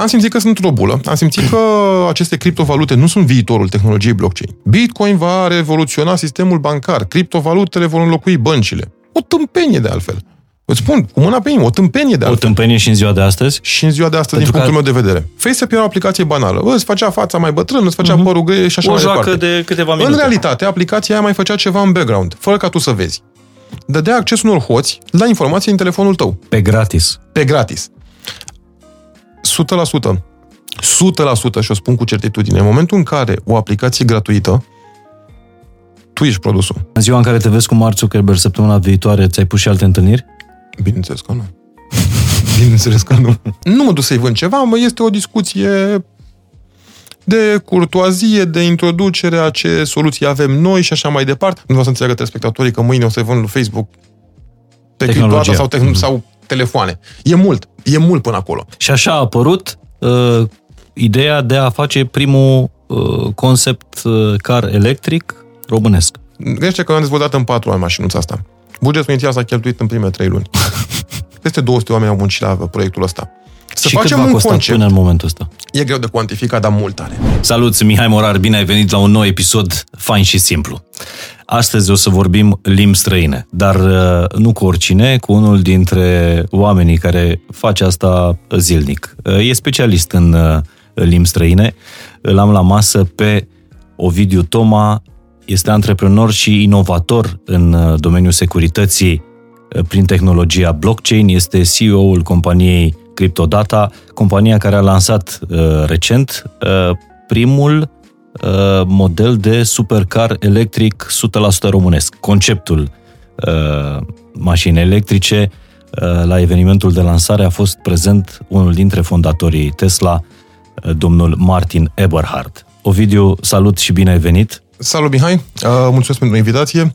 am simțit că sunt într-o bulă, am simțit că aceste criptovalute nu sunt viitorul tehnologiei blockchain. Bitcoin va revoluționa sistemul bancar, criptovalutele vor înlocui băncile. O tâmpenie de altfel. Îți spun, cu mâna pe inimă, o tâmpenie de O altfel. tâmpenie și în ziua de astăzi? Și în ziua de astăzi, din Pentru punctul meu de vedere. FaceApp era o aplicație banală. Bă, îți făcea fața mai bătrână, îți făcea părul gri și așa o mai joacă departe. de câteva minute. În realitate, aplicația aia mai făcea ceva în background, fără ca tu să vezi. Dădea acces unor hoți la informații în telefonul tău, Pe gratis. pe gratis. 100%. 100% și o spun cu certitudine. În momentul în care o aplicație gratuită, tu ești produsul. În ziua în care te vezi cu Mark Zuckerberg săptămâna viitoare, ți-ai pus și alte întâlniri? Bineînțeles că nu. Bineînțeles că nu. Nu mă duc să-i vând ceva, mă este o discuție de curtoazie, de introducere a ce soluții avem noi și așa mai departe. Nu vreau să înțeleagă telespectatorii că mâine o să-i vând lui Facebook pe Tehnologia. criptoata sau, tehn- sau telefoane. E mult. E mult până acolo. Și așa a apărut uh, ideea de a face primul uh, concept uh, car electric românesc. Gândește că am dezvoltat în patru ani mașinuța asta. Bugetul inițial s-a cheltuit în primele trei luni. Peste 200 oameni au muncit la proiectul ăsta. Să și cât facem v-a un costat concept. până în momentul ăsta? E greu de cuantificat, dar mult are. Salut, sunt Mihai Morar, bine ai venit la un nou episod fain și simplu. Astăzi o să vorbim limbi străine, dar uh, nu cu oricine, cu unul dintre oamenii care face asta zilnic. Uh, E specialist în uh, limbi străine, îl am la masă pe Ovidiu Toma, este antreprenor și inovator în uh, domeniul securității uh, prin tehnologia blockchain, este CEO-ul companiei Cryptodata, compania care a lansat uh, recent uh, primul uh, model de supercar electric 100% românesc. Conceptul uh, mașini electrice uh, la evenimentul de lansare a fost prezent unul dintre fondatorii Tesla, uh, domnul Martin Eberhard. Ovidiu, salut și bine ai venit! Salut, Mihai! Uh, mulțumesc pentru invitație.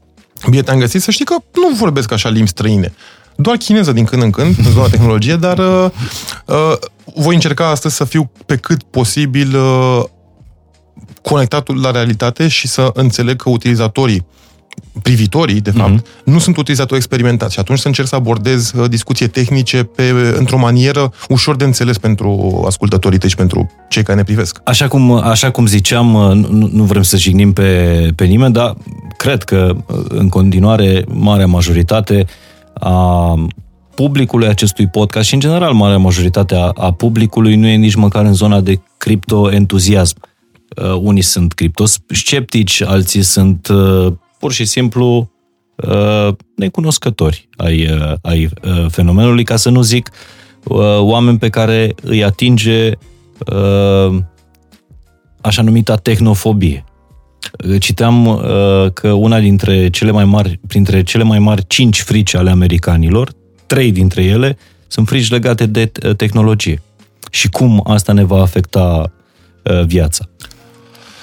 Bine te-am găsit. Să știi că nu vorbesc așa limbi străine. Doar chineză din când în când, în zona tehnologie, dar uh, uh, voi încerca astăzi să fiu pe cât posibil uh, conectat la realitate și să înțeleg că utilizatorii privitorii, de fapt, mm-hmm. nu sunt utilizatori experimentați și atunci să încerc să abordez uh, discuții tehnice pe, într-o manieră ușor de înțeles pentru ascultătorii tăi și pentru cei care ne privesc. Așa cum, așa cum ziceam, nu, nu vrem să jignim pe, pe nimeni, dar cred că în continuare marea majoritate a publicului acestui podcast și în general marea majoritate a, a publicului nu e nici măcar în zona de criptoentuziasm. Uh, unii sunt criptosceptici, alții sunt uh, pur și simplu uh, necunoscători ai, uh, ai uh, fenomenului, ca să nu zic uh, oameni pe care îi atinge uh, așa numita tehnofobie. Citeam uh, că una dintre cele mai mari, printre cele mai mari cinci frici ale americanilor, trei dintre ele sunt frici legate de uh, tehnologie. Și cum asta ne va afecta uh, viața.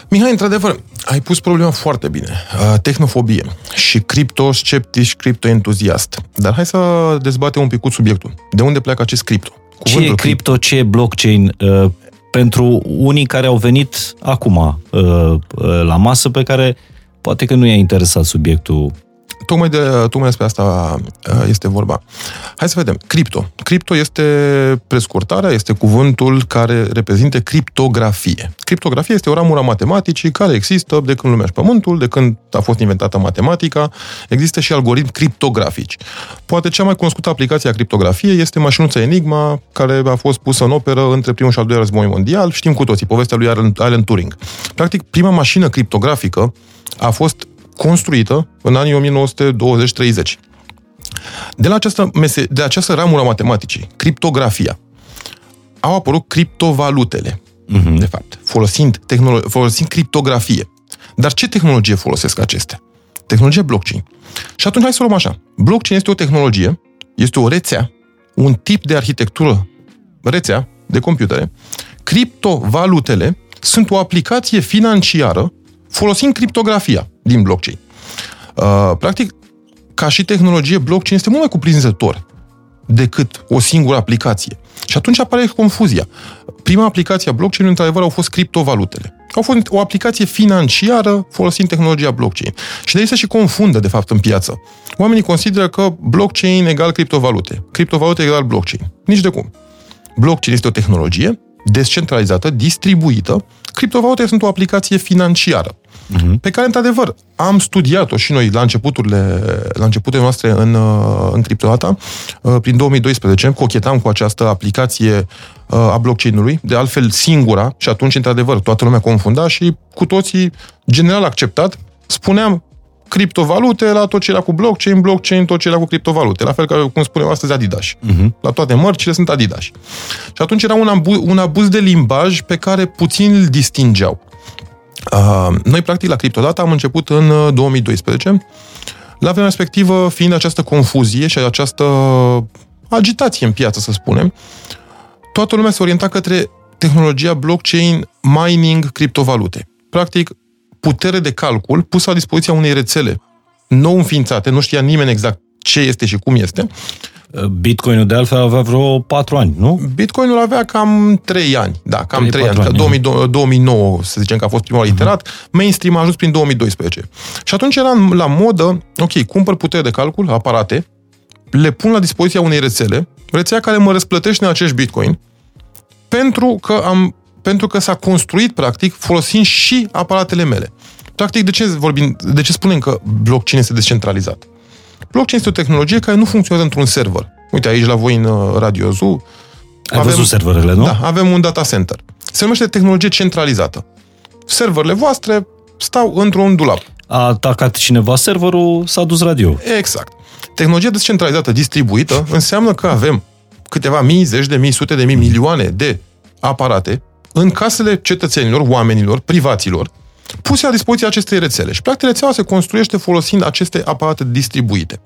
Mihai, într-adevăr, ai pus problema foarte bine. Uh, tehnofobie și criptosceptici, criptoentuziast. Dar hai să dezbatem un pic cu subiectul. De unde pleacă acest cripto? Ce e cripto, ce e blockchain? Uh, pentru unii care au venit acum uh, uh, la masă, pe care poate că nu i-a interesat subiectul Tocmai, de, tocmai despre asta uh, este vorba. Hai să vedem. Cripto. Cripto este prescurtarea, este cuvântul care reprezintă criptografie. Criptografie este o ramură a matematicii care există de când lumea și pământul, de când a fost inventată matematica. Există și algoritmi criptografici. Poate cea mai cunoscută aplicație a criptografiei este mașinuța Enigma, care a fost pusă în operă între primul și al doilea război mondial. Știm cu toții povestea lui Alan Turing. Practic, prima mașină criptografică a fost construită în anii 1920-30. De la această, mese- de această ramură a matematicii, criptografia, au apărut criptovalutele, Mhm. de fapt, folosind, tehnolo- folosind criptografie. Dar ce tehnologie folosesc acestea? Tehnologie blockchain. Și atunci hai să o luăm așa. Blockchain este o tehnologie, este o rețea, un tip de arhitectură, rețea de computere. Criptovalutele sunt o aplicație financiară folosind criptografia din blockchain. Uh, practic, ca și tehnologie, blockchain este mult mai cuprinzător decât o singură aplicație. Și atunci apare confuzia. Prima aplicație a blockchain, într-adevăr, au fost criptovalutele. Au fost o aplicație financiară folosind tehnologia blockchain. Și de aici se și confundă, de fapt, în piață. Oamenii consideră că blockchain egal criptovalute. Criptovalute egal blockchain. Nici de cum. Blockchain este o tehnologie descentralizată, distribuită. Criptovalute sunt o aplicație financiară uh-huh. pe care, într-adevăr, am studiat-o și noi la începuturile, la începuturile noastre în, uh, în criptodata. Uh, prin 2012 cochetam cu această aplicație uh, a blockchain-ului, de altfel singura, și atunci, într-adevăr, toată lumea confunda și cu toții, general acceptat, spuneam criptovalute la tot ce era cu blockchain, blockchain tot ce era cu criptovalute. La fel ca cum spunem astăzi Adidas. Uh-huh. La toate mărcile sunt Adidas. Și atunci era un abuz, un abuz de limbaj pe care puțin îl distingeau. Uh, noi, practic, la Criptodata am început în 2012, uh, la vremea respectivă fiind această confuzie și această agitație în piață, să spunem, toată lumea se orienta către tehnologia blockchain, mining, criptovalute. Practic, putere de calcul pusă la dispoziția unei rețele nou înființate, nu știa nimeni exact ce este și cum este. Bitcoinul de altfel avea vreo 4 ani, nu? Bitcoinul avea cam 3 ani, da, cam 3, 3 ani. ani 2000, 2009, să zicem că a fost primul uh-huh. iterat, mainstream a ajuns prin 2012. Și atunci era la modă, ok, cumpăr putere de calcul, aparate, le pun la dispoziția unei rețele, rețea care mă răsplătește în acești bitcoin, pentru că am pentru că s-a construit, practic, folosind și aparatele mele. Practic, de ce, vorbim, de ce spunem că blockchain este descentralizat? Blockchain este o tehnologie care nu funcționează într-un server. Uite, aici la voi în uh, Radio Zoo... Ai avem, văzut serverele, nu? Da, avem un data center. Se numește tehnologie centralizată. Serverele voastre stau într-un dulap. A atacat cineva serverul, s-a dus radio. Exact. Tehnologia descentralizată, distribuită, înseamnă că avem câteva mii, zeci de mii, sute de mii, milioane de aparate în casele cetățenilor, oamenilor, privaților, puse la dispoziția acestei rețele. Și, practic, rețeaua se construiește folosind aceste aparate distribuite.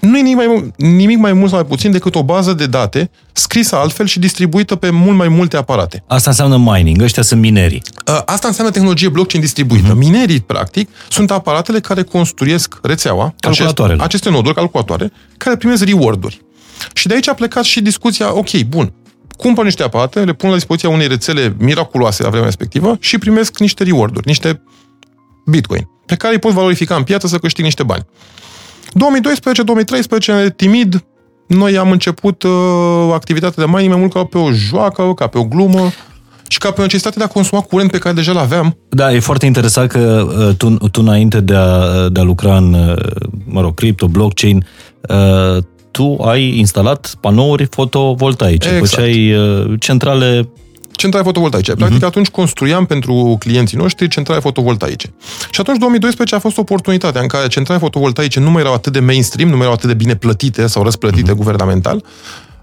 Nu e nimic mai, nimic mai mult sau mai puțin decât o bază de date scrisă altfel și distribuită pe mult mai multe aparate. Asta înseamnă mining, ăștia sunt minerii. Asta înseamnă tehnologie blockchain distribuită. Uh-huh. Minerii, practic, sunt aparatele care construiesc rețeaua, aceste, aceste noduri, calculatoare, care primesc reward-uri. Și de aici a plecat și discuția, ok, bun, cumpăr niște aparate, le pun la dispoziția unei rețele miraculoase la vremea respectivă și primesc niște reward-uri, niște bitcoin, pe care îi pot valorifica în piață să câștig niște bani. 2012-2013, timid, noi am început uh, activitatea de mining mai mult ca pe o joacă, ca pe o glumă și ca pe o necesitate de a consuma curent pe care deja l-aveam. Da, e foarte interesant că uh, tu, tu înainte de a, de a lucra în, uh, mă rog, cripto, blockchain, uh, tu ai instalat panouri fotovoltaice, exact. făceai uh, centrale centrale fotovoltaice. Practic, uh-huh. atunci construiam pentru clienții noștri centrale fotovoltaice. Și atunci, 2012 a fost oportunitatea în care centrale fotovoltaice nu mai erau atât de mainstream, nu mai erau atât de bine plătite sau răsplătite uh-huh. guvernamental.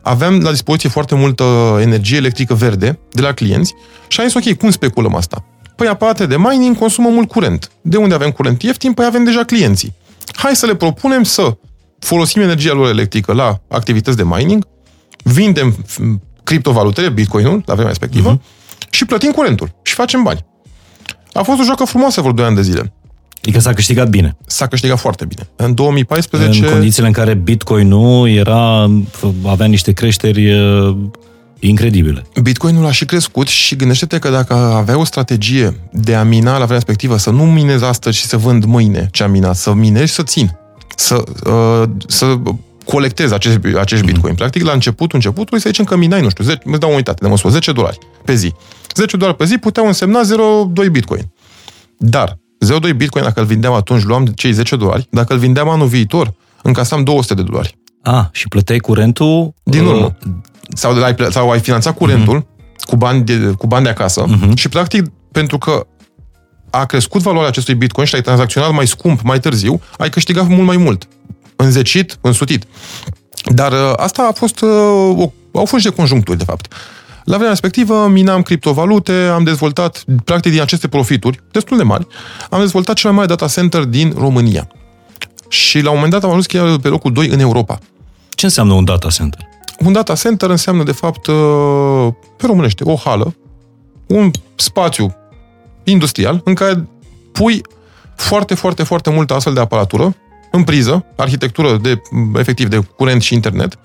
Aveam la dispoziție foarte multă energie electrică verde de la clienți și am zis, ok, cum speculăm asta? Păi aparate de mining consumă mult curent. De unde avem curent ieftin? Păi avem deja clienții. Hai să le propunem să folosim energia lor electrică la activități de mining, vindem criptovalutele, bitcoinul, la vremea respectivă, uh-huh. și plătim curentul și facem bani. A fost o joacă frumoasă vreo 2 ani de zile. Adică s-a câștigat bine. S-a câștigat foarte bine. În 2014... În condițiile în care Bitcoin-ul era, avea niște creșteri uh, incredibile. Bitcoinul a și crescut și gândește-te că dacă avea o strategie de a mina la vremea respectivă, să nu minezi astăzi și să vând mâine ce am minat, să minezi și să țin să, uh, să colectezi acești, acești mhm. bitcoin. Practic, la începutul începutului, să zicem că minai, nu știu, 10, îți dau o unitate de măsură, 10 dolari pe zi. 10 dolari pe zi puteau însemna 0,2 bitcoin. Dar 0,2 bitcoin, dacă îl vindeam atunci, luam cei 10 dolari. Dacă îl vindeam anul viitor, încasam 200 de dolari. A, și plăteai curentul... Din uh, urmă. Uh... Sau, ai, sau ai finanțat curentul uh-huh. cu, bani de, cu bani de acasă uh-huh. și, practic, pentru că a crescut valoarea acestui bitcoin și l-ai tranzacționat mai scump, mai târziu, ai câștigat mult mai mult. Înzecit, însutit. Dar uh, asta a fost, uh, o, au fost și de conjuncturi, de fapt. La vremea respectivă minam criptovalute, am dezvoltat, practic din aceste profituri, destul de mari, am dezvoltat cel mai mare data center din România. Și la un moment dat am ajuns chiar pe locul 2 în Europa. Ce înseamnă un data center? Un data center înseamnă, de fapt, uh, pe românește, o hală, un spațiu industrial în care pui foarte, foarte, foarte multă astfel de aparatură în priză, arhitectură de, efectiv de curent și internet,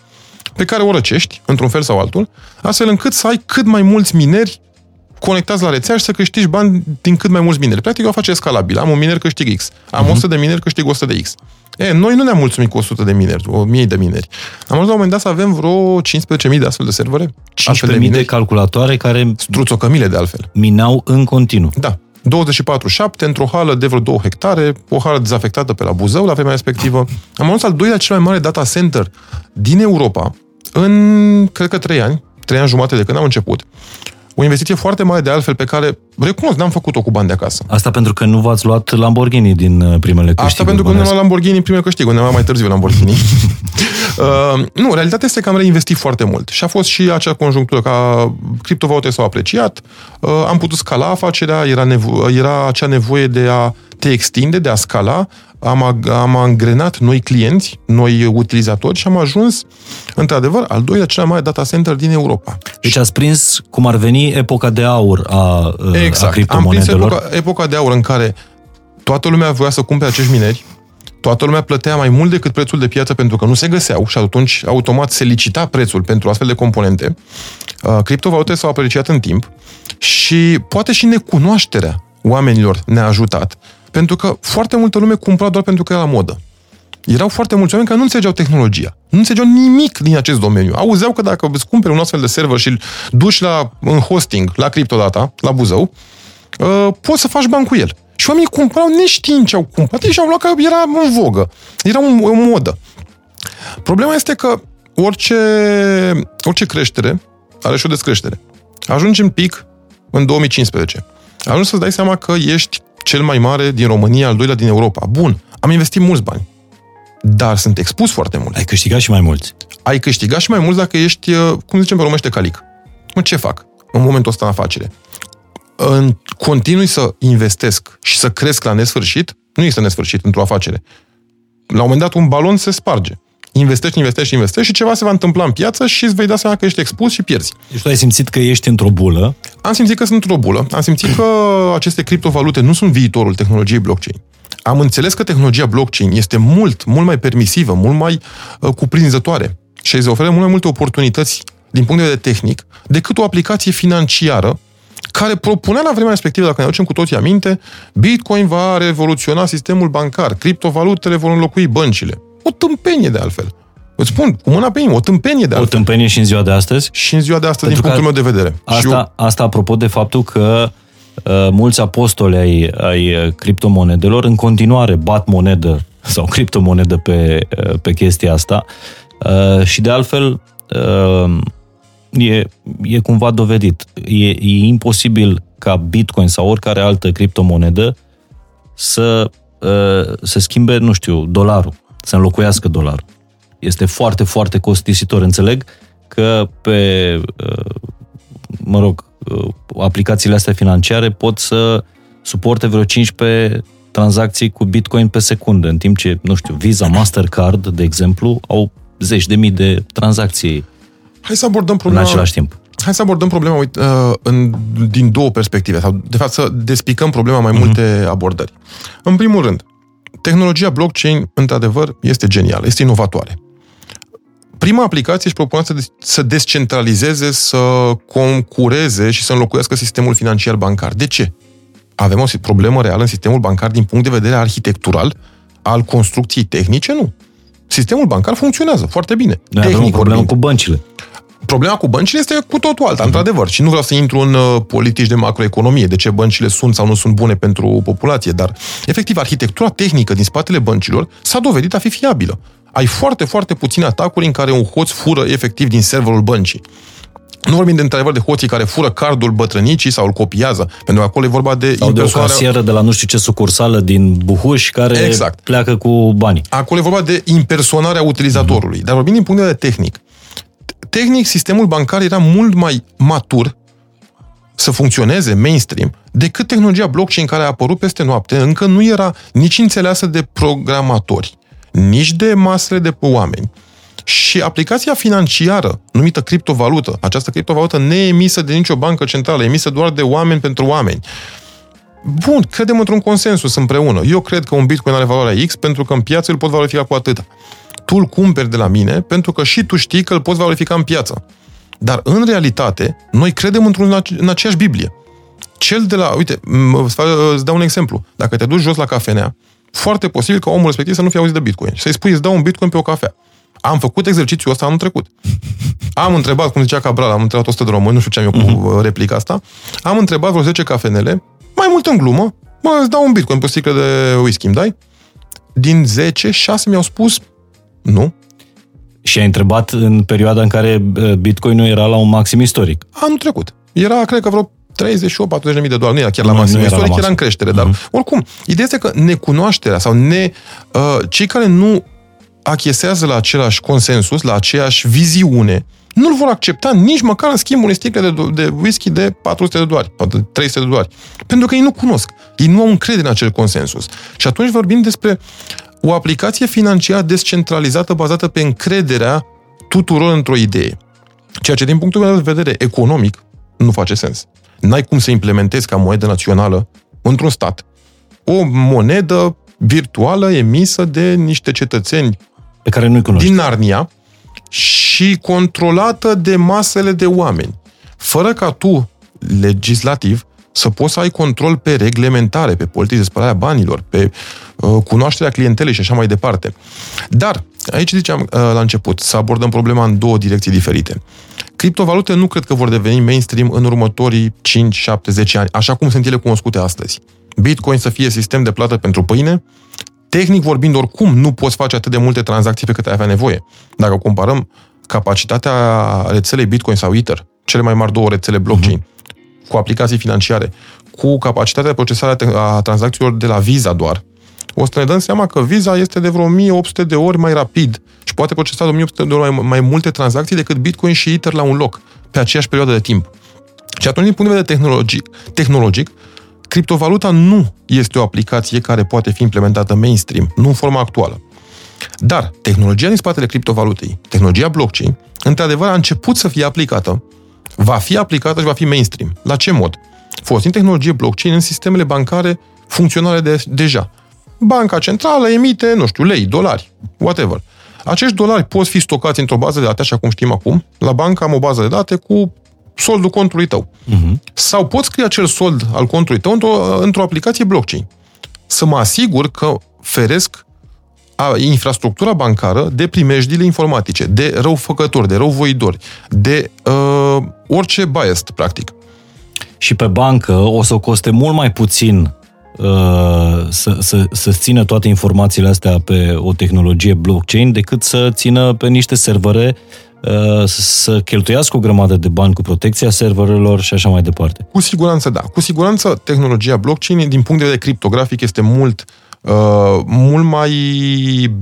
pe care o răcești, într-un fel sau altul, astfel încât să ai cât mai mulți mineri conectați la rețea și să câștigi bani din cât mai mulți mineri. Practic, o face scalabil. Am un miner, câștig X. Am uh-huh. Mhm. 100 de mineri, câștig 100 de X. E, noi nu ne-am mulțumit cu 100 de mineri, 1000 de mineri. Am ajuns la un moment dat să avem vreo 15.000 de astfel de servere. 15.000 de, de calculatoare care... Struțocămile de altfel. Minau în continuu. Da. 24-7, într-o hală de vreo 2 hectare, o hală dezafectată pe la Buzău la vremea respectivă. Am ajuns al doilea cel mai mare data center din Europa în, cred că, 3 ani, 3 ani jumate de când am început. O investiție foarte mare de altfel pe care, recunosc, n-am făcut-o cu bani de acasă. Asta pentru că nu v-ați luat Lamborghini din uh, primele câștiguri. Asta pentru că nu am luat Lamborghini în primele câștiguri, ne-am mai târziu Lamborghini. uh, nu, realitatea este că am reinvestit foarte mult și a fost și acea conjunctură ca criptovalute s-au apreciat, uh, am putut scala afacerea, era, nevo- era acea nevoie de a te extinde, de a scala, am, am angrenat noi clienți, noi utilizatori și am ajuns, într-adevăr, al doilea cel mai mare data center din Europa. Deci ați prins cum ar veni epoca de aur a, exact. a criptomonedelor. Am prins epoca, epoca de aur în care toată lumea voia să cumpere acești mineri, toată lumea plătea mai mult decât prețul de piață pentru că nu se găseau și atunci automat se licita prețul pentru astfel de componente. Uh, criptovalute s-au apreciat în timp și poate și necunoașterea oamenilor ne-a ajutat pentru că foarte multă lume cumpăra doar pentru că era la modă. Erau foarte mulți oameni care nu înțelegeau tehnologia. Nu înțelegeau nimic din acest domeniu. Auzeau că dacă îți cumperi un astfel de server și îl duci la, în hosting, la Cryptodata, la Buzău, uh, poți să faci bani cu el. Și oamenii cumpărau neștiind ce au cumpărat și au luat că era în vogă. Era un, o modă. Problema este că orice, orice creștere are și o descreștere. Ajungi în pic în 2015. Ajungi să-ți dai seama că ești cel mai mare din România, al doilea din Europa. Bun, am investit mulți bani, dar sunt expus foarte mult. Ai câștigat și mai mulți. Ai câștigat și mai mulți dacă ești, uh, cum zicem pe românește, calic. Mă, ce fac în momentul ăsta în afacere? În, continui să investesc și să cresc la nesfârșit, nu este nesfârșit într-o afacere. La un moment dat un balon se sparge investești, investești, investești și ceva se va întâmpla în piață și îți vei da seama că ești expus și pierzi. Deci tu ai simțit că ești într-o bulă? Am simțit că sunt într-o bulă. Am simțit că aceste criptovalute nu sunt viitorul tehnologiei blockchain. Am înțeles că tehnologia blockchain este mult, mult mai permisivă, mult mai uh, cuprinzătoare și îți oferă mult mai multe oportunități din punct de vedere tehnic decât o aplicație financiară care propunea la vremea respectivă, dacă ne aducem cu toții aminte, Bitcoin va revoluționa sistemul bancar, criptovalutele vor înlocui băncile. O tâmpenie de altfel. Îți spun, cu mâna pe inimă, o tâmpenie de altfel. O tâmpenie și în ziua de astăzi? Și în ziua de astăzi, Pentru din punctul meu de vedere. Asta, eu... asta apropo de faptul că uh, mulți apostoli ai, ai uh, criptomonedelor în continuare bat monedă sau criptomonedă pe, uh, pe chestia asta uh, și de altfel uh, e, e cumva dovedit. E, e imposibil ca Bitcoin sau oricare altă criptomonedă să uh, se schimbe, nu știu, dolarul să înlocuiască dolarul. Este foarte, foarte costisitor. Înțeleg că pe, uh, mă rog, uh, aplicațiile astea financiare pot să suporte vreo 15 tranzacții cu Bitcoin pe secundă, în timp ce, nu știu, Visa, Mastercard, de exemplu, au zeci de mii de tranzacții Hai să abordăm problema, în același timp. Hai să abordăm problema uite, uh, în, din două perspective, sau de fapt să despicăm problema mai uh-huh. multe abordări. În primul rând, tehnologia blockchain, într-adevăr, este genială, este inovatoare. Prima aplicație își propunea să, să descentralizeze, să concureze și să înlocuiască sistemul financiar bancar. De ce? Avem o problemă reală în sistemul bancar din punct de vedere arhitectural, al construcției tehnice? Nu. Sistemul bancar funcționează foarte bine. Noi avem o problemă cu băncile. Problema cu băncile este cu totul alta, uh-huh. într-adevăr. Și nu vreau să intru în uh, politici de macroeconomie, de ce băncile sunt sau nu sunt bune pentru populație, dar, efectiv, arhitectura tehnică din spatele băncilor s-a dovedit a fi fiabilă. Ai foarte, foarte puține atacuri în care un hoț fură efectiv din serverul băncii. Nu vorbim de într-adevăr de hoții care fură cardul bătrânicii sau îl copiază, pentru că acolo e vorba de sau de o casieră de la nu știu ce sucursală din Buhuș care exact. pleacă cu banii. Acolo e vorba de impersonarea utilizatorului. Mm-hmm. Dar vorbim din punct de vedere tehnic tehnic, sistemul bancar era mult mai matur să funcționeze mainstream decât tehnologia blockchain care a apărut peste noapte. Încă nu era nici înțeleasă de programatori, nici de masele de oameni. Și aplicația financiară, numită criptovalută, această criptovalută neemisă de nicio bancă centrală, emisă doar de oameni pentru oameni. Bun, credem într-un consensus împreună. Eu cred că un bitcoin are valoarea X pentru că în piață îl pot valorifica cu atâta tu îl cumperi de la mine pentru că și tu știi că îl poți valorifica în piață. Dar în realitate, noi credem într-un, în aceeași Biblie. Cel de la, uite, îți dau un exemplu. Dacă te duci jos la cafenea, foarte posibil ca omul respectiv să nu fie auzit de Bitcoin. Și să-i spui, îți dau un Bitcoin pe o cafea. Am făcut exercițiul ăsta anul trecut. Am întrebat, cum zicea Cabral, am întrebat 100 de români, nu știu ce am eu cu uh-huh. replica asta, am întrebat vreo 10 cafenele, mai mult în glumă, mă, îți dau un bitcoin pe o sticlă de whisky, îmi dai? Din 10, 6 mi-au spus nu. Și ai întrebat în perioada în care uh, bitcoinul era la un maxim istoric. Anul trecut. Era, cred că vreo 38-40 de dolari. Nu era chiar la maxim istoric, era, era în creștere. Dar, uh-huh. oricum, ideea este că necunoașterea sau ne, uh, cei care nu achesează la același consensus, la aceeași viziune, nu-l vor accepta nici măcar în schimbul unei sticle de, de whisky de 400 de dolari, 300 de dolari. Pentru că ei nu cunosc. Ei nu au încredere în acel consensus. Și atunci vorbim despre o aplicație financiară descentralizată bazată pe încrederea tuturor într-o idee. Ceea ce, din punctul meu de vedere economic, nu face sens. N-ai cum să implementezi ca monedă națională într-un stat o monedă virtuală emisă de niște cetățeni pe care nu-i cunoști. din Narnia și controlată de masele de oameni. Fără ca tu, legislativ, să poți să ai control pe reglementare, pe politici de spălare a banilor, pe uh, cunoașterea clientelei și așa mai departe. Dar, aici ziceam uh, la început, să abordăm problema în două direcții diferite. Criptovalute nu cred că vor deveni mainstream în următorii 5, 7, 10 ani, așa cum sunt ele cunoscute astăzi. Bitcoin să fie sistem de plată pentru pâine, tehnic vorbind, oricum nu poți face atât de multe tranzacții pe cât ai avea nevoie. Dacă comparăm capacitatea rețelei Bitcoin sau Ether, cele mai mari două rețele blockchain, uh-huh. Cu aplicații financiare, cu capacitatea de procesare a tranzacțiilor de la Visa doar, o să ne dăm seama că Visa este de vreo 1800 de ori mai rapid și poate procesa de 1800 de ori mai, mai multe tranzacții decât Bitcoin și Ether la un loc, pe aceeași perioadă de timp. Și atunci, din punct de vedere tehnologic, tehnologic criptovaluta nu este o aplicație care poate fi implementată mainstream, nu în forma actuală. Dar tehnologia din spatele criptovalutei, tehnologia blockchain, într-adevăr a început să fie aplicată, va fi aplicată și va fi mainstream. La ce mod? Folosind tehnologie blockchain în sistemele bancare funcționale de, deja. Banca centrală emite, nu știu, lei, dolari, whatever. Acești dolari pot fi stocați într-o bază de date, așa cum știm acum. La bancă am o bază de date cu soldul contului tău. Uh-huh. Sau poți scrie acel sold al contului tău într-o, într-o aplicație blockchain. Să mă asigur că feresc a, infrastructura bancară de primejdile informatice, de răufăcători, de răuvoidori, de uh, orice biased, practic. Și pe bancă o să coste mult mai puțin uh, să, să, să țină toate informațiile astea pe o tehnologie blockchain decât să țină pe niște servere Uh, să cheltuiască o grămadă de bani cu protecția serverelor și așa mai departe. Cu siguranță, da. Cu siguranță, tehnologia blockchain, din punct de vedere criptografic, este mult uh, mult mai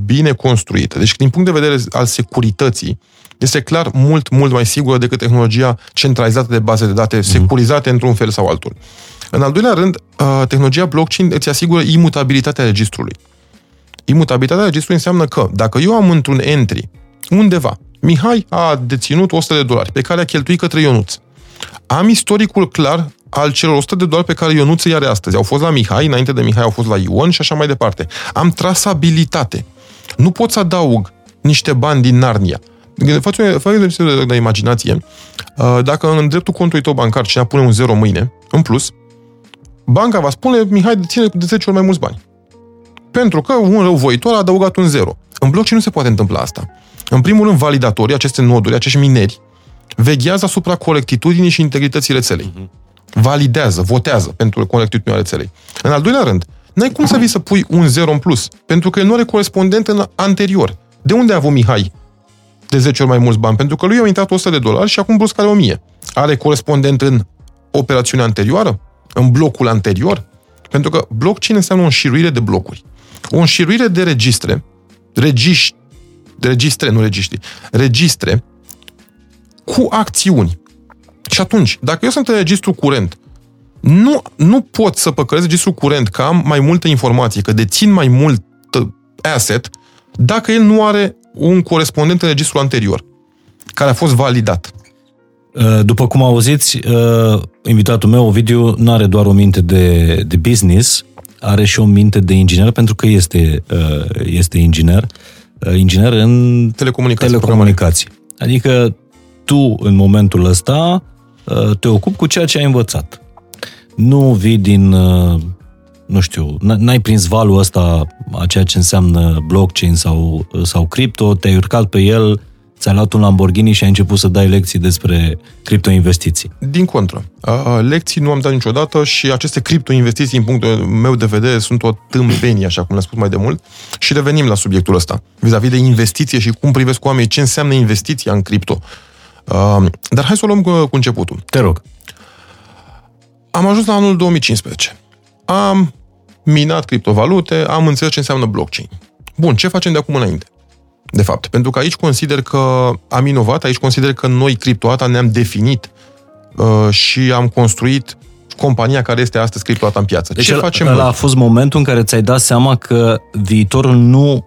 bine construită. Deci, din punct de vedere al securității, este clar mult, mult mai sigură decât tehnologia centralizată de baze de date, mm-hmm. securizate într-un fel sau altul. În al doilea rând, uh, tehnologia blockchain îți asigură imutabilitatea registrului. Imutabilitatea registrului înseamnă că dacă eu am într-un entry undeva Mihai a deținut 100 de dolari pe care a cheltuit către Ionuț. Am istoricul clar al celor 100 de dolari pe care Ionuț îi are astăzi. Au fost la Mihai, înainte de Mihai au fost la Ion și așa mai departe. Am trasabilitate. Nu pot să adaug niște bani din Narnia. Faci un exercițiu de imaginație. Uh, dacă în dreptul contului tău bancar cineva pune un zero mâine, în plus, banca va spune, Mihai deține de 10 ori mai mulți bani. Pentru că un răuvoitor a adăugat un zero. În blockchain nu se poate întâmpla asta. În primul rând, validatorii, aceste noduri, acești mineri, veghează asupra corectitudinii și integrității rețelei. Uh-huh. Validează, votează pentru corectitudinea rețelei. În al doilea rând, n-ai cum să vii să pui un zero în plus, pentru că el nu are corespondent în anterior. De unde a avut Mihai de 10 ori mai mulți bani? Pentru că lui au intrat 100 de dolari și acum brusc are 1000. Are corespondent în operațiunea anterioară? În blocul anterior? Pentru că blockchain înseamnă o înșiruire de blocuri. O înșiruire de registre, regiști, registre, nu regiști, registre cu acțiuni. Și atunci, dacă eu sunt în registru curent, nu, nu pot să păcălesc registru curent că am mai multă informație, că dețin mai mult asset, dacă el nu are un corespondent în registrul anterior, care a fost validat. Uh, după cum auziți, uh, invitatul meu, Ovidiu, nu are doar o minte de, de business, are și o minte de inginer, pentru că este, uh, este inginer. Uh, inginer în telecomunicații. telecomunicații. Adică tu, în momentul ăsta, uh, te ocupi cu ceea ce ai învățat. Nu vii din uh, nu știu, n-ai prins valul ăsta a ceea ce înseamnă blockchain sau, sau cripto, te-ai urcat pe el, ți-ai luat un Lamborghini și ai început să dai lecții despre criptoinvestiții. Din contră. Lecții nu am dat niciodată și aceste criptoinvestiții, în punctul meu de vedere, sunt o tâmpenie, așa cum le-am spus mai de mult. Și revenim la subiectul ăsta, vis-a-vis de investiție și cum privesc oamenii, ce înseamnă investiția în cripto. Dar hai să o luăm cu începutul. Te rog. Am ajuns la anul 2015. Am minat criptovalute, am înțeles ce înseamnă blockchain. Bun, ce facem de acum înainte? De fapt, pentru că aici consider că am inovat, aici consider că noi, Criptoata, ne-am definit uh, și am construit compania care este astăzi Criptoata în piață. Deci Ce facem ăla noi? a fost momentul în care ți-ai dat seama că viitorul nu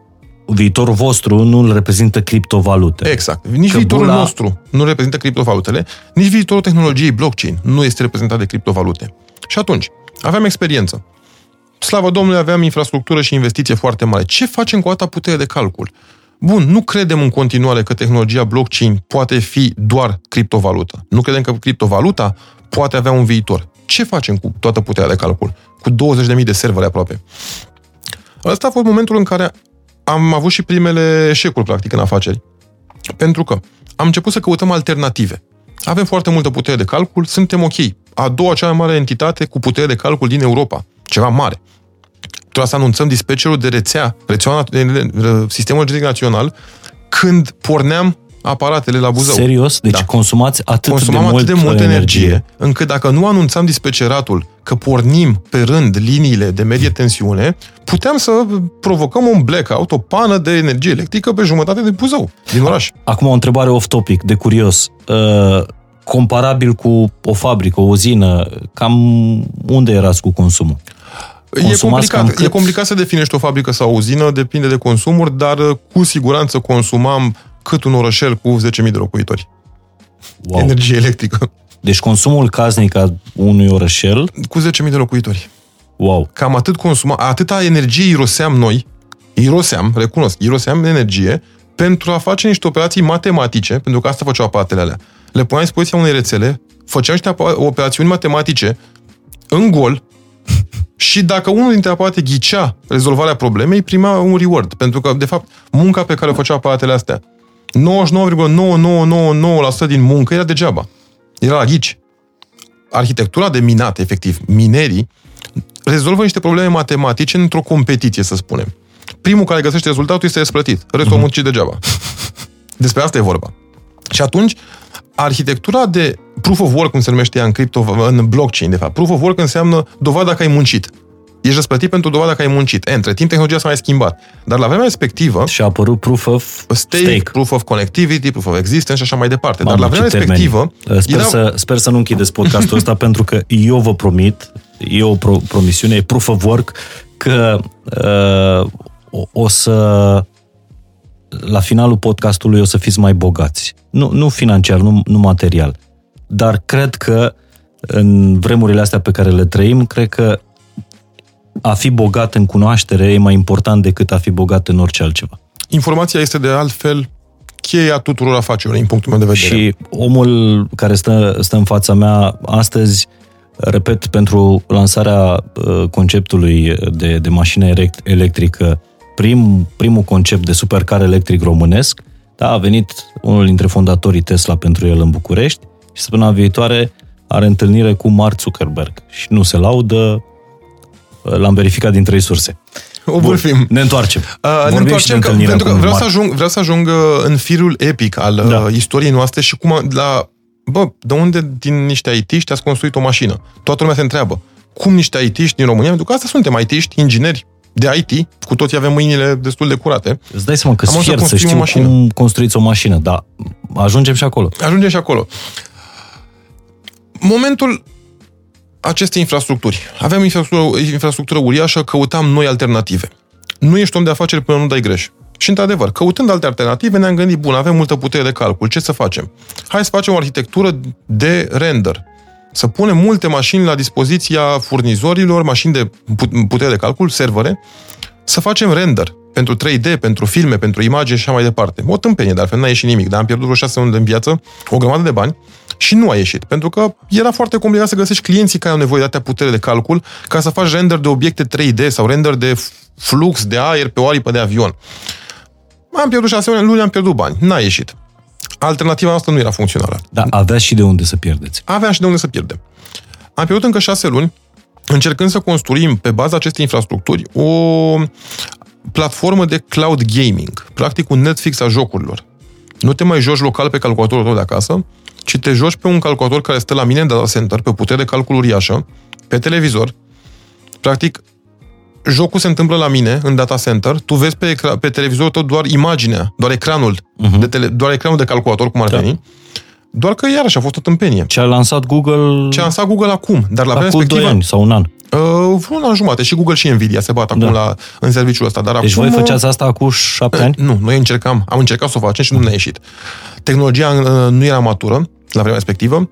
viitorul vostru nu îl reprezintă criptovalute. Exact. Nici că viitorul bula... nostru nu reprezintă criptovalutele, nici viitorul tehnologiei blockchain nu este reprezentat de criptovalute. Și atunci, aveam experiență. Slavă Domnului, aveam infrastructură și investiție foarte mare. Ce facem cu atâta putere de calcul? Bun, nu credem în continuare că tehnologia blockchain poate fi doar criptovalută. Nu credem că criptovaluta poate avea un viitor. Ce facem cu toată puterea de calcul? Cu 20.000 de servere aproape. Ăsta a fost momentul în care am avut și primele eșecuri, practic, în afaceri. Pentru că am început să căutăm alternative. Avem foarte multă putere de calcul, suntem ok. A doua cea mai mare entitate cu putere de calcul din Europa. Ceva mare. Trebuie să anunțăm dispatcherul de rețea, rețeaua, sistemul energetic național, când porneam aparatele la Buzău. Serios? Deci da. consumați atât Consumam de mult atât de multă energie, energie, încât dacă nu anunțam dispeceratul că pornim pe rând liniile de medie tensiune, puteam să provocăm un blackout, o pană de energie electrică pe jumătate de Buzău, din oraș. Acum o întrebare off-topic, de curios. Uh, comparabil cu o fabrică, o uzină, cam unde erați cu consumul? E complicat, cât... e complicat să definești o fabrică sau o uzină, depinde de consumuri, dar uh, cu siguranță consumam cât un orășel cu 10.000 de locuitori. Wow. Energie electrică. Deci consumul casnic a unui orășel? Cu 10.000 de locuitori. Wow. Cam atât consuma, atâta energie iroseam noi, iroseam, recunosc, iroseam energie pentru a face niște operații matematice, pentru că asta făceau aparatele alea. Le puneam în dispoziția unei rețele, făceam niște operațiuni matematice în gol, și dacă unul dintre aparate ghicea rezolvarea problemei, primea un reward. Pentru că, de fapt, munca pe care o făceau aparatele astea, 99,9999% din muncă era degeaba. Era la ghici. Arhitectura de minat, efectiv, minerii, rezolvă niște probleme matematice într-o competiție, să spunem. Primul care găsește rezultatul este răsplătit. Restul mm-hmm. muncii degeaba. Despre asta e vorba. Și atunci, arhitectura de proof of work, cum se numește ea în crypto, în blockchain, de fapt. Proof of work înseamnă dovada că ai muncit. Ești răsplătit pentru dovada că ai muncit. E, între timp, tehnologia s-a mai schimbat. Dar la vremea respectivă... Și a apărut proof of stake, stake. proof of connectivity, proof of existence și așa mai departe. Mamă, Dar la vremea respectivă... Sper, era... să, sper să nu închideți podcastul ăsta, pentru că eu vă promit, e o pro- promisiune, e proof of work, că uh, o, o să la finalul podcastului o să fiți mai bogați. Nu, nu financiar, nu, nu material. Dar cred că în vremurile astea pe care le trăim, cred că a fi bogat în cunoaștere e mai important decât a fi bogat în orice altceva. Informația este de altfel cheia tuturor afacerilor, din punctul meu de vedere. Și omul care stă, stă în fața mea astăzi, repet, pentru lansarea uh, conceptului de, de mașină electrică, prim, primul concept de supercar electric românesc, da, a venit unul dintre fondatorii Tesla pentru el în București și săptămâna viitoare are întâlnire cu Mark Zuckerberg și nu se laudă, l-am verificat din trei surse. O vârfim. Ne întoarcem. Uh, ne întoarcem că, pentru că vreau să, ajung, vreau să ajung uh, în firul epic al uh, da. istoriei noastre și cum la... Bă, de unde din niște IT-ști ați construit o mașină? Toată lumea se întreabă. Cum niște IT-ști din România? Pentru că asta suntem IT-ști, ingineri, de IT, cu toții avem mâinile destul de curate. Îți dai seama că sfier să știu cum construiți o mașină, dar ajungem și acolo. Ajungem și acolo. Momentul acestei infrastructuri. Aveam infrastructură, infrastructură uriașă, căutam noi alternative. Nu ești om de afaceri până nu dai greș. Și într-adevăr, căutând alte alternative, ne-am gândit, bun, avem multă putere de calcul, ce să facem? Hai să facem o arhitectură de render. Să punem multe mașini la dispoziția furnizorilor, mașini de putere de calcul, servere, să facem render pentru 3D, pentru filme, pentru imagini și așa mai departe. O tâmpenie, dar altfel n-a ieșit nimic, dar am pierdut vreo șase luni în viață, o grămadă de bani Și nu a ieșit, pentru că era foarte complicat să găsești clienții care au nevoie de atâtea putere de calcul ca să faci render de obiecte 3D sau render de flux de aer pe o aripă de avion. Am pierdut șase luni, am pierdut bani. N-a ieșit. Alternativa noastră nu era funcțională. Da, aveați și de unde să pierdeți. Aveam și de unde să pierdem. Am pierdut încă șase luni încercând să construim pe baza acestei infrastructuri o platformă de cloud gaming, practic un Netflix a jocurilor. Nu te mai joci local pe calculatorul tău de acasă, ci te joci pe un calculator care stă la mine în data center, pe o putere de calcul uriașă, pe televizor. Practic, jocul se întâmplă la mine, în data center, tu vezi pe, ecra- pe televizorul tău doar imaginea, doar ecranul, uh-huh. de tele- doar ecranul de calculator, cum ar da. veni, doar că iarăși a fost o tâmpenie. Ce a lansat Google... Ce a lansat Google acum, dar la, la vremea respectivă... ani sau un an. Uh, un an jumate. Și Google și Nvidia se bat acum da. la, în serviciul ăsta. Dar deci acum, voi făceați asta cu șapte uh, ani? Nu, noi încercam, am încercat să o facem și nu ne-a ieșit. Tehnologia uh, nu era matură la vremea respectivă.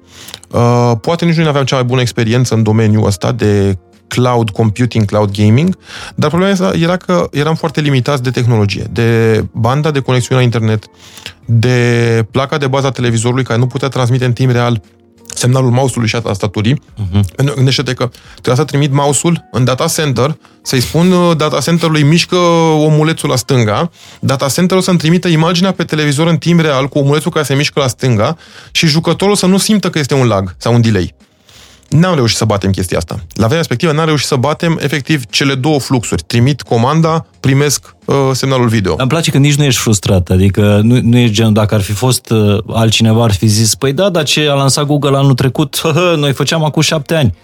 Uh, poate nici nu aveam cea mai bună experiență în domeniul ăsta de cloud computing, cloud gaming, dar problema era că eram foarte limitați de tehnologie, de banda de conexiune la internet, de placa de bază a televizorului care nu putea transmite în timp real semnalul mouse-ului și a tastaturii. Uh-huh. Gândește-te că trebuie să trimit mouse-ul în data center, să-i spun uh, data center-ului mișcă omulețul la stânga, data center-ul să-mi trimită imaginea pe televizor în timp real cu omulețul care se mișcă la stânga și jucătorul să nu simtă că este un lag sau un delay. N-am reușit să batem chestia asta. La vremea respectivă n-am reușit să batem efectiv cele două fluxuri. Trimit comanda, primesc uh, semnalul video. Îmi place că nici nu ești frustrat, adică nu, nu ești genul, dacă ar fi fost uh, altcineva, ar fi zis, păi da, dar ce a lansat Google anul trecut, hă, noi făceam acum șapte ani.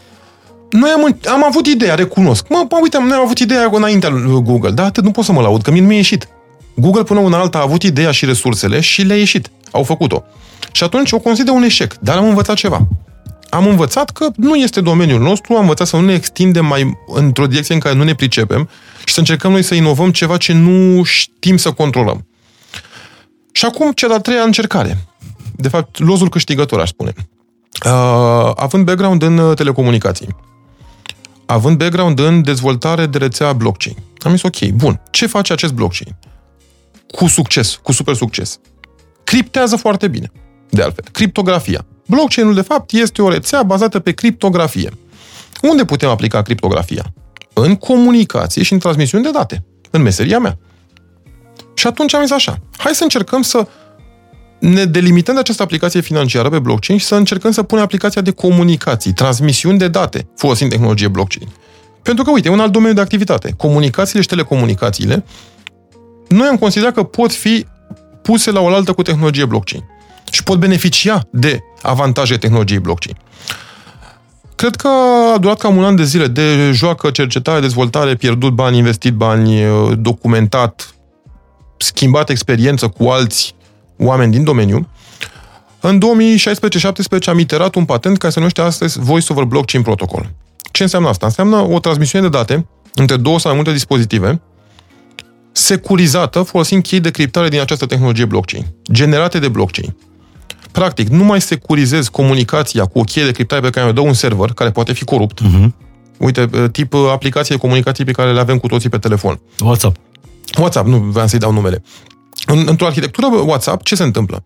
Noi am, am avut ideea, recunosc. Mă, mă uite, noi am avut ideea înaintea lui Google, dar atât nu pot să mă laud, că mie nu mi-a ieșit. Google până una alta a avut ideea și resursele și le-a ieșit. Au făcut-o. Și atunci o consider un eșec, dar am învățat ceva am învățat că nu este domeniul nostru, am învățat să nu ne extindem mai într-o direcție în care nu ne pricepem și să încercăm noi să inovăm ceva ce nu știm să controlăm. Și acum, cea de-a treia încercare. De fapt, lozul câștigător, aș spune. Uh, având background în uh, telecomunicații, având background în dezvoltare de rețea blockchain, am zis, ok, bun, ce face acest blockchain? Cu succes, cu super succes. Criptează foarte bine, de altfel. Criptografia. Blockchain-ul, de fapt, este o rețea bazată pe criptografie. Unde putem aplica criptografia? În comunicație și în transmisiune de date. În meseria mea. Și atunci am zis așa, hai să încercăm să ne delimităm de această aplicație financiară pe blockchain și să încercăm să punem aplicația de comunicații, transmisiuni de date, folosind tehnologie blockchain. Pentru că, uite, e un alt domeniu de activitate. Comunicațiile și telecomunicațiile, noi am considerat că pot fi puse la oaltă cu tehnologie blockchain și pot beneficia de avantaje tehnologiei blockchain. Cred că a durat cam un an de zile de joacă, cercetare, dezvoltare, pierdut bani, investit bani, documentat, schimbat experiență cu alți oameni din domeniu. În 2016-17 am iterat un patent care se numește astăzi Voice over Blockchain Protocol. Ce înseamnă asta? Înseamnă o transmisiune de date între două sau mai multe dispozitive securizată folosind chei de criptare din această tehnologie blockchain, generate de blockchain. Practic, nu mai securizezi comunicația cu o cheie de criptare pe care o dă un server, care poate fi corupt. Uh-huh. Uite, tip uh, aplicație de comunicații pe care le avem cu toții pe telefon. WhatsApp. WhatsApp, nu vreau să-i dau numele. În, într-o arhitectură WhatsApp, ce se întâmplă?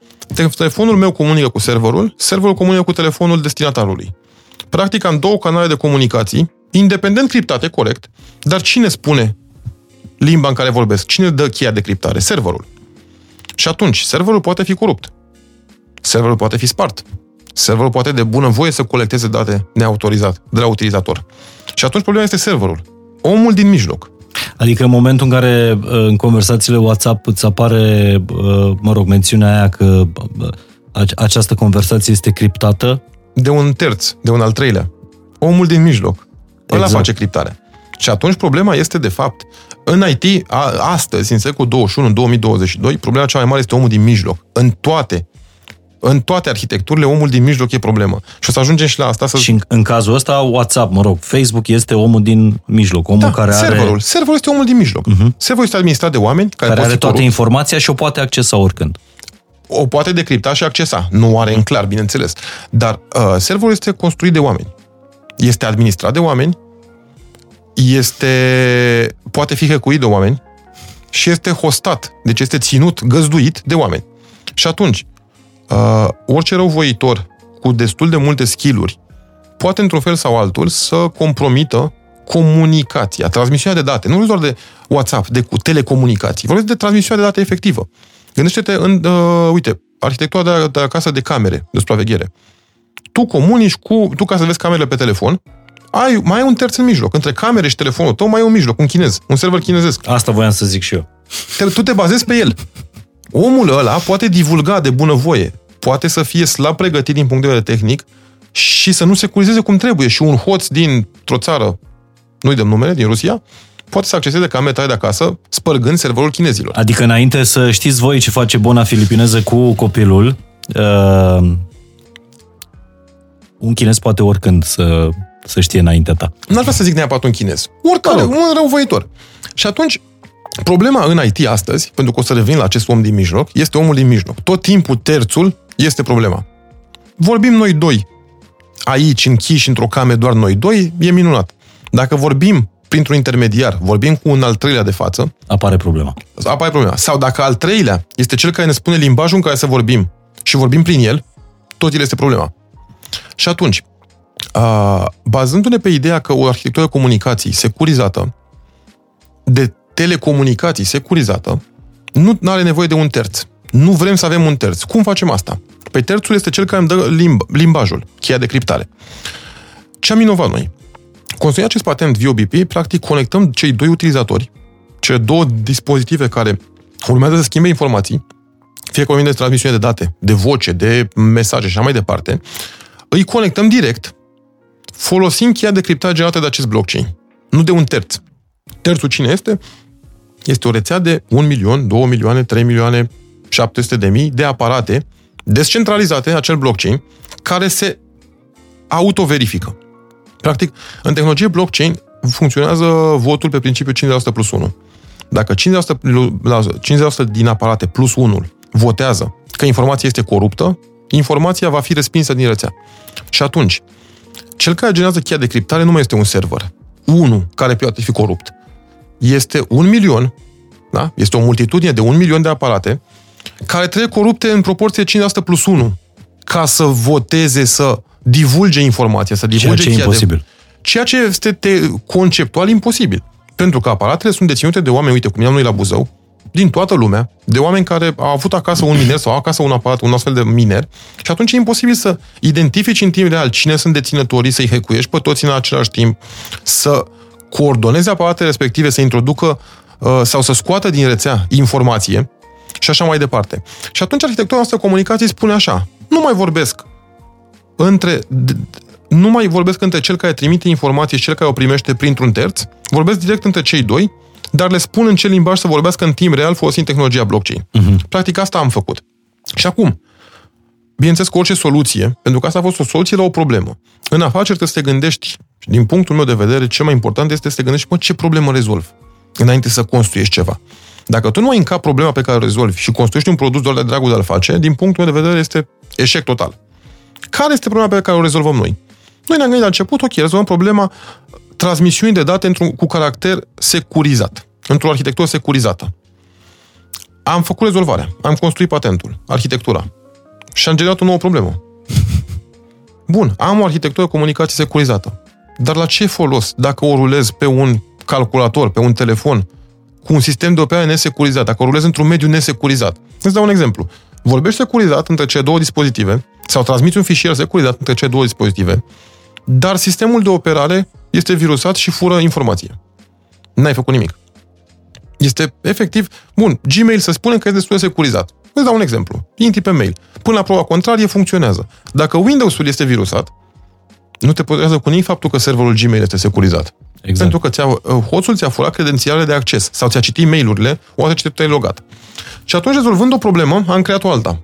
Telefonul meu comunică cu serverul, serverul comunică cu telefonul destinatarului. Practic am două canale de comunicații, independent criptate, corect, dar cine spune limba în care vorbesc? Cine dă cheia de criptare? Serverul. Și atunci, serverul poate fi corupt. Serverul poate fi spart. Serverul poate de bună voie să colecteze date neautorizat de la utilizator. Și atunci problema este serverul. Omul din mijloc. Adică în momentul în care uh, în conversațiile WhatsApp îți apare, uh, mă rog, mențiunea aia că uh, această conversație este criptată? De un terț, de un al treilea. Omul din mijloc. Exact. Ăla face criptarea. Și atunci problema este, de fapt, în IT, astăzi, în secolul 21, în 2022, problema cea mai mare este omul din mijloc. În toate în toate arhitecturile, omul din mijloc e problemă. Și o să ajungem și la asta. Să... Și în, în cazul ăsta, WhatsApp, mă rog, Facebook este omul din mijloc, omul da, care serverul. are... Serverul este omul din mijloc. Uh-huh. Serverul este administrat de oameni care, care are toată corupt. informația și o poate accesa oricând. O poate decripta și accesa. Nu are în clar, bineînțeles. Dar uh, serverul este construit de oameni. Este administrat de oameni, este poate fi hăcuit de oameni și este hostat, deci este ținut, găzduit de oameni. Și atunci, uh, orice răuvoitor cu destul de multe skill-uri poate într-un fel sau altul să compromită comunicația, transmisiunea de date. Nu vorbesc doar de WhatsApp, de cu telecomunicații. Vorbesc de transmisiunea de date efectivă. Gândește-te în, uh, uite, arhitectura de, de acasă de camere de supraveghere. Tu comunici cu, tu ca să vezi camerele pe telefon, ai, mai ai un terț în mijloc. Între camere și telefonul tău mai ai un mijloc, un chinez, un server chinezesc. Asta voiam să zic și eu. Te, tu te bazezi pe el. Omul ăla poate divulga de bunăvoie, poate să fie slab pregătit din punct de vedere tehnic și să nu securizeze cum trebuie. Și un hoț dintr-o țară, nu-i dăm numele, din Rusia, poate să acceseze camera ta de acasă, spărgând serverul chinezilor. Adică înainte să știți voi ce face bona filipineză cu copilul, uh, un chinez poate oricând să, să știe înaintea ta. N-ar vrea să zic neapărat un chinez. Oricare, un răuvoitor. Și atunci, problema în IT astăzi, pentru că o să revin la acest om din mijloc, este omul din mijloc. Tot timpul terțul este problema. Vorbim noi doi. Aici, închiși într-o cameră doar noi doi, e minunat. Dacă vorbim printr-un intermediar, vorbim cu un al treilea de față, Apare problema. apare problema. Sau dacă al treilea este cel care ne spune limbajul în care să vorbim și vorbim prin el, tot el este problema. Și atunci, a, bazându-ne pe ideea că o arhitectură de comunicații securizată, de telecomunicații securizată, nu are nevoie de un terț. Nu vrem să avem un terț. Cum facem asta? Păi terțul este cel care îmi dă limb, limbajul, cheia de criptare. Ce am inovat noi? Construind acest patent VOBP, practic conectăm cei doi utilizatori, cele două dispozitive care urmează să schimbe informații, fie că vorbim de transmisiune de date, de voce, de mesaje și așa mai departe, îi conectăm direct folosind cheia de criptare generată de acest blockchain, nu de un terț. Terțul cine este? Este o rețea de 1 milion, 2 milioane, 3 milioane, 700 de mii de aparate descentralizate, acel blockchain, care se autoverifică. Practic, în tehnologie blockchain funcționează votul pe principiul 50% plus 1. Dacă 50%, la- 50% din aparate plus 1 votează că informația este coruptă, informația va fi respinsă din rețea. Și atunci, cel care generează cheia de criptare nu mai este un server. Unul care poate fi corupt. Este un milion, da? este o multitudine de un milion de aparate care trebuie corupte în proporție 50% plus 1 ca să voteze, să divulge informația, să Ceea divulge ce e cheia imposibil. De... Ceea ce este te, conceptual imposibil. Pentru că aparatele sunt deținute de oameni, uite, cum am noi la Buzău, din toată lumea, de oameni care au avut acasă un miner sau au acasă un aparat, un astfel de miner, și atunci e imposibil să identifici în timp real cine sunt deținătorii, să-i hecuiești pe toți în același timp, să coordoneze aparatele respective, să introducă uh, sau să scoată din rețea informație și așa mai departe. Și atunci arhitectura noastră comunicației spune așa, nu mai vorbesc între nu mai vorbesc între cel care trimite informație și cel care o primește printr-un terț, vorbesc direct între cei doi, dar le spun în ce limbaj să vorbească în timp real folosind tehnologia blockchain. Uh-huh. Practic asta am făcut. Și acum, bineînțeles că orice soluție, pentru că asta a fost o soluție la o problemă. În afaceri trebuie să te gândești, și din punctul meu de vedere, cel mai important este să te gândești, mă, ce problemă rezolv înainte să construiești ceva. Dacă tu nu ai în cap problema pe care o rezolvi și construiești un produs doar de dragul de a-l face, din punctul meu de vedere este eșec total. Care este problema pe care o rezolvăm noi? Noi ne-am gândit la început, ok, rezolvăm problema transmisiunii de date într-un, cu caracter securizat, într-o arhitectură securizată. Am făcut rezolvarea, am construit patentul, arhitectura și am generat o nouă problemă. Bun, am o arhitectură de comunicație securizată, dar la ce folos dacă o rulez pe un calculator, pe un telefon, cu un sistem de operare nesecurizat, dacă o rulez într-un mediu nesecurizat? Îți dau un exemplu. Vorbești securizat între cele două dispozitive, sau transmiți un fișier securizat între cele două dispozitive, dar sistemul de operare este virusat și fură informație. N-ai făcut nimic. Este efectiv, bun, Gmail se spune că este destul de securizat. Îți dau un exemplu. Intri pe mail. Până la proba contrarie, funcționează. Dacă Windows-ul este virusat, nu te protejează cu nimic faptul că serverul Gmail este securizat. Exact. Pentru că ți-a, hoțul ți-a furat credențialele de acces sau ți-a citit mail-urile odată ce te-ai logat. Și atunci, rezolvând o problemă, am creat o alta.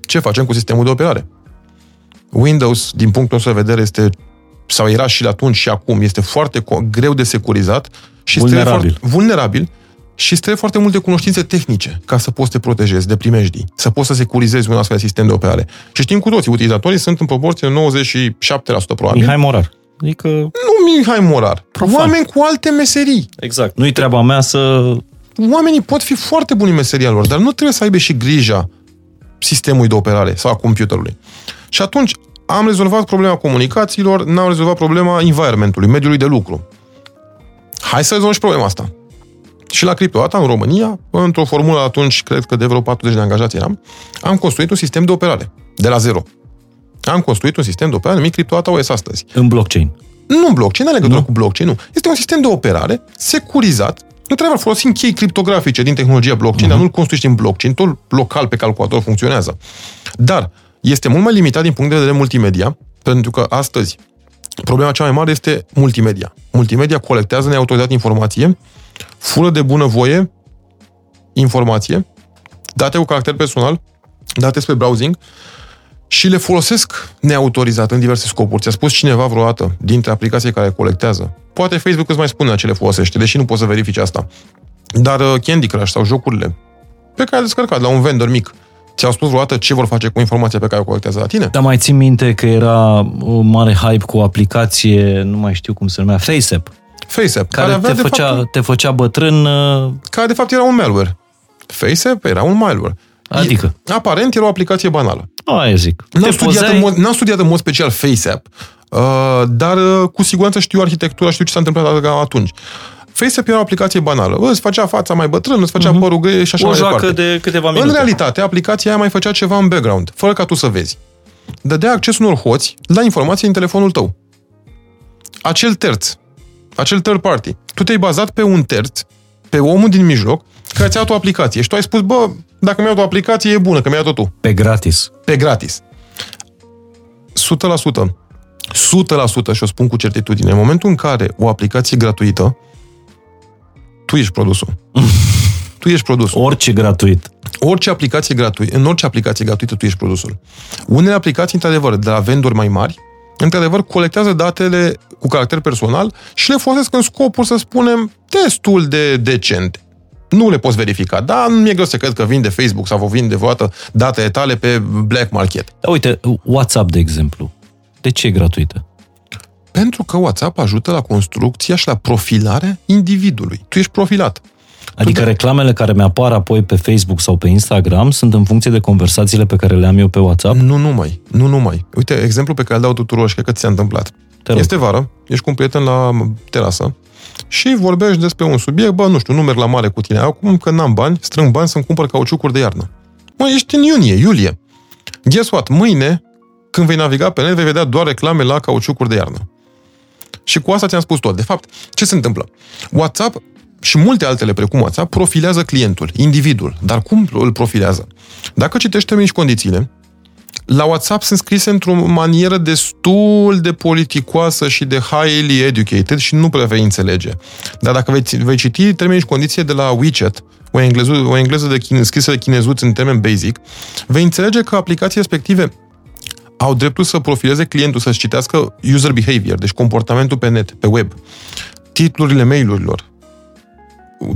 Ce facem cu sistemul de operare? Windows, din punctul nostru de vedere, este sau era și atunci și acum, este foarte greu de securizat și vulnerabil. Foarte, vulnerabil și îți trebuie foarte multe cunoștințe tehnice ca să poți să te protejezi de primejdii, să poți să securizezi un astfel de sistem de operare. Și știm cu toții, utilizatorii sunt în proporție de 97% probabil. Mihai Morar. Adică... Nu Mihai Morar. Profan. Oameni cu alte meserii. Exact. Nu-i treaba mea să... Oamenii pot fi foarte buni în meseria lor, dar nu trebuie să aibă și grija sistemului de operare sau a computerului. Și atunci am rezolvat problema comunicațiilor, n-am rezolvat problema environmentului, mediului de lucru. Hai să rezolvăm și problema asta. Și la CryptoAta, în România, într-o formulă atunci, cred că de vreo 40 de angajați eram, am construit un sistem de operare, de la zero. Am construit un sistem de operare numit CryptoAta OS astăzi. În blockchain. Nu în blockchain, nu are legătură cu blockchain, nu. Este un sistem de operare securizat. Nu trebuie folosim chei criptografice din tehnologia blockchain, uh-huh. dar nu-l construiești în blockchain, tot local pe calculator funcționează. Dar este mult mai limitat din punct de vedere multimedia, pentru că astăzi problema cea mai mare este multimedia. Multimedia colectează neautorizat informație, fură de bună voie informație, date cu caracter personal, date spre browsing și le folosesc neautorizat în diverse scopuri. Ți-a spus cineva vreodată dintre aplicații care colectează. Poate Facebook îți mai spune ce le folosește, deși nu poți să verifici asta. Dar uh, Candy Crush sau jocurile pe care le descărcat la un vendor mic, Ți-au spus vreodată ce vor face cu informația pe care o colectează la tine? Dar mai țin minte că era o mare hype cu o aplicație, nu mai știu cum se numea, FaceApp. FaceApp. Care, care te, făcea, fapt, te făcea bătrân... Uh, care de fapt era un malware. FaceApp era un malware. Adică? Aparent era o aplicație banală. Aia zic. N-am, studiat în, mod, n-am studiat în mod special FaceApp, uh, dar uh, cu siguranță știu arhitectura, știu ce s-a întâmplat atunci. FaceApp era o aplicație banală. Îți făcea fața mai bătrână, îți făcea uh-huh. părul gri și așa o mai departe. de câteva minute. În realitate, aplicația aia mai făcea ceva în background, fără ca tu să vezi. Dădea acces unor hoți la informații în telefonul tău. Acel terț, acel third party. Tu te-ai bazat pe un terț, pe omul din mijloc, care ți-a o aplicație. Și tu ai spus, bă, dacă mi-au o aplicație, e bună, că mi-ai dat tu. Pe gratis. Pe gratis. 100%. 100% și o spun cu certitudine. În momentul în care o aplicație gratuită tu ești produsul. tu ești produsul. Orice gratuit. Orice aplicație gratuită, în orice aplicație gratuită tu ești produsul. Unele aplicații, într-adevăr, de la vendori mai mari, într-adevăr, colectează datele cu caracter personal și le folosesc în scopuri, să spunem, destul de decente. Nu le poți verifica, dar nu mi-e greu să cred că vinde Facebook sau vinde vreodată datele tale pe black market. Da, uite, WhatsApp, de exemplu. De ce e gratuită? Pentru că WhatsApp ajută la construcția și la profilarea individului. Tu ești profilat. Adică reclamele care mi-apar apoi pe Facebook sau pe Instagram sunt în funcție de conversațiile pe care le am eu pe WhatsApp? Nu numai, nu numai. Uite, exemplu pe care îl dau tuturor și cred că ți-a întâmplat. Este vară, ești cu un prieten la terasă și vorbești despre un subiect, bă, nu știu, nu merg la mare cu tine acum că n-am bani, strâng bani să-mi cumpăr cauciucuri de iarnă. Mă, ești în iunie, iulie. Guess what? Mâine, când vei naviga pe net, vei vedea doar reclame la cauciucuri de iarnă. Și cu asta ți-am spus tot. De fapt, ce se întâmplă? WhatsApp și multe altele precum WhatsApp profilează clientul, individul. Dar cum îl profilează? Dacă citești termenii și condițiile, la WhatsApp sunt scrise într-o manieră destul de politicoasă și de highly educated și nu prea vei înțelege. Dar dacă vei, vei citi termenii și condiții de la WeChat, o engleză, o engleză de chine, scrisă de chinezuți în termen basic, vei înțelege că aplicații respective au dreptul să profileze clientul, să-și citească user behavior, deci comportamentul pe net, pe web, titlurile mail-urilor.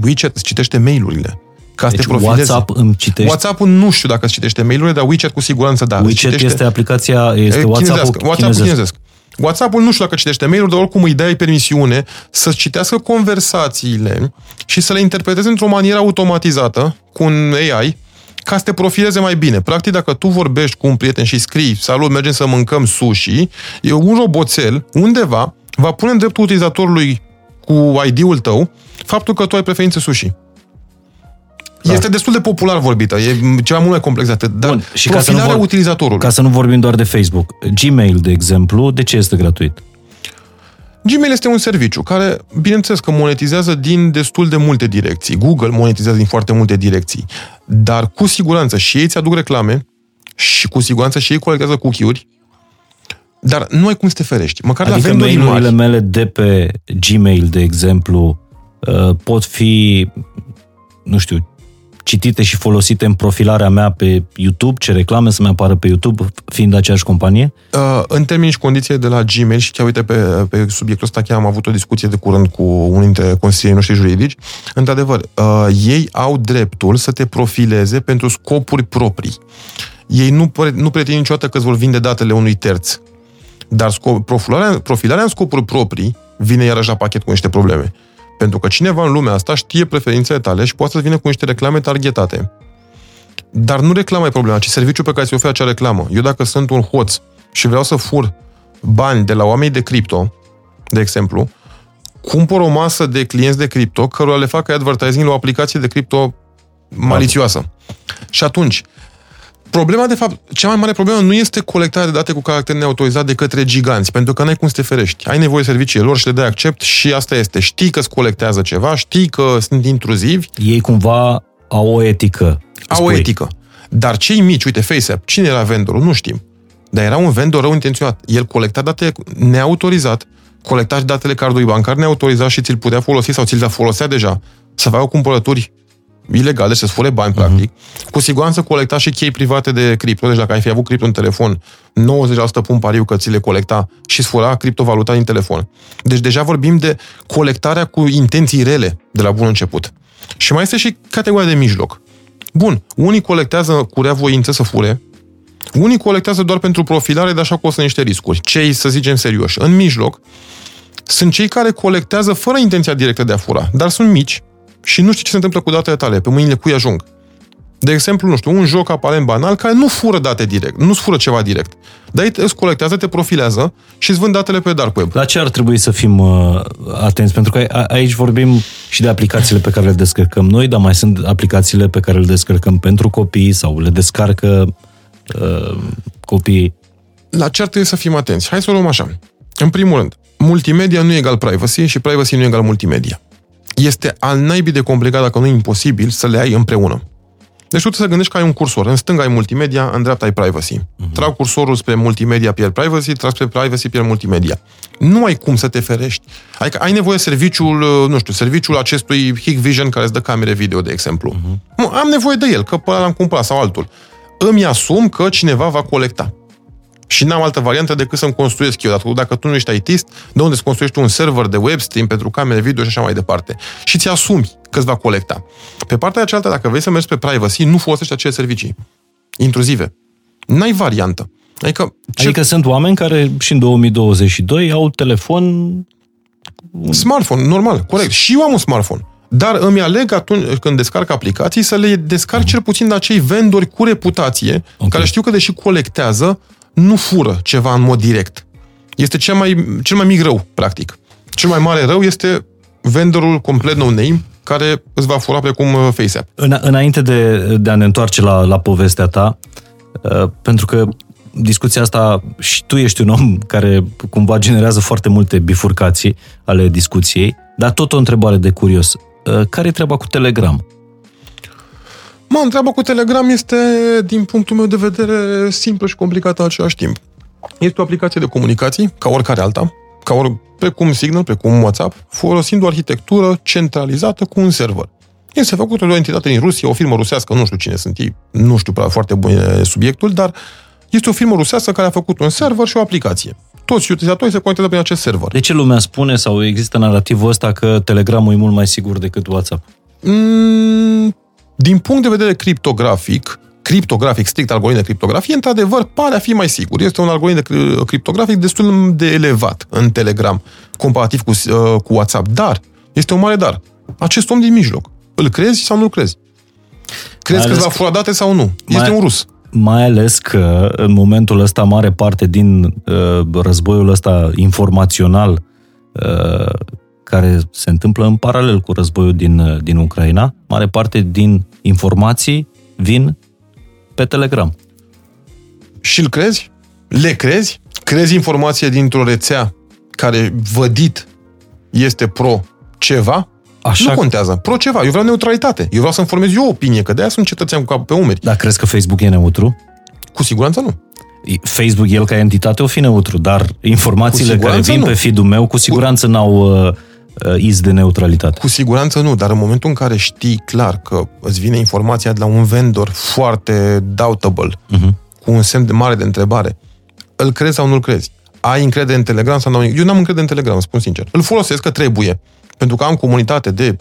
WeChat îți citește mail-urile. Ca deci să te profileze. WhatsApp îmi citește... WhatsApp-ul nu știu dacă îți citește mail-urile, dar WeChat cu siguranță da. WeChat citește... este aplicația, este WhatsApp-ul WhatsApp chinezesc. WhatsApp-ul nu știu dacă citește mail dar oricum îi dai permisiune să citească conversațiile și să le interpreteze într-o manieră automatizată, cu un AI, ca să te profileze mai bine. Practic, dacă tu vorbești cu un prieten și scrii, salut, mergem să mâncăm sushi, e un roboțel undeva va pune în dreptul utilizatorului cu ID-ul tău faptul că tu ai preferințe sushi. Da. Este destul de popular vorbită, e ceva mult mai complex de atât, dar Bun, și profilarea ca să nu vor, utilizatorului. Ca să nu vorbim doar de Facebook, Gmail, de exemplu, de ce este gratuit? Gmail este un serviciu care, bineînțeles că monetizează din destul de multe direcții. Google monetizează din foarte multe direcții. Dar cu siguranță și ei ți-aduc reclame și cu siguranță și ei colectează cookie-uri dar nu ai cum să te ferești. Măcar adică la mail-urile mele de pe Gmail, de exemplu, uh, pot fi, nu știu, citite și folosite în profilarea mea pe YouTube, ce reclame să-mi apară pe YouTube, fiind aceeași companie? Uh, în termeni și condiții de la Gmail și chiar uite pe, pe subiectul ăsta chiar am avut o discuție de curând cu unul dintre consilierii noștri juridici. Într-adevăr, uh, ei au dreptul să te profileze pentru scopuri proprii. Ei nu, nu pretind niciodată că îți vor vinde datele unui terț. Dar scop, profilarea, profilarea în scopuri proprii vine iarăși la pachet cu niște probleme. Pentru că cineva în lumea asta știe preferințele tale și poate să vină cu niște reclame targetate. Dar nu reclama e problema, ci serviciul pe care ți oferă acea reclamă. Eu dacă sunt un hoț și vreau să fur bani de la oameni de cripto, de exemplu, cumpăr o masă de clienți de cripto cărora le fac advertising la o aplicație de cripto malițioasă. Și atunci, Problema, de fapt, cea mai mare problemă nu este colectarea de date cu caracter neautorizat de către giganți, pentru că n-ai cum să te ferești. Ai nevoie de serviciile lor și le dai accept și asta este. Știi că îți colectează ceva, știi că sunt intruzivi. Ei cumva au o etică. Au spui. o etică. Dar cei mici, uite, FaceApp, cine era vendorul? Nu știm. Dar era un vendor rău intenționat. El colecta date neautorizat, colecta și datele cardului bancar neautorizat și ți-l putea folosi sau ți-l folosea deja să facă cumpărături ilegale, să-ți fure bani, uh-huh. practic. Cu siguranță colecta și chei private de cripto. Deci dacă ai fi avut cripto în telefon, 90% pun pariu că ți le colecta și îți fura criptovaluta din telefon. Deci deja vorbim de colectarea cu intenții rele de la bun început. Și mai este și categoria de mijloc. Bun, unii colectează cu rea voință să fure, unii colectează doar pentru profilare, dar așa costă niște riscuri. Cei, să zicem, serioși. În mijloc, sunt cei care colectează fără intenția directă de a fura, dar sunt mici, și nu știi ce se întâmplă cu datele tale, pe mâinile cui ajung. De exemplu, nu știu, un joc aparent banal care nu fură date direct, nu fură ceva direct. Dar îți colectează, te profilează și îți vând datele pe dark web. La ce ar trebui să fim uh, atenți? Pentru că a, aici vorbim și de aplicațiile pe care le descărcăm noi, dar mai sunt aplicațiile pe care le descărcăm pentru copii sau le descarcă uh, copiii. La ce ar trebui să fim atenți? Hai să o luăm așa. În primul rând, multimedia nu e egal privacy și privacy nu e egal multimedia este al naibii de complicat, dacă nu imposibil, să le ai împreună. Deci tu să gândești că ai un cursor. În stânga ai multimedia, în dreapta ai privacy. Uh-huh. Trag cursorul spre multimedia, pierd privacy, trag spre privacy, pierd multimedia. Nu ai cum să te ferești. Adică ai nevoie de serviciul, nu știu, serviciul acestui Hikvision care îți dă camere video, de exemplu. Uh-huh. Am nevoie de el, că pe l-am cumpărat sau altul. Îmi asum că cineva va colecta. Și n-am altă variantă decât să-mi construiesc eu. Dacă, dacă tu nu ești ITist, de unde îți construiești un server de web stream pentru camere video și așa mai departe. Și ți asumi că îți va colecta. Pe partea cealaltă, dacă vrei să mergi pe privacy, nu folosești acele servicii intruzive. N-ai variantă. Adică, ce... adică sunt oameni care și în 2022 au telefon... Smartphone, normal, corect. Și eu am un smartphone. Dar îmi aleg atunci când descarc aplicații să le descarc cel puțin de acei vendori cu reputație, okay. care știu că deși colectează, nu fură ceva în mod direct. Este cel mai, cel mai mic rău, practic. Cel mai mare rău este vendorul complet no-name, care îți va fura precum uh, FaceApp. În, înainte de, de a ne întoarce la, la povestea ta, uh, pentru că discuția asta și tu ești un om care cumva generează foarte multe bifurcații ale discuției, dar tot o întrebare de curios. Uh, care e treaba cu Telegram? Mă, întreabă cu Telegram este, din punctul meu de vedere, simplă și complicată în același timp. Este o aplicație de comunicații, ca oricare alta, ca or, precum Signal, precum WhatsApp, folosind o arhitectură centralizată cu un server. Este făcută de o entitate din Rusia, o firmă rusească, nu știu cine sunt ei, nu știu prea foarte bun subiectul, dar este o firmă rusească care a făcut un server și o aplicație. Toți utilizatorii se conectează prin acest server. De ce lumea spune sau există narativul ăsta că Telegramul e mult mai sigur decât WhatsApp? Mm, din punct de vedere criptografic, criptografic, strict algoritm de criptografie, într-adevăr, pare a fi mai sigur. Este un algoritm de criptografic destul de elevat în Telegram, comparativ cu, uh, cu WhatsApp. Dar, este un mare dar. Acest om din mijloc, îl crezi sau nu-l crezi? Crezi că îți va fura date sau nu? Este mai, un rus. Mai ales că în momentul ăsta mare parte din uh, războiul ăsta informațional uh, care se întâmplă în paralel cu războiul din, din Ucraina. Mare parte din informații vin pe Telegram. Și îl crezi? Le crezi? Crezi informație dintr-o rețea care vădit este pro ceva? Așa... Nu contează. Pro ceva. Eu vreau neutralitate. Eu vreau să-mi formez eu o opinie, că de-aia sunt cetățean cu capul pe umeri. Dar crezi că Facebook e neutru? Cu siguranță nu. Facebook, el ca entitate, o fi neutru, dar informațiile care vin nu. pe feed-ul meu, cu siguranță cu... n-au uh, Uh, iz de neutralitate. Cu siguranță nu, dar în momentul în care știi clar că îți vine informația de la un vendor foarte doubtable, uh-huh. cu un semn de mare de întrebare, îl crezi sau nu-l crezi? Ai încredere în Telegram sau nu? Eu n-am încredere în Telegram, spun sincer. Îl folosesc că trebuie. Pentru că am comunitate de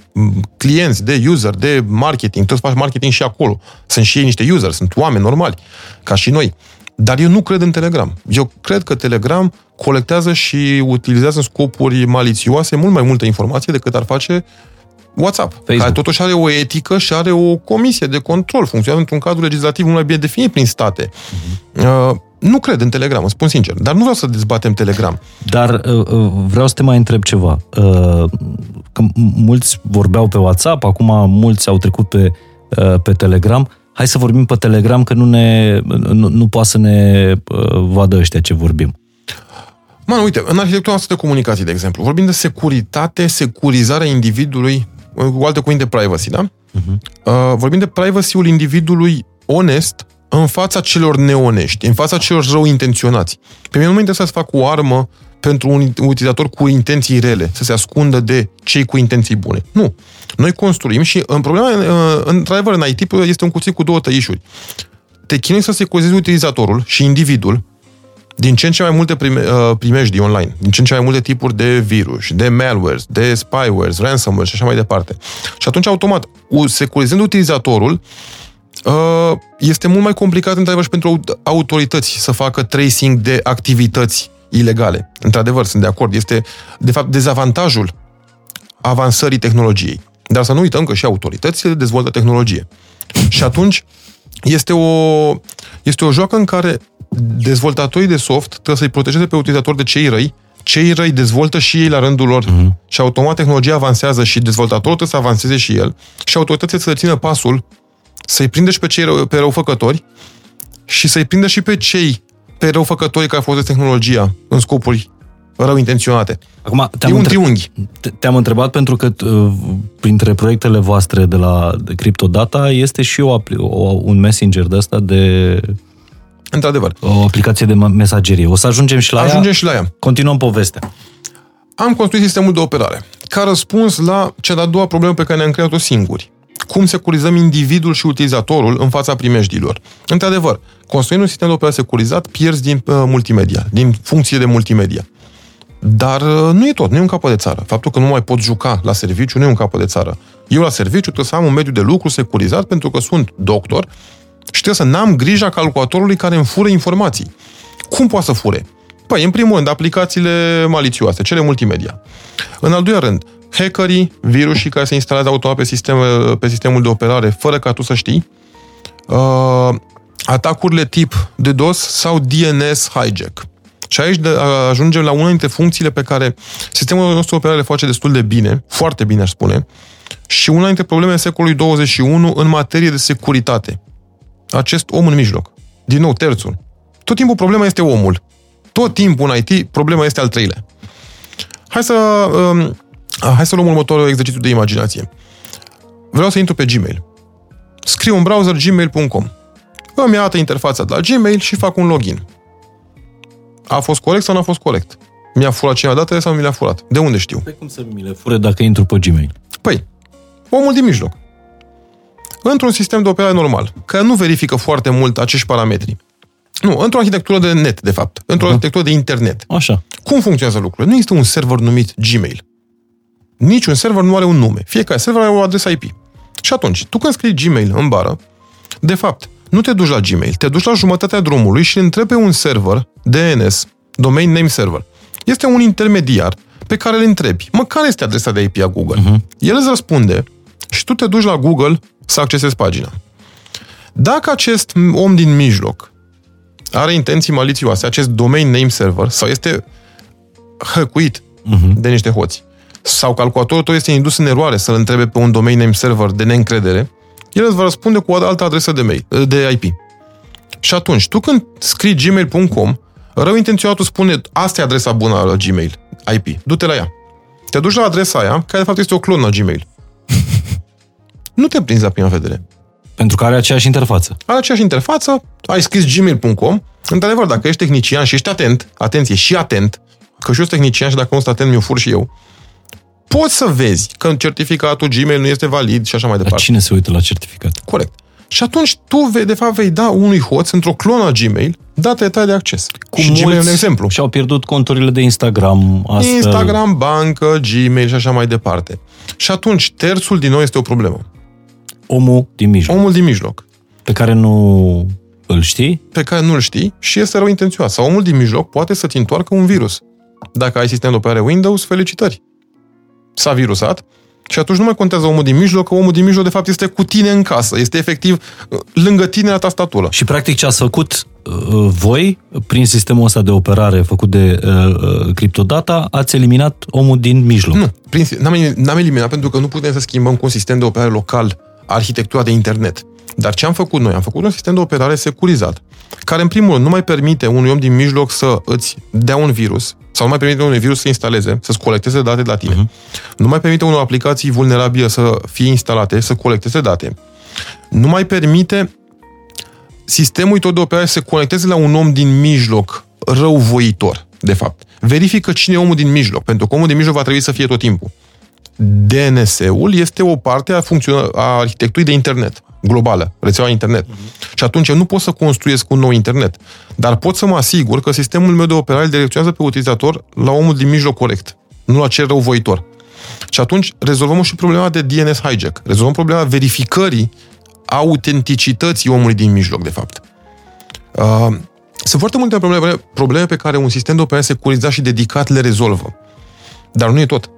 clienți, de user, de marketing. Toți faci marketing și acolo. Sunt și ei niște user, sunt oameni normali, ca și noi. Dar eu nu cred în Telegram. Eu cred că Telegram colectează și utilizează în scopuri malițioase mult mai multă informație decât ar face WhatsApp, Facebook. care totuși are o etică și are o comisie de control, funcționează într-un cadru legislativ mult mai bine definit prin state. Uh, nu cred în Telegram, îmi spun sincer, dar nu vreau să dezbatem Telegram. Dar uh, uh, vreau să te mai întreb ceva. Uh, Că mulți vorbeau pe WhatsApp, acum mulți au trecut pe, uh, pe Telegram. Hai să vorbim pe Telegram, că nu, ne, nu, nu poate să ne uh, vadă ăștia ce vorbim. Man, uite, în arhitectura noastră de comunicații, de exemplu, vorbim de securitate, securizarea individului, cu alte cuvinte, privacy, da? Uh-huh. Uh, vorbim de privacy-ul individului onest în fața celor neonești, în fața celor rău intenționați. Pe mine nu mă interesează să fac o armă pentru un utilizator cu intenții rele, să se ascundă de cei cu intenții bune. Nu. Noi construim și în problema, uh, într-adevăr, în IT este un cuțit cu două tăișuri. Te chinui să securizezi utilizatorul și individul din ce în ce mai multe prime, uh, primești online, din ce în ce mai multe tipuri de virus, de malwares, de spywares, ransomware și așa mai departe. Și atunci, automat, securizând utilizatorul, uh, este mult mai complicat, într-adevăr, și pentru autorități să facă tracing de activități ilegale. Într-adevăr, sunt de acord. Este, de fapt, dezavantajul avansării tehnologiei. Dar să nu uităm că și autoritățile dezvoltă tehnologie. Și atunci este o, este o joacă în care dezvoltatorii de soft trebuie să-i protejeze pe utilizatori de cei răi, cei răi dezvoltă și ei la rândul lor uh-huh. și automat tehnologia avansează și dezvoltatorul trebuie să avanseze și el și autoritățile să țină pasul, să-i prinde și pe cei rău, pe răufăcători și să-i prindă și pe cei pe răufăcătorii care folosesc tehnologia în scopuri rău intenționate. Acum, te-am e un întreb... triunghi. Te-am întrebat pentru că uh, printre proiectele voastre de la de CryptoData este și o, o, un messenger de ăsta de Într-adevăr. O aplicație de mesagerie. O să ajungem și la ajungem ea. și la ea. Continuăm povestea. Am construit sistemul de operare ca răspuns la cea de-a doua problemă pe care ne-am creat-o singuri. Cum securizăm individul și utilizatorul în fața primejdilor? Într-adevăr, construind un sistem de operare securizat, pierzi din uh, multimedia, din funcție de multimedia. Dar uh, nu e tot, nu e un capăt de țară. Faptul că nu mai pot juca la serviciu nu e un capăt de țară. Eu la serviciu trebuie să am un mediu de lucru securizat pentru că sunt doctor și trebuie să n-am grija calculatorului care îmi fură informații. Cum poate să fure? Păi, în primul rând, aplicațiile malițioase, cele multimedia. În al doilea rând, hackerii, virusii care se instalează automat pe, sistem, pe sistemul de operare fără ca tu să știi, uh, atacurile tip DDoS sau DNS hijack. Și aici de, ajungem la una dintre funcțiile pe care sistemul nostru de operare le face destul de bine, foarte bine aș spune, și una dintre problemele secolului 21 în materie de securitate acest om în mijloc. Din nou, terțul. Tot timpul problema este omul. Tot timpul în IT, problema este al treilea. Hai să, um, hai să luăm următorul exercițiu de imaginație. Vreau să intru pe Gmail. Scriu în browser gmail.com. Îmi arată interfața de la Gmail și fac un login. A fost corect sau nu a fost corect? Mi-a furat cineva datele sau mi le-a furat? De unde știu? Păi cum să mi le fure dacă intru pe Gmail? Păi, omul din mijloc într-un sistem de operare normal, care nu verifică foarte mult acești parametri. Nu, într-o arhitectură de net, de fapt. Într-o uh-huh. arhitectură de internet. Așa. Cum funcționează lucrurile? Nu este un server numit Gmail. Niciun server nu are un nume. Fiecare server are o adresă IP. Și atunci, tu când scrii Gmail în bară, de fapt, nu te duci la Gmail, te duci la jumătatea drumului și întrebi pe un server DNS, Domain Name Server. Este un intermediar pe care îl întrebi, mă, care este adresa de IP a Google? Uh-huh. El îți răspunde și tu te duci la Google să accesezi pagina. Dacă acest om din mijloc are intenții malițioase, acest domain name server, sau este hăcuit uh-huh. de niște hoți, sau calculatorul tău este indus în eroare să-l întrebe pe un domain name server de neîncredere, el îți va răspunde cu o altă adresă de, mail, de IP. Și atunci, tu când scrii gmail.com, rău intenționatul spune, asta e adresa bună la Gmail, IP, du-te la ea. Te duci la adresa aia, care de fapt este o clonă Gmail nu te prinzi la prima vedere. Pentru că are aceeași interfață. Are aceeași interfață, ai scris gmail.com, într-adevăr, dacă ești tehnician și ești atent, atenție, și atent, că și eu sunt tehnician și dacă nu sunt atent, mi-o fur și eu, poți să vezi că certificatul Gmail nu este valid și așa mai departe. Dar cine se uită la certificat? Corect. Și atunci tu, vei, de fapt, vei da unui hoț într-o clonă a Gmail date tale de acces. Cu și Gmail e un exemplu. Și-au pierdut conturile de Instagram. Astfel. Instagram, bancă, Gmail și așa mai departe. Și atunci, terțul din nou este o problemă omul din mijloc. Omul din mijloc. Pe care nu îl știi? Pe care nu îl știi și este rău intenționat. Sau omul din mijloc poate să-ți întoarcă un virus. Dacă ai sistem de operare Windows, felicitări. S-a virusat, Și atunci nu mai contează omul din mijloc, că omul din mijloc de fapt este cu tine în casă, este efectiv uh, lângă tine la tastatură. Și practic ce ați făcut uh, voi, prin sistemul ăsta de operare făcut de uh, uh criptodata, ați eliminat omul din mijloc. Nu, prin, n-am, n-am eliminat pentru că nu putem să schimbăm cu un sistem de operare local arhitectura de internet. Dar ce am făcut noi? Am făcut un sistem de operare securizat, care în primul rând nu mai permite unui om din mijloc să îți dea un virus, sau nu mai permite unui virus să instaleze, să-ți colecteze date de la tine. Uh-huh. Nu mai permite unor aplicații vulnerabile să fie instalate, să colecteze date. Nu mai permite sistemul tot de operare să se conecteze la un om din mijloc, răuvoitor, de fapt. Verifică cine e omul din mijloc, pentru că omul din mijloc va trebui să fie tot timpul. DNS-ul este o parte a, funcțion- a arhitecturii de internet globală, rețeaua internet. Uh-huh. Și atunci nu pot să construiesc un nou internet, dar pot să mă asigur că sistemul meu de operare direcționează pe utilizator la omul din mijloc corect, nu la cel răuvoitor. Și atunci rezolvăm și problema de DNS hijack. Rezolvăm problema verificării autenticității omului din mijloc, de fapt. Uh, sunt foarte multe probleme, probleme pe care un sistem de operare securizat și dedicat le rezolvă. Dar nu e tot.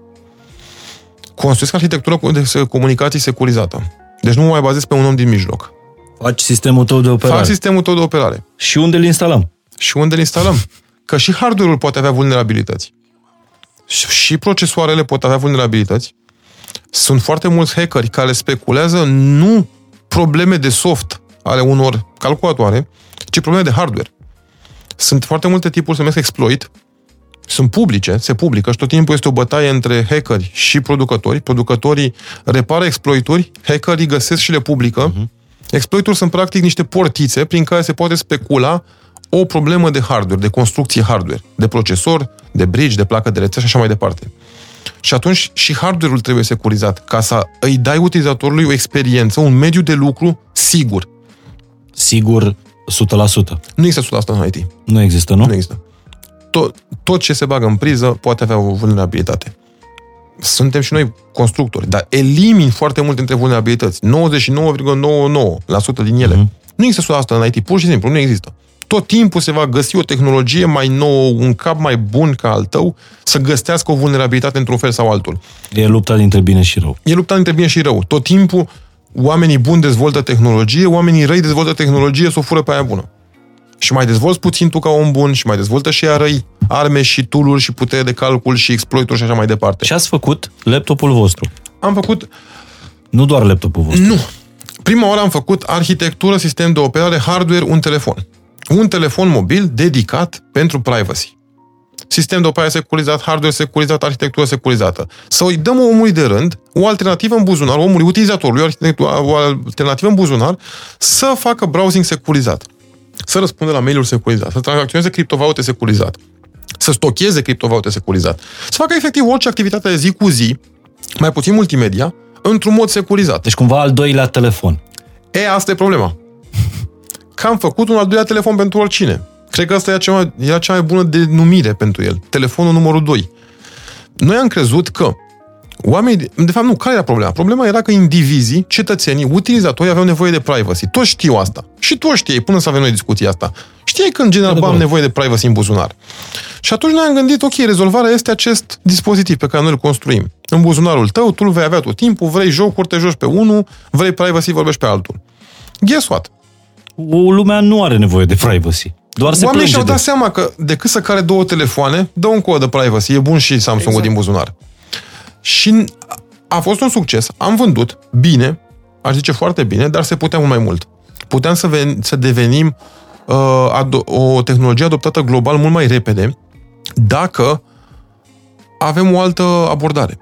Construiesc arhitectură de comunicații securizată deci nu mă mai bazez pe un om din mijloc. Faci sistemul tău de operare. Fac sistemul tău de operare. Și unde îl instalăm? Și unde îl instalăm? Că și hardware-ul poate avea vulnerabilități. Și procesoarele pot avea vulnerabilități. Sunt foarte mulți hackeri care speculează nu probleme de soft ale unor calculatoare, ci probleme de hardware. Sunt foarte multe tipuri, se numesc exploit, sunt publice, se publică și tot timpul este o bătaie între hackeri și producători. Producătorii repară exploituri, hackerii găsesc și le publică. Uh-huh. Exploituri sunt practic niște portițe prin care se poate specula o problemă de hardware, de construcție hardware, de procesor, de bridge, de placă de rețea și așa mai departe. Și atunci și hardware-ul trebuie securizat ca să îi dai utilizatorului o experiență, un mediu de lucru sigur. Sigur 100%. Nu există 100% în IT. Nu există, nu? Nu există tot, tot ce se bagă în priză poate avea o vulnerabilitate. Suntem și noi constructori, dar elimin foarte multe dintre vulnerabilități. 99,99% din ele. Mm-hmm. Nu există 100% în IT, pur și simplu, nu există. Tot timpul se va găsi o tehnologie mai nouă, un cap mai bun ca al tău, să găsească o vulnerabilitate într-un fel sau altul. E lupta dintre bine și rău. E lupta dintre bine și rău. Tot timpul oamenii buni dezvoltă tehnologie, oamenii răi dezvoltă tehnologie să o fură pe aia bună și mai dezvolți puțin tu ca om bun și mai dezvoltă și ea răi arme și tool și putere de calcul și exploituri și așa mai departe. Ce ați făcut laptopul vostru? Am făcut... Nu doar laptopul vostru. Nu. Prima oară am făcut arhitectură, sistem de operare, hardware, un telefon. Un telefon mobil dedicat pentru privacy. Sistem de operare securizat, hardware securizat, arhitectură securizată. Să îi dăm omului de rând o alternativă în buzunar, omului utilizatorului, o alternativă în buzunar, să facă browsing securizat să răspundă la mail-uri securizat, să tranzacționeze criptovalute securizat, să stocheze criptovalute securizat, să facă efectiv orice activitate de zi cu zi, mai puțin multimedia, într-un mod securizat. Deci cumva al doilea telefon. E, asta e problema. Că am făcut un al doilea telefon pentru oricine. Cred că asta era cea mai, era cea mai bună denumire pentru el. Telefonul numărul 2. Noi am crezut că Oamenii, de fapt nu, care era problema? Problema era că indivizii, cetățenii, utilizatorii aveau nevoie de privacy. Toți știu asta. Și tu știi, până să avem noi discuția asta. Știai că în general am nevoie de privacy în buzunar. Și atunci ne-am gândit, ok, rezolvarea este acest dispozitiv pe care noi îl construim. În buzunarul tău, tu îl vei avea tot timpul, vrei jocuri, te joci pe unul, vrei privacy, vorbești pe altul. Guess what? O lumea nu are nevoie de privacy. Doar se Oamenii și-au dat de... seama că decât să care două telefoane, dă un cod de privacy, e bun și Samsung-ul exact. din buzunar. Și a fost un succes. Am vândut bine, aș zice foarte bine, dar se putea mult mai mult. Puteam să, ven- să devenim uh, ado- o tehnologie adoptată global mult mai repede dacă avem o altă abordare.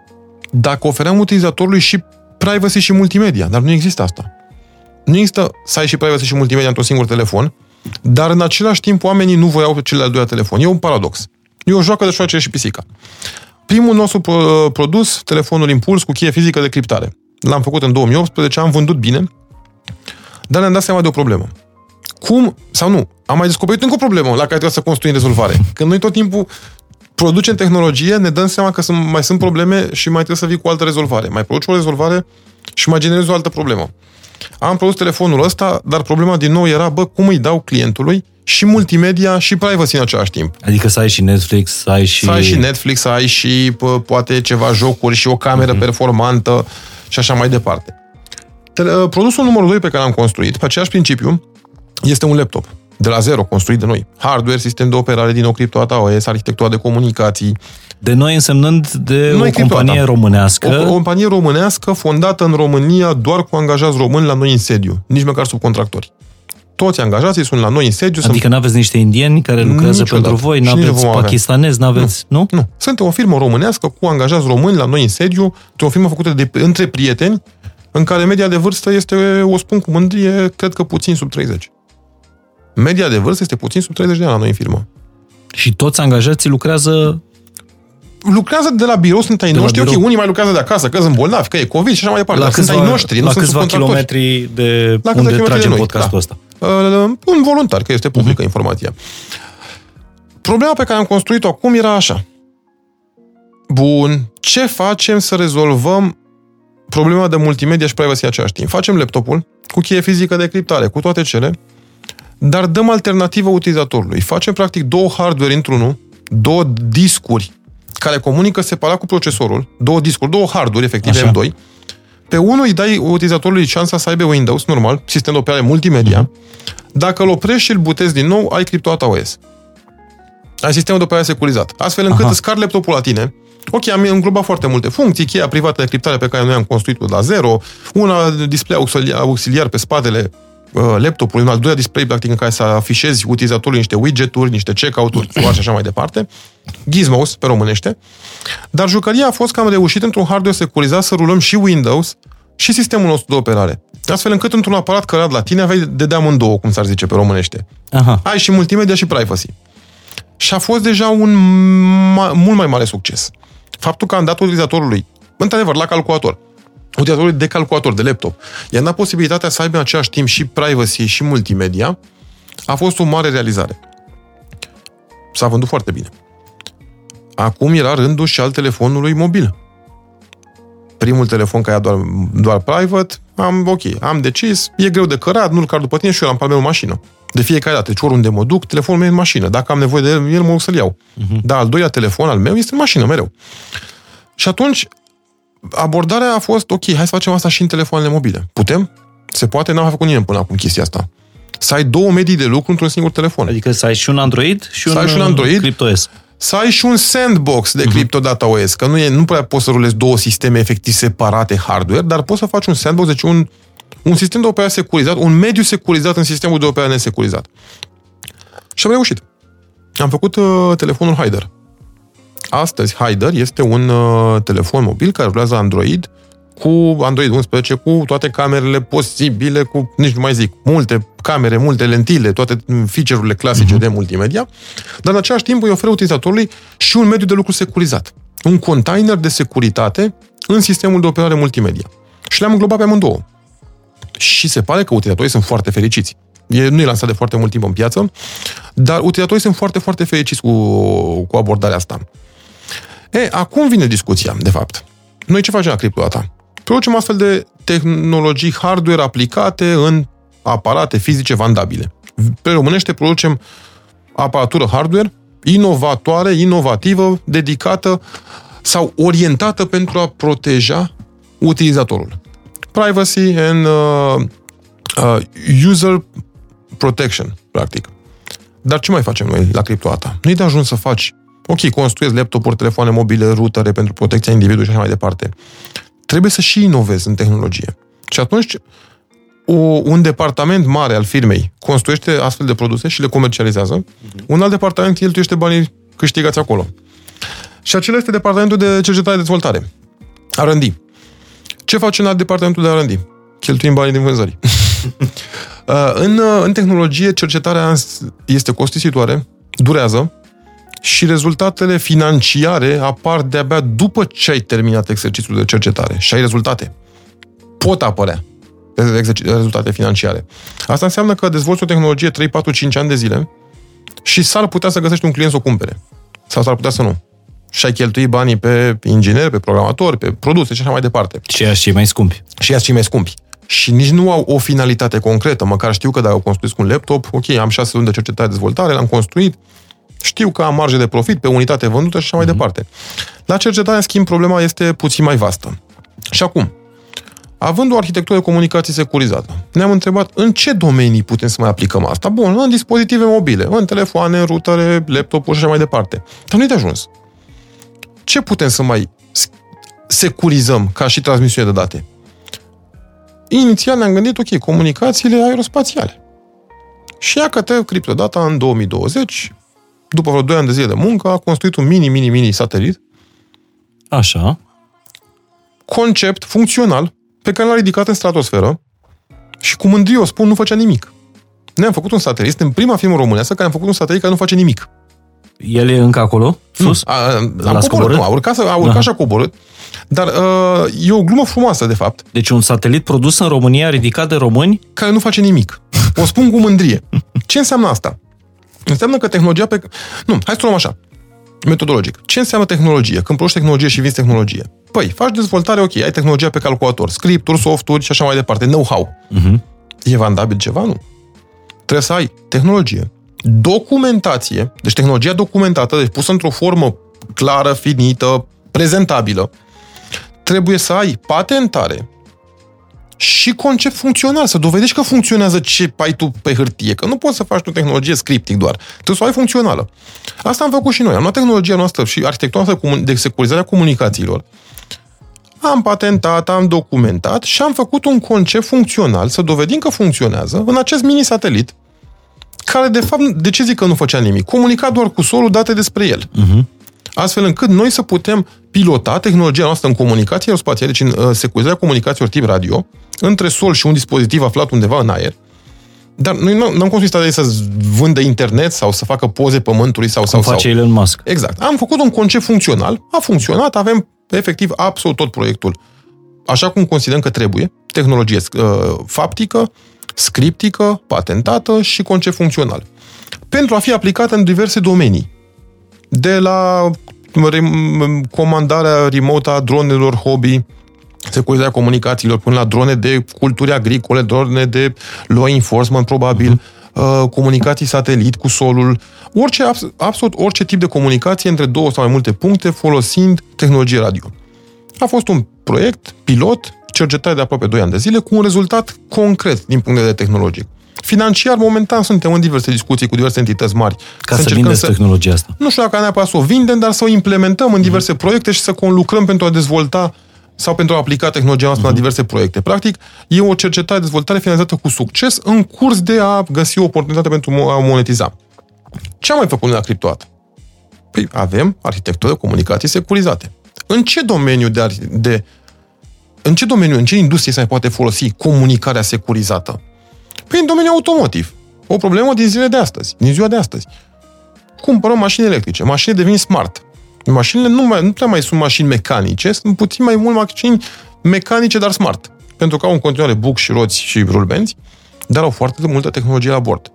Dacă ofeream utilizatorului și privacy și multimedia, dar nu există asta. Nu există să ai și privacy și multimedia într-un singur telefon, dar în același timp oamenii nu voiau cel de-al doilea telefon. E un paradox. E o joacă de șoace și pisica. Primul nostru produs, telefonul Impuls cu cheie fizică de criptare. L-am făcut în 2018, am vândut bine, dar ne-am dat seama de o problemă. Cum, sau nu, am mai descoperit încă o problemă la care trebuie să construim rezolvare. Când noi tot timpul producem tehnologie, ne dăm seama că sunt, mai sunt probleme și mai trebuie să vii cu o altă rezolvare. Mai produci o rezolvare și mai generezi o altă problemă. Am produs telefonul ăsta, dar problema din nou era, bă, cum îi dau clientului și multimedia și privacy în același timp. Adică să ai și Netflix, să ai și... Să ai și Netflix, să ai și pă, poate ceva jocuri și o cameră uh-huh. performantă și așa mai departe. Ă, produsul numărul 2 pe care l-am construit, pe același principiu, este un laptop. De la zero, construit de noi. Hardware, sistem de operare din OS, arhitectura de comunicații. De noi însemnând de noi o companie românească. O, o companie românească fondată în România doar cu angajați români la noi în sediu, nici măcar subcontractori toți angajații sunt la noi în sediu. Adică sunt... nu aveți niște indieni care lucrează Niciodată. pentru voi, nu aveți pakistanezi, nu aveți, nu. nu? Nu. Suntem o firmă românească cu angajați români la noi în sediu, o firmă făcută de, între prieteni, în care media de vârstă este, o spun cu mândrie, cred că puțin sub 30. Media de vârstă este puțin sub 30 de ani la noi în firmă. Și toți angajații lucrează lucrează de la birou, sunt ai de noștri, ok, unii mai lucrează de acasă, că sunt bolnavi, că e COVID și așa mai departe, la sunt ai noștri, la nu câțiva sunt kilometri de la unde tragem de podcastul da. ăsta. Uh, un voluntar, că este publică uh-huh. informația. Problema pe care am construit-o acum era așa. Bun, ce facem să rezolvăm problema de multimedia și privacy în același timp? Facem laptopul cu cheie fizică de criptare, cu toate cele, dar dăm alternativă utilizatorului. Facem practic două hardware într-unul, două discuri care comunică separat cu procesorul, două discuri, două harduri, efectiv, Așa. M2. Pe unul îi dai utilizatorului șansa să aibă Windows, normal, sistem de operare multimedia. Mm-hmm. Dacă îl oprești și îl butezi din nou, ai CryptoAta OS. Ai sistemul de operare securizat. Astfel încât Aha. îți car laptopul la tine, Ok, am înglobat foarte multe funcții, cheia privată de criptare pe care noi am construit-o la zero, una display auxiliar, auxiliar pe spatele uh, laptopului, un al doilea display practic în care să afișezi utilizatorului niște widgeturi, niște checkout-uri și așa mai departe. Gizmos, pe românește. Dar jucăria a fost că am reușit într-un hardware securizat să rulăm și Windows și sistemul nostru de operare. Astfel încât într-un aparat cărat la tine aveai de deam în două, cum s-ar zice pe românește. Aha. Ai și multimedia și privacy. Și a fost deja un ma- mult mai mare succes. Faptul că am dat utilizatorului, într-adevăr, la calculator, utilizatorului de calculator, de laptop, i-am dat posibilitatea să aibă în același timp și privacy și multimedia, a fost o mare realizare. S-a vândut foarte bine. Acum era rândul și al telefonului mobil. Primul telefon care era doar, doar private, am, ok, am decis, e greu de cărat, nu-l car după tine și eu am pe în mașină. De fiecare dată, deci oriunde mă duc, telefonul meu e în mașină. Dacă am nevoie de el, el mă duc să-l iau. Uh-huh. Dar al doilea telefon al meu este în mașină, mereu. Și atunci, abordarea a fost, ok, hai să facem asta și în telefoanele mobile. Putem? Se poate? N-am făcut nimeni până acum chestia asta. Să ai două medii de lucru într-un singur telefon. Adică să ai și un Android și un, să ai și un Android, CryptoS. Să ai și un sandbox de uh-huh. CryptoData OS, că nu, e, nu prea poți să rulezi două sisteme efectiv separate hardware, dar poți să faci un sandbox, deci un, un sistem de operare securizat, un mediu securizat în sistemul de operare nesecurizat. Și am reușit. Am făcut uh, telefonul Hyder. Astăzi Hyder este un uh, telefon mobil care rulează Android cu Android 11, cu toate camerele posibile, cu, nici nu mai zic, multe camere, multe lentile, toate feature-urile clasice uh-huh. de multimedia, dar în același timp îi oferă utilizatorului și un mediu de lucru securizat. Un container de securitate în sistemul de operare multimedia. Și le-am înglobat pe amândouă. Și se pare că utilizatorii sunt foarte fericiți. E, nu e lansat de foarte mult timp în piață, dar utilizatorii sunt foarte, foarte fericiți cu, cu abordarea asta. E, acum vine discuția, de fapt. Noi ce facem la CryptoData? Producem astfel de tehnologii hardware aplicate în aparate fizice vandabile. Pe românește producem aparatură hardware inovatoare, inovativă, dedicată sau orientată pentru a proteja utilizatorul. Privacy and uh, uh, user protection, practic. Dar ce mai facem noi la CryptoAta? Nu-i de ajuns să faci, ok, construiesc laptopuri, telefoane mobile, rutere pentru protecția individului și așa mai departe. Trebuie să și inovezi în tehnologie. Și atunci o, un departament mare al firmei construiește astfel de produse și le comercializează, uh-huh. un alt departament cheltuiește banii câștigați acolo. Și acela este departamentul de cercetare de dezvoltare. R&D. Ce face în alt departamentul de R&D? Cheltuim banii din vânzări. Uh, în, uh, în tehnologie, cercetarea este costisitoare, durează și rezultatele financiare apar de-abia după ce ai terminat exercițiul de cercetare și ai rezultate. Pot apărea rezultate financiare. Asta înseamnă că dezvolți o tehnologie 3, 4, 5 ani de zile și s-ar putea să găsești un client să o cumpere. Sau s-ar putea să nu. Și ai cheltui banii pe inginer, pe programator, pe produse și așa mai departe. Și ea cei mai scumpi. Și ea cei mai scumpi. și nici nu au o finalitate concretă. Măcar știu că dacă construiesc un laptop, ok, am șase luni de cercetare-dezvoltare, l-am construit, știu că am marge de profit pe unitate vândută și așa mai mm-hmm. departe. La cercetare, în schimb, problema este puțin mai vastă. Și acum, având o arhitectură de comunicații securizată, ne-am întrebat în ce domenii putem să mai aplicăm asta. Bun, în dispozitive mobile, în telefoane, în rutere, laptopuri și așa mai departe. Dar nu-i de ajuns. Ce putem să mai securizăm ca și transmisiune de date? Inițial ne-am gândit, ok, comunicațiile aerospațiale. Și ia că Criptodata în 2020, după vreo 2 ani de zile de muncă, a construit un mini, mini, mini satelit. Așa. Concept funcțional pe care l-a ridicat în stratosferă și cu mândrie o spun, nu făcea nimic. Noi am făcut un satelit, suntem prima firmă românească care am făcut un satelit care nu face nimic. El e încă acolo? Sus? Nu, a, a, am coborât, nu, a urcat, a urcat și a coborât. Dar uh, e o glumă frumoasă, de fapt. Deci un satelit produs în România, ridicat de români? Care nu face nimic. O spun cu mândrie. Ce înseamnă asta? Înseamnă că tehnologia pe... Nu, hai să luăm așa. Metodologic. Ce înseamnă tehnologie? Când produci tehnologie și vinzi tehnologie. Păi, faci dezvoltare, ok, ai tehnologia pe calculator, scripturi, softuri și așa mai departe, know-how. Uh-huh. E vandabil ceva? Nu. Trebuie să ai tehnologie, documentație, deci tehnologia documentată, deci pusă într-o formă clară, finită, prezentabilă. Trebuie să ai patentare și concept funcțional, să dovedești că funcționează ce ai tu pe hârtie, că nu poți să faci o tehnologie scriptic doar, trebuie să o ai funcțională. Asta am făcut și noi, am luat tehnologia noastră și arhitectura noastră de securizare a comunicațiilor, am patentat, am documentat și am făcut un concept funcțional, să dovedim că funcționează, în acest mini-satelit, care, de fapt, de ce zic că nu făcea nimic? Comunica doar cu solul date despre el. Uh-huh. Astfel încât noi să putem pilota tehnologia noastră în comunicație aerospațială, deci în uh, securizarea comunicațiilor tip radio, între sol și un dispozitiv aflat undeva în aer, dar noi nu am construit stadia să vândă internet sau să facă poze pământului sau... Cum sau, face Elon Musk. Exact. Am făcut un concept funcțional, a funcționat, avem efectiv absolut tot proiectul așa cum considerăm că trebuie, tehnologie uh, faptică, scriptică, patentată și concept funcțional. Pentru a fi aplicată în diverse domenii. De la comandarea remote a dronelor hobby, securizarea comunicațiilor, până la drone de culturi agricole, drone de law enforcement, probabil, uh-huh. comunicații satelit cu solul, orice, absolut orice tip de comunicație între două sau mai multe puncte folosind tehnologie radio. A fost un proiect pilot, cercetare de aproape 2 ani de zile, cu un rezultat concret din punct de vedere tehnologic. Financiar, momentan, suntem în diverse discuții cu diverse entități mari. Ca să, să vindeți să, tehnologia asta. Nu știu dacă neapărat să o vindem, dar să o implementăm în mhm. diverse uh-huh. proiecte și să conlucrăm pentru a dezvolta sau pentru a aplica tehnologia noastră uh-huh. la mhm. diverse proiecte. Practic, e o cercetare, dezvoltare finalizată cu succes în curs de a găsi o oportunitate pentru a monetiza. Ce am mai făcut noi la Criptoat? Păi avem arhitectură de comunicații securizate. În ce domeniu de, de în ce domeniu, în ce industrie se mai poate folosi comunicarea securizată? Păi în domeniul automotiv. O problemă din zilele de astăzi, din ziua de astăzi. Cumpărăm mașini electrice, mașini devin smart. Mașinile nu, mai, nu prea mai sunt mașini mecanice, sunt puțin mai mult mașini mecanice, dar smart. Pentru că au în continuare buc și roți și rulbenți, dar au foarte multă tehnologie la bord.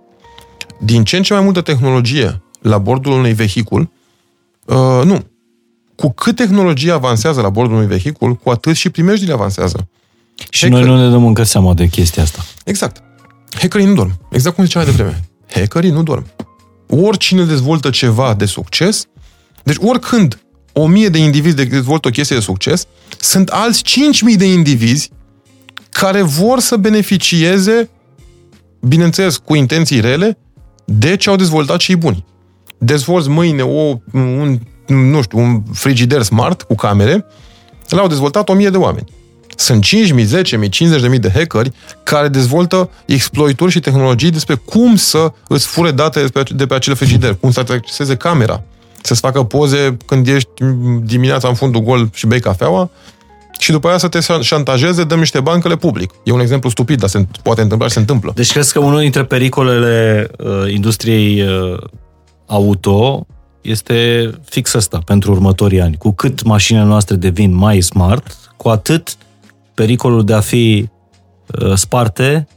Din ce în ce mai multă tehnologie la bordul unui vehicul, uh, nu, cu cât tehnologia avansează la bordul unui vehicul, cu atât și primejdile avansează. Și Hacker... noi nu ne dăm încă seama de chestia asta. Exact. Hackerii nu dorm. Exact cum ziceam de vreme. Hackerii nu dorm. Oricine dezvoltă ceva de succes, deci oricând o mie de indivizi dezvoltă o chestie de succes, sunt alți 5.000 de indivizi care vor să beneficieze, bineînțeles, cu intenții rele, de ce au dezvoltat cei buni. Dezvolți mâine o, un nu știu, un frigider smart cu camere, l-au dezvoltat 1000 de oameni. Sunt 5.000, 10.000, 50.000 de hackeri care dezvoltă exploituri și tehnologii despre cum să îți fure date de pe acele frigider, cum să acceseze camera, să-ți facă poze când ești dimineața în fundul gol și bei cafeaua și după aia să te șantajeze, dăm niște bancele public. E un exemplu stupid, dar se poate întâmpla și se întâmplă. Deci crezi că unul dintre pericolele uh, industriei uh, auto este fix asta pentru următorii ani. Cu cât mașinile noastre devin mai smart, cu atât pericolul de a fi uh, sparte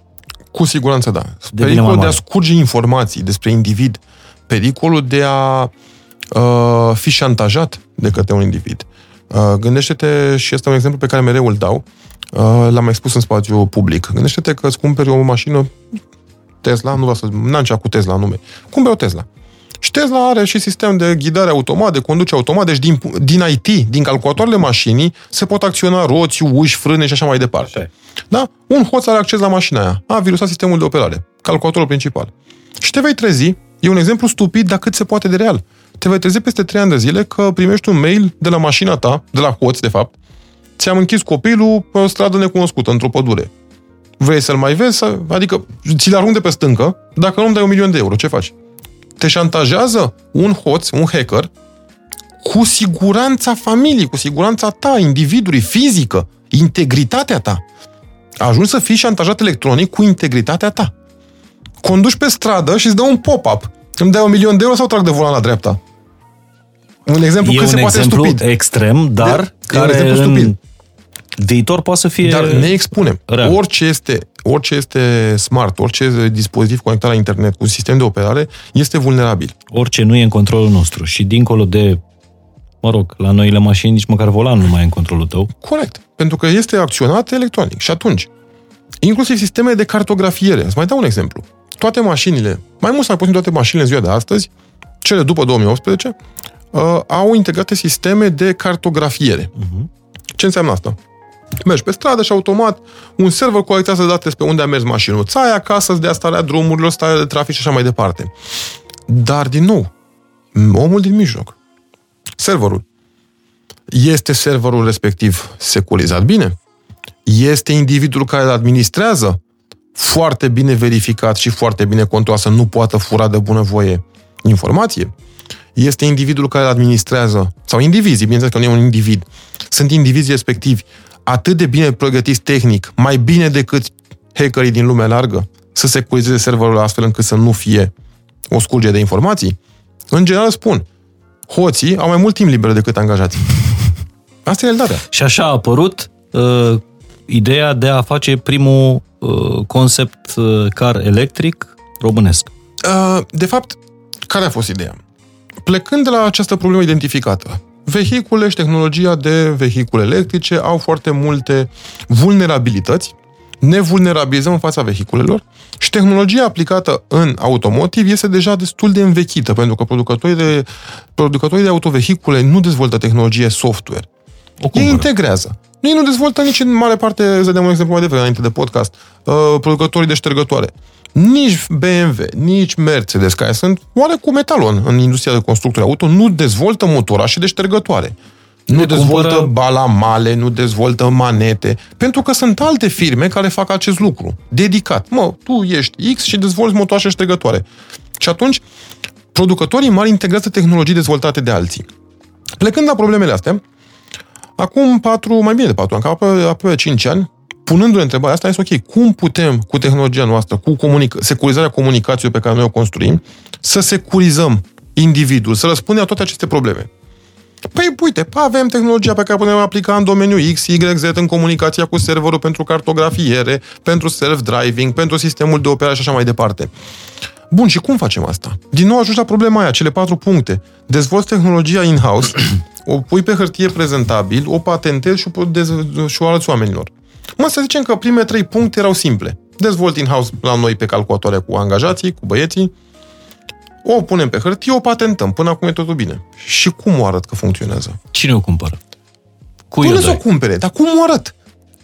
cu siguranță da. Pericolul de a scurge informații despre individ, pericolul de a uh, fi șantajat de către un individ. Uh, gândește-te, și este un exemplu pe care mereu îl dau, Uh, l-am mai spus în spațiu public. Gândește-te că îți cumperi o mașină Tesla, nu vreau să... N-am cu Tesla nume. Cumperi o Tesla. Și Tesla are și sistem de ghidare automat, de conduce automat, deci din, din IT, din calculatoarele mașinii, se pot acționa roți, uși, frâne și așa mai departe. Așa. Da? Un hoț are acces la mașina aia. A virusat sistemul de operare, calculatorul principal. Și te vei trezi, e un exemplu stupid, dar cât se poate de real. Te vei trezi peste 3 ani de zile că primești un mail de la mașina ta, de la hoț, de fapt, ți-am închis copilul pe o stradă necunoscută, într-o pădure. Vrei să-l mai vezi? Adică ți-l arunc de pe stâncă, dacă nu-mi dai un milion de euro, ce faci? Te șantajează un hoț, un hacker, cu siguranța familiei, cu siguranța ta, individului, fizică, integritatea ta. Ajungi să fii șantajat electronic cu integritatea ta. Conduci pe stradă și îți dă un pop-up. Îmi dai un milion de euro sau trag de volan la dreapta? Un exemplu e cât un se poate exemplu stupid. extrem, dar De- e care un exemplu în stupid. Viitor poate să fie... Dar ne expunem. real. Orice este, orice este smart, orice dispozitiv conectat la internet cu sistem de operare este vulnerabil. Orice nu e în controlul nostru și dincolo de, mă rog, la noile mașini nici măcar volanul nu mai e în controlul tău. Corect. Pentru că este acționat electronic. Și atunci, inclusiv sisteme de cartografiere. Îți mai dau un exemplu. Toate mașinile, mai mult sau mai puțin toate mașinile în ziua de astăzi, cele după 2018, uh, au integrate sisteme de cartografiere. Mhm. Ce înseamnă asta? Mergi pe stradă și automat un server colectează date despre unde a mers mașinuța aia ca să-ți dea starea drumurilor, starea de trafic și așa mai departe. Dar, din nou, omul din mijloc, serverul, este serverul respectiv securizat bine? Este individul care îl administrează foarte bine verificat și foarte bine controlat să nu poată fura de bunăvoie informație? Este individul care îl administrează, sau indivizii, bineînțeles că nu e un individ, sunt indivizii respectivi atât de bine pregătiți tehnic, mai bine decât hackerii din lumea largă, să securizeze serverul astfel încât să nu fie o scurge de informații? În general spun, hoții au mai mult timp liber decât angajații. Asta e realitatea. Și așa a apărut uh, ideea de a face primul uh, concept uh, car electric românesc. Uh, De fapt, care a fost ideea? Plecând de la această problemă identificată, vehicule și tehnologia de vehicule electrice au foarte multe vulnerabilități, ne vulnerabilizăm în fața vehiculelor și tehnologia aplicată în automotiv este deja destul de învechită, pentru că producătorii de, producătorii de autovehicule nu dezvoltă tehnologie software. O Ei cumpără. integrează. Ei nu dezvoltă nici în mare parte, să dăm un exemplu mai devreme, înainte de podcast, uh, producătorii de ștergătoare. Nici BMW, nici Mercedes, care sunt oarecum metalon în industria de constructori auto, nu dezvoltă motorașe de ștergătoare. Nu Le dezvoltă cumpără- balamale, nu dezvoltă manete, pentru că sunt alte firme care fac acest lucru, dedicat. Mă, tu ești X și dezvolți motoașe ștergătoare. Și atunci, producătorii mari integrează tehnologii dezvoltate de alții. Plecând la problemele astea, acum patru, mai bine de patru ani, cam aproape, aproape 5 ani, punându-le întrebarea asta, este ok, cum putem, cu tehnologia noastră, cu comunic- securizarea comunicației pe care noi o construim, să securizăm individul, să răspundem la toate aceste probleme. Păi, uite, avem tehnologia pe care putem aplica în domeniul X, Y, Z, în comunicația cu serverul pentru cartografiere, pentru self-driving, pentru sistemul de operare și așa mai departe. Bun, și cum facem asta? Din nou ajungi la problema aia, cele patru puncte. Dezvolți tehnologia in-house, o pui pe hârtie prezentabil, o patentezi și o, dez- și o arăți oamenilor. Mă, să zicem că primele trei puncte erau simple. Dezvolt in-house la noi pe calculatoare cu angajații, cu băieții, o punem pe hârtie, o patentăm. Până acum e totul bine. Și cum o arăt că funcționează? Cine o cumpără? Cui Până o să o dai? cumpere. Dar cum o arăt?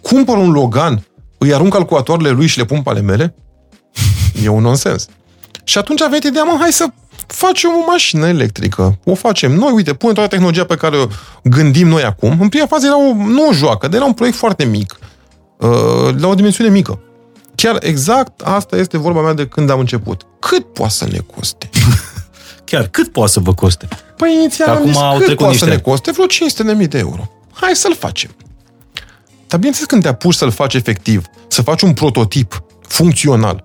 Cumpăr un Logan, îi arunc calculatoarele lui și le pun pe ale mele? E un nonsens. Și atunci a venit ideea, mă, hai să facem o mașină electrică. O facem noi, uite, punem toată tehnologia pe care o gândim noi acum. În prima fază era o, nu o joacă, dar era un proiect foarte mic. Uh, la o dimensiune mică. Chiar exact asta este vorba mea de când am început. Cât poate să ne coste? Chiar, cât poate să vă coste? Păi inițial Că am acum zis, au cât trecut poate să niște ne ani. coste? Vreo 500.000 de euro. Hai să-l facem. Dar bineînțeles când te apuci să-l faci efectiv, să faci un prototip funcțional,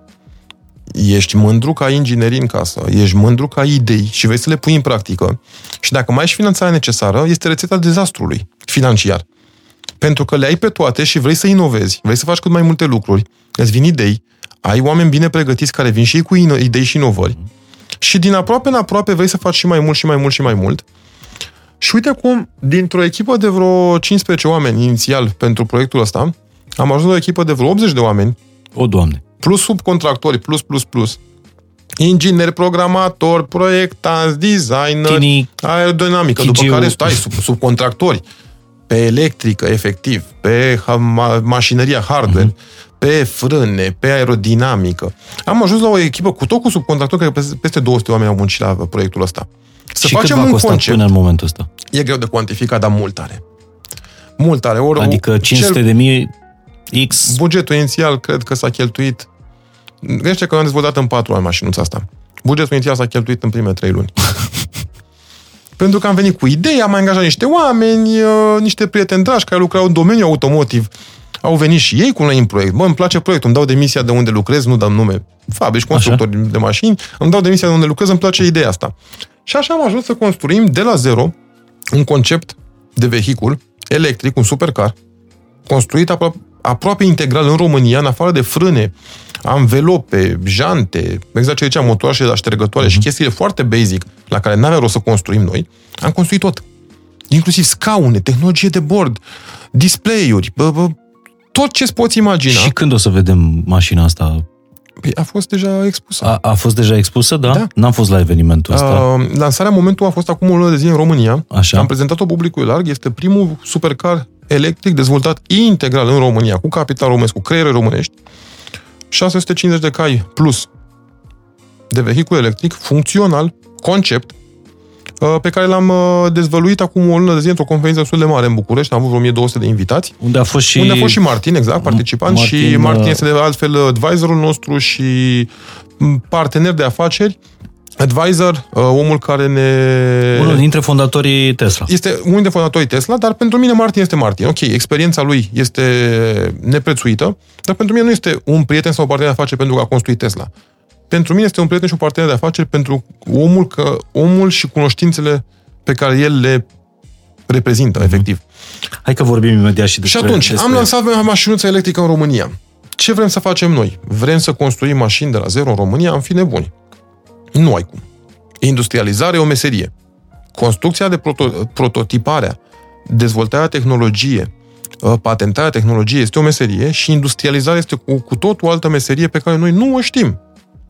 ești mândru că ai inginerii în casă, ești mândru că ai idei și vrei să le pui în practică. Și dacă mai ai și finanțarea necesară, este rețeta dezastrului financiar. Pentru că le ai pe toate și vrei să inovezi, vrei să faci cât mai multe lucruri, îți vin idei, ai oameni bine pregătiți care vin și ei cu ino- idei și inovări și din aproape în aproape vrei să faci și mai mult și mai mult și mai mult. Și uite cum, dintr-o echipă de vreo 15 oameni inițial pentru proiectul ăsta, Am ajuns la o echipă de vreo 80 de oameni, O, Doamne. plus subcontractori, plus, plus, plus, ingineri, programatori, proiectanți, designer, Tini, aerodinamică, după Chigiu. care stai sub, subcontractori pe electrică, efectiv, pe ha- ma- mașinăria hardware, uh-huh. pe frâne, pe aerodinamică. Am ajuns la o echipă cu tot cu subcontractori, care peste- peste 200 oameni au muncit la proiectul ăsta. Să și cât facem v-a un costat concept. până în momentul ăsta? E greu de cuantificat, dar mult are. Mult are. Ori, Adică 500 de mii X Bugetul inițial cred că s-a cheltuit... Gândește că am dezvoltat în patru ani mașinuța asta. Bugetul inițial s-a cheltuit în primele trei luni. Pentru că am venit cu idei, am mai angajat niște oameni, uh, niște prieteni dragi care lucrau în domeniul automotiv. Au venit și ei cu noi în proiect. Bă, îmi place proiectul, îmi dau demisia de unde lucrez, nu dăm nume. Fabrici, constructori de mașini, îmi dau demisia de unde lucrez, îmi place ideea asta. Și așa am ajuns să construim de la zero un concept de vehicul electric, un supercar, construit apro- aproape integral în România, în afară de frâne, anvelope, jante, exact ce ziceam, motoare de ștergătoare uh-huh. și chestiile foarte basic la care n-avea rost să construim noi, am construit tot. Inclusiv scaune, tehnologie de bord, display-uri, bă, bă, tot ce poți imagina. Și când o să vedem mașina asta? Păi a fost deja expusă. A, a fost deja expusă, da? Da. N-am fost la evenimentul ăsta. Uh, lansarea în momentul a fost acum o lună de zi în România. Așa. Am prezentat-o publicului larg. Este primul supercar electric dezvoltat integral în România, cu capital românesc, cu creiere românești. 650 de cai plus de vehicul electric, funcțional, concept, uh, pe care l-am uh, dezvăluit acum o lună de zi într-o conferință destul de mare în București. Am avut vreo 1200 de invitați. Unde a fost și... Unde a fost și Martin, exact, participant Martin, și Martin uh, este de altfel advisorul nostru și m, partener de afaceri, advisor, uh, omul care ne... Unul dintre fondatorii Tesla. Este unul dintre fondatorii Tesla, dar pentru mine Martin este Martin. Ok, experiența lui este neprețuită, dar pentru mine nu este un prieten sau un partener de afaceri pentru că a construit Tesla. Pentru mine este un prieten și un partener de afaceri pentru omul, că, omul și cunoștințele pe care el le reprezintă, Mhm. efectiv. Hai că vorbim imediat și despre... Și atunci, despre... am lansat mașinuța electrică în România. Ce vrem să facem noi? Vrem să construim mașini de la zero în România? Am fi nebuni. Nu ai cum. Industrializare e o meserie. Construcția de proto- prototiparea, dezvoltarea tehnologie, uh, patentarea tehnologiei este o meserie și industrializarea este cu, cu tot o altă meserie pe care noi nu o știm.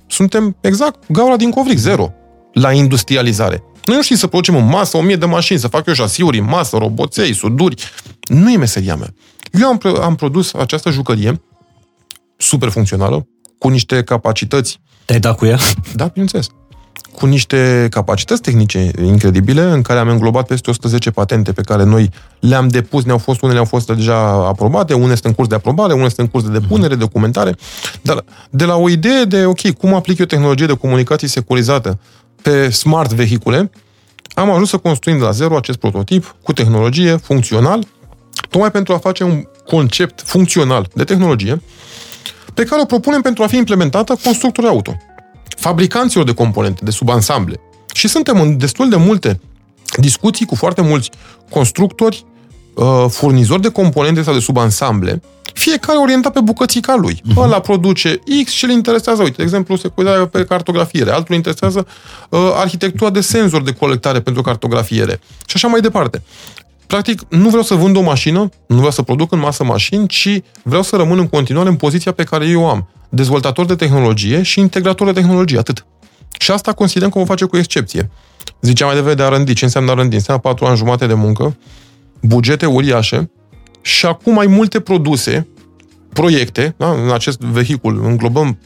Suntem exact gaura din covric, zero, la industrializare. Noi nu știm să producem în masă o mie de mașini, să fac eu șasiuri în masă, roboței, suduri. Nu e meseria mea. Eu am, pro- am produs această jucărie super funcțională, cu niște capacități Te-ai dat cu ea? da, bineînțeles. Cu niște capacități tehnice incredibile, în care am înglobat peste 110 patente pe care noi le-am depus, ne-au fost, unele au fost deja aprobate, unele sunt în curs de aprobare, unele sunt în curs de depunere, documentare. Dar de la o idee de, ok, cum aplic eu tehnologie de comunicații securizată pe smart vehicule, am ajuns să construim de la zero acest prototip cu tehnologie funcțional, tocmai pentru a face un concept funcțional de tehnologie pe care o propunem pentru a fi implementată constructori auto, fabricanților de componente, de subansamble. Și suntem în destul de multe discuții cu foarte mulți constructori, uh, furnizori de componente sau de subansamble, fiecare orientat pe bucățica lui. Uh-huh. Ăla produce X și îl interesează, uite, de exemplu, securizarea pe cartografiere, altul îl interesează uh, arhitectura de senzori de colectare pentru cartografiere și așa mai departe. Practic, nu vreau să vând o mașină, nu vreau să produc în masă mașini, ci vreau să rămân în continuare în poziția pe care eu o am. Dezvoltator de tehnologie și integrator de tehnologie, atât. Și asta considerăm că o face cu excepție. Ziceam mai devreme de R&D. Ce înseamnă R&D? Înseamnă patru ani jumate de muncă, bugete uriașe și acum mai multe produse, proiecte, da? în acest vehicul înglobăm,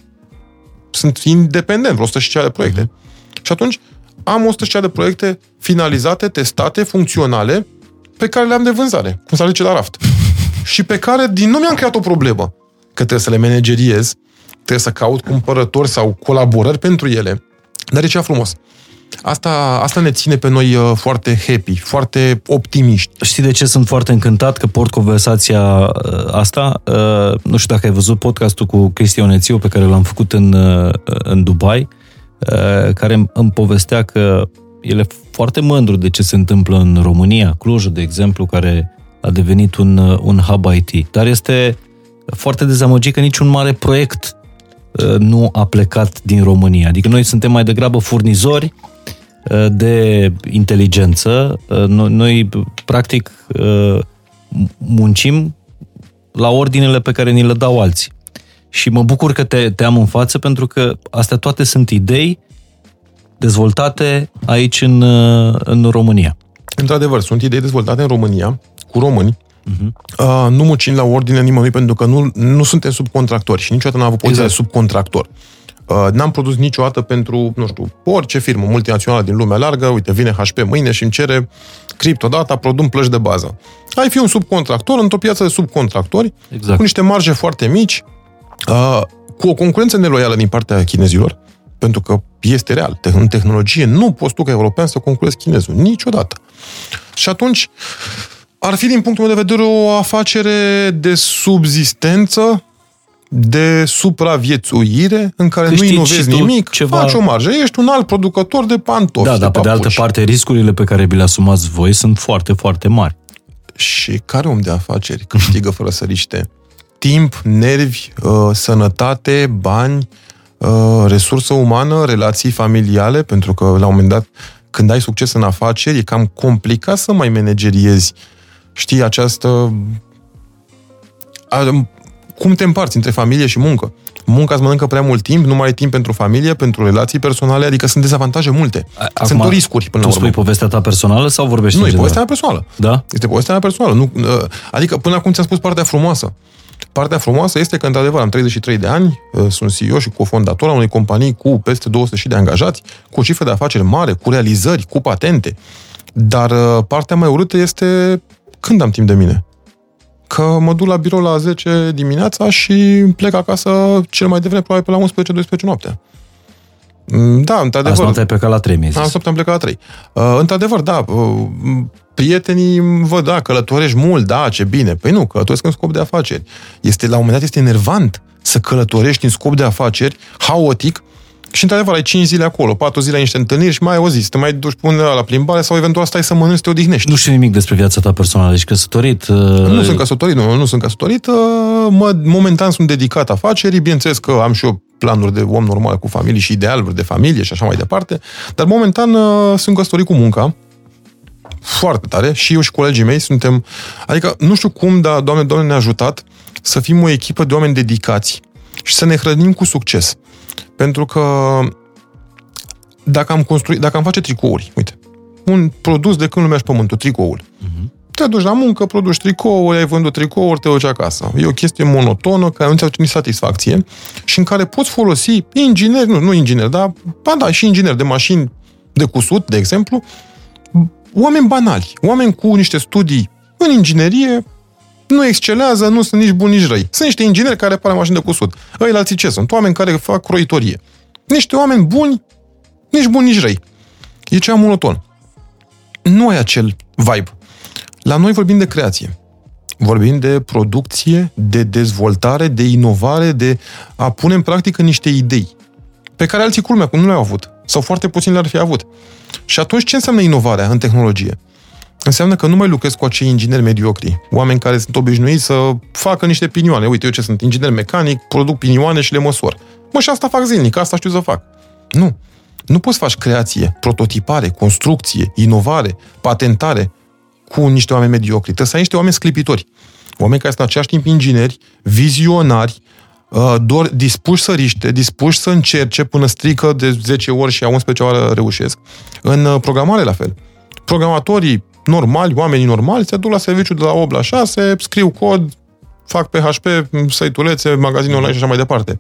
sunt independent, vreo 100 și cea de proiecte. Uh-huh. Și atunci am 100 și cea de proiecte finalizate, testate, funcționale, pe care le am de vânzare, cum s-ar zice la raft. și pe care din nou mi-am creat o problemă, că trebuie să le manageriez, trebuie să caut cumpărători sau colaborări pentru ele. Dar e ceva frumos. Asta, asta ne ține pe noi uh, foarte happy, foarte optimiști. Știi de ce sunt foarte încântat că port conversația uh, asta? Uh, Nu știu dacă ai văzut podcastul cu Cristian Ețiu pe care l-am făcut în, uh, în Dubai, uh, care îmi- îmi povestea că el e foarte mândru de ce se întâmplă în România, Clujul, de exemplu, care a devenit un, uh, un hub IT. Dar este foarte dezamăgit că niciun mare proiect uh, nu a plecat din România. Adică noi suntem mai degrabă furnizori uh, de inteligență. Uh, Noi, noi practic, uh, muncim la ordinele pe care ni le dau alții. Și mă bucur că te, te am în față pentru că astea toate sunt idei dezvoltate aici în, în România. Într-adevăr, sunt idei dezvoltate în România cu români. Uh-huh. Uh, nu mă cin la ordine nimănui pentru că nu, nu suntem subcontractori și niciodată n-am avut poziția exact. de subcontractor. Uh, n-am produs niciodată pentru, nu știu, orice firmă multinațională din lumea largă, uite, vine HP mâine și îmi cere criptodata, produm plăci de bază. Ai fi un subcontractor într-o piață de subcontractori, exact. cu niște marje foarte mici, uh, cu o concurență neloială din partea chinezilor, pentru că este real. În tehnologie nu poți tu ca european să concurezi chinezul. Niciodată. Și atunci ar fi, din punctul meu de vedere, o afacere de subzistență, de supraviețuire, în care nu inovezi nimic, ceva... faci o marjă. Ești un alt producător de pantofi. Da, dar pe de altă parte, riscurile pe care vi le asumați voi sunt foarte, foarte mari. Și care om de afaceri câștigă fără să riște? Timp, nervi, uh, sănătate, bani, uh, resursă umană, relații familiale, pentru că la un moment dat, când ai succes în afaceri, e cam complicat să mai manageriezi, știi, această cum te împarți între familie și muncă? Munca îți mănâncă prea mult timp, nu mai ai timp pentru familie, pentru relații personale, adică sunt dezavantaje multe. Acum, sunt riscuri până tu la urmă. spui povestea ta personală sau vorbești Nu, e povestea mea personală. Da? Este povestea mea personală. Nu, uh, adică până acum ți-am spus partea frumoasă. Partea frumoasă este că, într-adevăr, am 33 de ani, uh, sunt CEO și cofondator al unei companii cu peste 200 și de angajați, cu o cifră de afaceri mare, cu realizări, cu patente. Dar uh, partea mai urâtă este când am timp de mine că mă duc la birou la 10 dimineața și plec acasă cel mai devreme, probabil pe la 11-12 noaptea. Mm, da, într-adevăr. Azi noapte ai plecat la 3, mi Azi noapte am plecat la 3. Uh, într-adevăr, da, uh, prietenii văd, da, călătorești mult, da, ce bine. Păi nu, călătoresc în scop de afaceri. Este, la un moment dat este enervant să călătorești în scop de afaceri, haotic, și într-adevăr ai 5 zile acolo, 4 zile ai niște întâlniri și mai ai o zi, să te mai duci până la plimbare sau eventual stai să mănânci, să te odihnești. Nu știu nimic despre viața ta personală, ești căsătorit? Uh... Nu sunt căsătorit, nu, nu sunt căsătorit. Uh, mă, momentan sunt dedicat afacerii, bineînțeles că am și eu planuri de om normal cu familie și idealuri de familie și așa mai departe, dar momentan uh, sunt căsătorit cu munca, foarte tare, și eu și colegii mei suntem, adică nu știu cum, dar Doamne, Doamne ne-a ajutat să fim o echipă de oameni dedicați și să ne hrănim cu succes. Pentru că dacă am construit, dacă am face tricouri, uite, un produs de când lumea și pământul, tricoul. Uh-huh. Te duci la muncă, produci tricouri, ai vândut tricouri, te duci acasă. E o chestie monotonă care nu ți-aduce nici satisfacție și în care poți folosi ingineri, nu, nu ingineri, dar, ba da, și ingineri de mașini de cusut, de exemplu, oameni banali, oameni cu niște studii în inginerie, nu excelează, nu sunt nici buni, nici răi. Sunt niște ingineri care repară mașini de cusut. Ei alții ce sunt? Oameni care fac croitorie. Niște oameni buni, nici buni, nici răi. E cea monoton. Nu ai acel vibe. La noi vorbim de creație. Vorbim de producție, de dezvoltare, de inovare, de a pune în practică niște idei pe care alții culmea nu le-au avut. Sau foarte puțin le-ar fi avut. Și atunci ce înseamnă inovarea în tehnologie? înseamnă că nu mai lucrez cu acei ingineri mediocri, oameni care sunt obișnuiți să facă niște pinioane. Uite, eu ce sunt inginer mecanic, produc pinioane și le măsor. Mă, și asta fac zilnic, asta știu să fac. Nu. Nu poți face creație, prototipare, construcție, inovare, patentare cu niște oameni mediocri. Trebuie să ai niște oameni sclipitori. Oameni care sunt în același timp ingineri, vizionari, uh, doar dispuși să riște, dispuși să încerce până strică de 10 ori și a 11 ori reușesc. În uh, programare la fel. Programatorii normali, oamenii normali, se duc la serviciu de la 8 la 6, scriu cod, fac PHP, site-ulețe, magazine online și așa mai departe.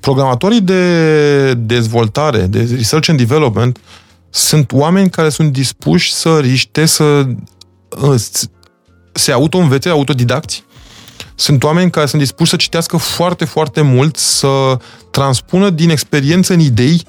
Programatorii de dezvoltare, de research and development, sunt oameni care sunt dispuși să riște, să se auto-învețe, autodidacți. Sunt oameni care sunt dispuși să citească foarte, foarte mult, să transpună din experiență în idei,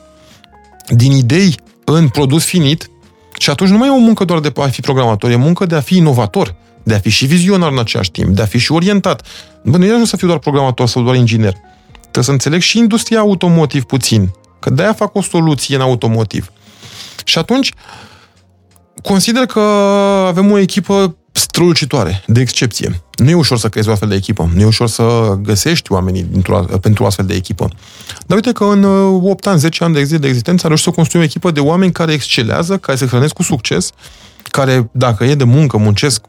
din idei în produs finit și atunci nu mai e o muncă doar de a fi programator, e muncă de a fi inovator, de a fi și vizionar în același timp, de a fi și orientat. Bă, nu e să fiu doar programator sau doar inginer. Trebuie să înțeleg și industria automotiv puțin, că de-aia fac o soluție în automotiv. Și atunci, consider că avem o echipă strălucitoare, de excepție. Nu e ușor să creezi o astfel de echipă, nu e ușor să găsești oamenii pentru o astfel de echipă. Dar uite că în 8 uh, ani, 10 ani de, de existență, reușit să construim o echipă de oameni care excelează, care se hrănesc cu succes, care, dacă e de muncă, muncesc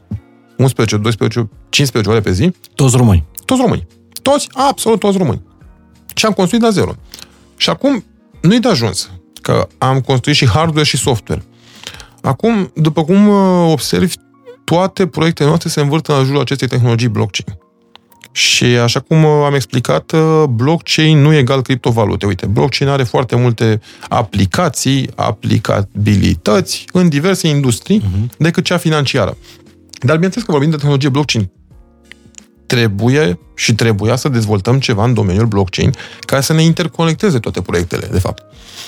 11, 12, 15 ore pe zi, Toți români. toți români. Toți, absolut toți români. Și am construit la zero. Și acum nu-i de ajuns, că am construit și hardware și software. Acum, după cum uh, observi, toate proiectele noastre se învârt în jurul acestei tehnologii blockchain. Și așa cum uh, am explicat, uh, blockchain nu e egal criptovalute. Uite, blockchain are foarte multe aplicații, aplicabilități în diverse industrii uh-huh. decât cea financiară. Dar bineînțeles că vorbim de tehnologie blockchain. Trebuie și trebuia să dezvoltăm ceva în domeniul blockchain care să ne interconecteze toate proiectele, de fapt.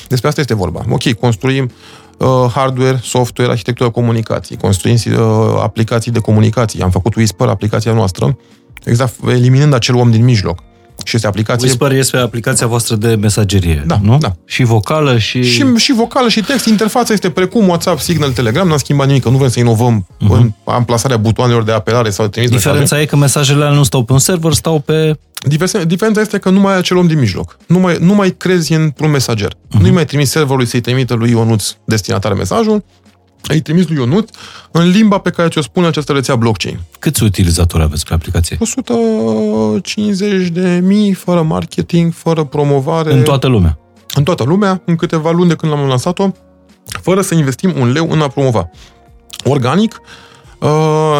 Despre asta este vorba. Ok, construim uh, hardware, software, arhitectură comunicații, construim uh, aplicații de comunicații. Am făcut Whisper, aplicația noastră, exact eliminând acel om din mijloc. Și este aplicație... Whisper este aplicația voastră de mesagerie, Da, nu? da. Și vocală și... Și, și vocală și text. Interfața este precum WhatsApp, Signal, Telegram. N-am schimbat nimic, că nu vrem să inovăm uh-huh. în amplasarea butoanelor de apelare sau de trimis mesaje. Diferența e că mesajele alea nu stau pe un server, stau pe... Diferența, diferența este că nu mai ai acel om din mijloc. Nu mai, nu mai crezi într-un mesager. Uh-huh. Nu-i mai trimis serverului să-i trimită lui Ionuț destinatar mesajul, îi trimis lui Ionuț în limba pe care ți-o spune această rețea blockchain. Câți utilizatori aveți pe aplicație? 150 de mii, fără marketing, fără promovare. În toată lumea. în toată lumea, în câteva luni de când l-am lansat-o, fără să investim un leu în a promova. Organic, uh,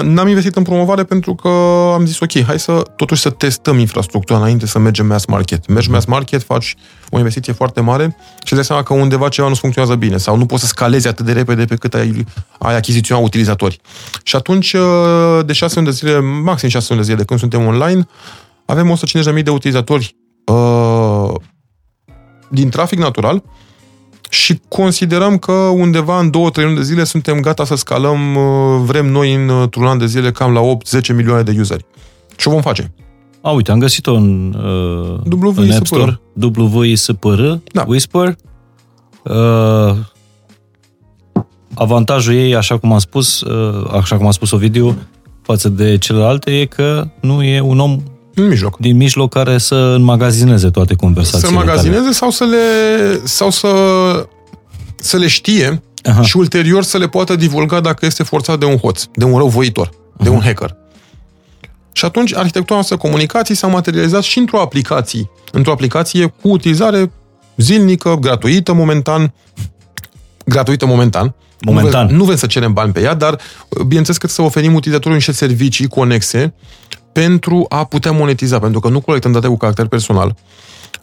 n-am investit în promovare pentru că am zis, ok, hai să totuși să testăm infrastructura înainte să mergem mass market. Mergi mass market, faci o investiție foarte mare și îți dai seama că undeva ceva nu funcționează bine sau nu poți să scalezi atât de repede pe cât ai, ai achiziționa utilizatori. Și atunci, uh, de 6 luni de zile, maxim 6 luni de zile de când suntem online, avem 150.000 de utilizatori uh, din trafic natural și considerăm că undeva în 2-3 luni de zile suntem gata să scalăm, uh, vrem noi în, într-un an de zile cam la 8-10 milioane de useri. Și o vom face. A, uite, am găsit-o în, uh, WISPR. în App Store. WISPR, Da. Whisper. Uh, avantajul ei, așa cum am spus, uh, așa cum a spus Ovidiu, față de celelalte, e că nu e un om În mijloc. din mijloc care să înmagazineze toate conversațiile Să tale. magazineze sau să le, sau să, să le știe Aha. și ulterior să le poată divulga dacă este forțat de un hoț, de un răuvoitor, de un hacker. Și atunci arhitectura noastră comunicații s-a materializat și într-o aplicație, într-o aplicație cu utilizare zilnică, gratuită momentan, gratuită momentan. Momentan. Nu vrem, nu vrem să cerem bani pe ea, dar bineînțeles că să oferim utilizatorilor niște servicii conexe pentru a putea monetiza, pentru că nu colectăm date cu caracter personal.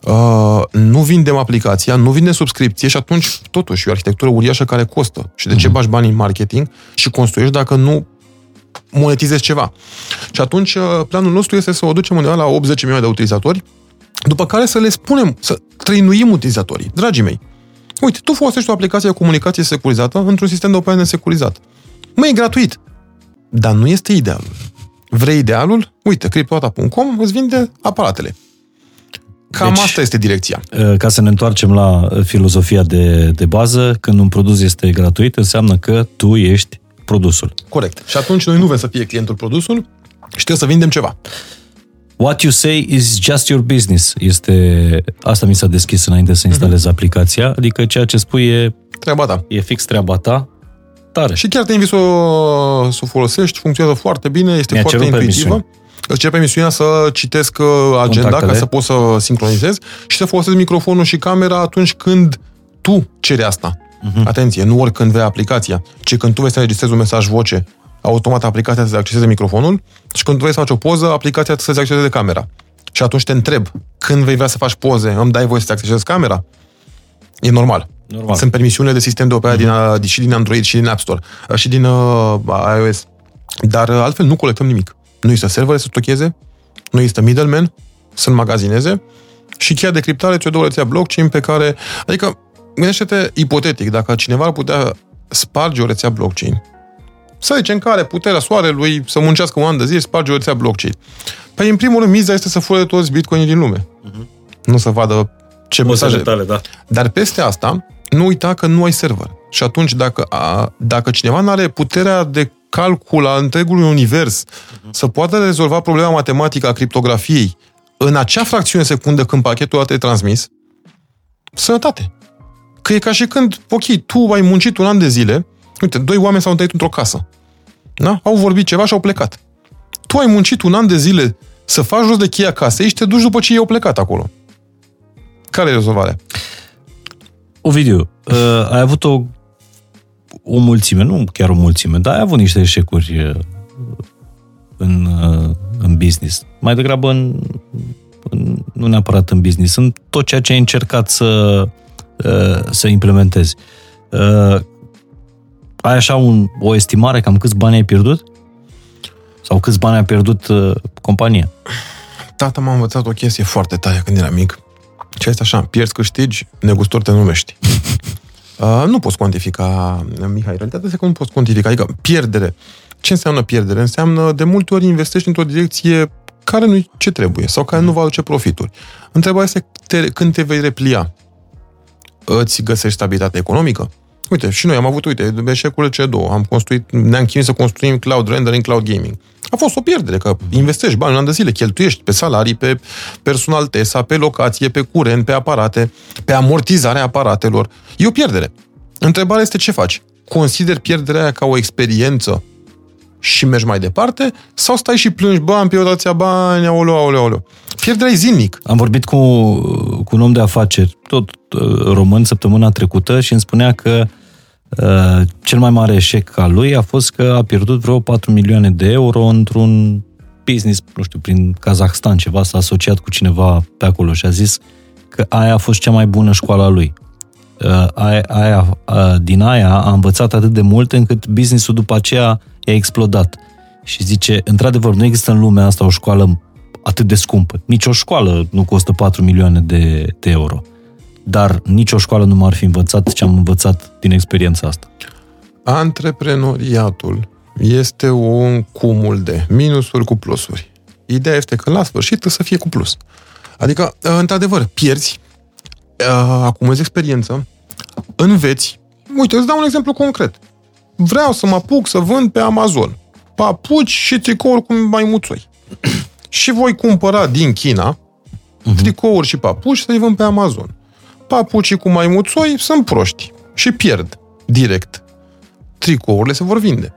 Uh, nu vindem aplicația, nu vindem subscripție și atunci, totuși, e o arhitectură uriașă care costă. Și de ce bagi bani în marketing și construiești dacă nu monetizezi ceva? Și atunci, uh, planul nostru este să o ducem undeva la 80 milioane de utilizatori, după care să le spunem, să trăinuim utilizatorii. Dragii mei, uite, tu folosești o aplicație de comunicație securizată într-un sistem de operare nesecurizat. Mă, e gratuit. Dar nu este idealul. Vrei idealul? Uite, cryptoata.com îți vinde aparatele. Cam Deci- deci, asta este direcția. Uh, Ca să ne întoarcem la uh, filozofia de, de bază, când un produs este gratuit, înseamnă că tu ești produsul. Corect. Și atunci noi nu vrem să fie clientul produsul și trebuie să vindem ceva. What you say is just your business. Este, asta mi s-a deschis înainte să instalez aplicația, adică ceea ce spui e, Treaba ta. e fix treaba ta. Tare. Și chiar te invit să o, să o folosești, funcționează foarte bine, este Mi-a foarte cerut intuitivă. permisiuni. Îți cer permisiunea să citesc uh, agenda Contactele. ca să poți să sincronizezi și să folosesc microfonul și camera atunci când tu ceri asta. Mhm. Uh-huh. Atenție, nu oricând vei aplicația, ci când tu vrei să înregistrezi un mesaj voce, automat aplicația să acceseze microfonul și când tu vrei să faci o poză, aplicația să-ți acceseze camera. Și atunci te întreb, când vei vrea să faci poze, îmi dai voie să-ți accesezi camera? E normal. Normal. Sunt permisiunile de sistem de operare mm-hmm. din, și din Android și din App Store uh, și din uh, iOS. Dar uh, altfel nu colectăm nimic. Nu există servere să stocheze, nu există middleman să înmagazineze și cheia de criptare ți-o dă o rețea blockchain pe care... Adică, gândește-te ipotetic, dacă cineva ar putea sparge o rețea blockchain, să zicem că are puterea soarelui să muncească un an de zi, sparge o rețea blockchain. Păi, în primul rând, miza este să fure toți bitcoinii din lume. Nu să vadă ce mesaje... tale, da. Dar peste asta, nu uita că nu ai server. Și atunci, dacă, a, dacă cineva nu are puterea de calcul a întregului univers să poată rezolva problema matematică a criptografiei în acea fracțiune de secundă când pachetul ăla te transmis, sănătate. Că e ca și când, ok, tu ai muncit un an de zile, uite, doi oameni s-au întâlnit într-o casă. Da? Au vorbit ceva și au plecat. Tu ai muncit un an de zile să faci jos de cheia casei și te duci după ce ei au plecat acolo. Care e rezolvarea? Ovidiu, uh, ai avut o, o mulțime, nu chiar o mulțime, dar ai avut niște eșecuri uh, în, uh, în business. Mai degrabă în, în, nu neapărat în business, în tot ceea ce ai încercat să, uh, să implementezi. Uh, ai așa un, o estimare cam câți bani ai pierdut? Sau câți bani a pierdut uh, compania? Tata m-a învățat o chestie foarte tare când era mic. Ce este așa, pierzi câștigi, negustor te numești. uh, nu poți cuantifica, Mihai, realitatea este că nu poți cuantifica. Adică pierdere. Ce înseamnă pierdere? Înseamnă de multe ori investești într-o direcție care nu ce trebuie sau care nu va aduce profituri. Întrebarea este te, când te vei replia. Îți găsești stabilitate economică? Uite, și noi am avut, uite, eșecul C2, am construit, ne-am chinuit să construim cloud rendering, cloud gaming. A fost o pierdere, că investești bani în an de zile, cheltuiești pe salarii, pe personal TESA, pe locație, pe curent, pe aparate, pe amortizarea aparatelor. E o pierdere. Întrebarea este ce faci? Consider pierderea aia ca o experiență și mergi mai departe sau stai și plângi, bă, am pierdut bani, aoleu, aoleu, aoleu. Pierderea e zilnic. Am vorbit cu, cu un om de afaceri, tot uh, român, săptămâna trecută și îmi spunea că uh, cel mai mare eșec al lui a fost că a pierdut vreo 4 milioane de euro într-un business, nu știu, prin Kazahstan, ceva, s-a asociat cu cineva pe acolo și a zis că aia a fost cea mai bună școală a lui. Uh, aia, aia, uh, din aia a învățat atât de mult încât businessul după aceea i-a explodat. Și zice, într-adevăr, nu există în lumea asta o școală atât de scumpă. Nici o școală nu costă 4 milioane de, de euro. Dar nicio școală nu m-ar fi învățat ce am învățat din experiența asta. Antreprenoriatul este un cumul de minusuri cu plusuri. Ideea este că la sfârșit să fie cu plus. Adică, într-adevăr, pierzi, acumulezi experiență, înveți. Uite, îți dau un exemplu concret vreau să mă apuc să vând pe Amazon papuci și tricouri cu maimuțoi. și voi cumpăra din China uh-huh. tricouri și papuci să-i vând pe Amazon. Papucii cu maimuțoi sunt proști și pierd direct. Tricourile se vor vinde.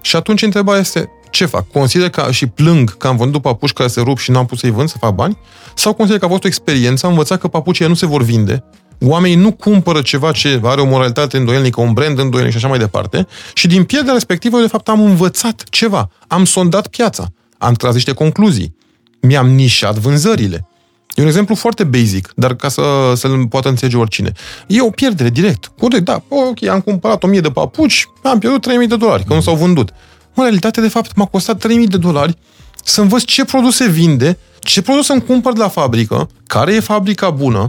Și atunci întrebarea este, ce fac? Consider că și plâng că am vândut papuci care se rup și n-am pus să-i vând să fac bani? Sau consider că a fost o experiență, am învățat că papucii nu se vor vinde Oamenii nu cumpără ceva ce are o moralitate îndoielnică, un brand îndoielnic și așa mai departe. Și din pierderea respectivă, de fapt, am învățat ceva. Am sondat piața. Am tras niște concluzii. Mi-am nișat vânzările. E un exemplu foarte basic, dar ca să, să-l poată înțelege oricine. E o pierdere direct. Corect, da, ok, am cumpărat 1000 de papuci, am pierdut 3000 de dolari, că nu s-au vândut. În realitate, de fapt, m-a costat 3000 de dolari să învăț ce produse vinde, ce produs îmi cumpăr de la fabrică, care e fabrica bună,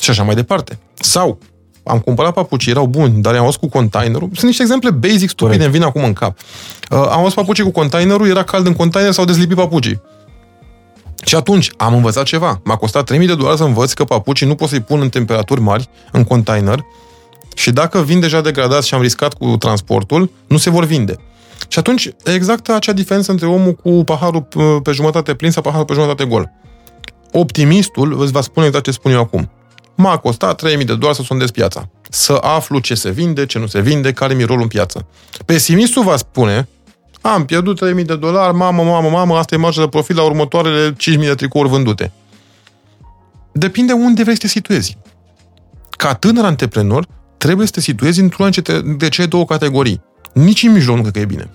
și așa mai departe. Sau am cumpărat papuci, erau buni, dar i-am auzit cu containerul. Sunt niște exemple basic, stupide, îmi vin acum în cap. Uh, am auzit papucii cu containerul, era cald în container, s-au dezlipit papucii. Și atunci am învățat ceva. M-a costat 3000 de dolari să învăț că papucii nu pot să-i pun în temperaturi mari, în container, și dacă vin deja degradați și am riscat cu transportul, nu se vor vinde. Și atunci, exact acea diferență între omul cu paharul uh, pe jumătate plin sau paharul pe jumătate gol. Optimistul îți va spune exact ce spun eu acum m-a costat 3000 de dolari să sondez piața. Să aflu ce se vinde, ce nu se vinde, care mi rolul în piață. Pesimistul va spune, am pierdut 3000 de dolari, mamă, mamă, mamă, asta e marja de profit la următoarele 5000 de tricouri vândute. Depinde unde vrei să te situezi. Ca tânăr antreprenor, trebuie să te situezi într-una de cele două categorii. Nici în mijloc nu cred că e bine.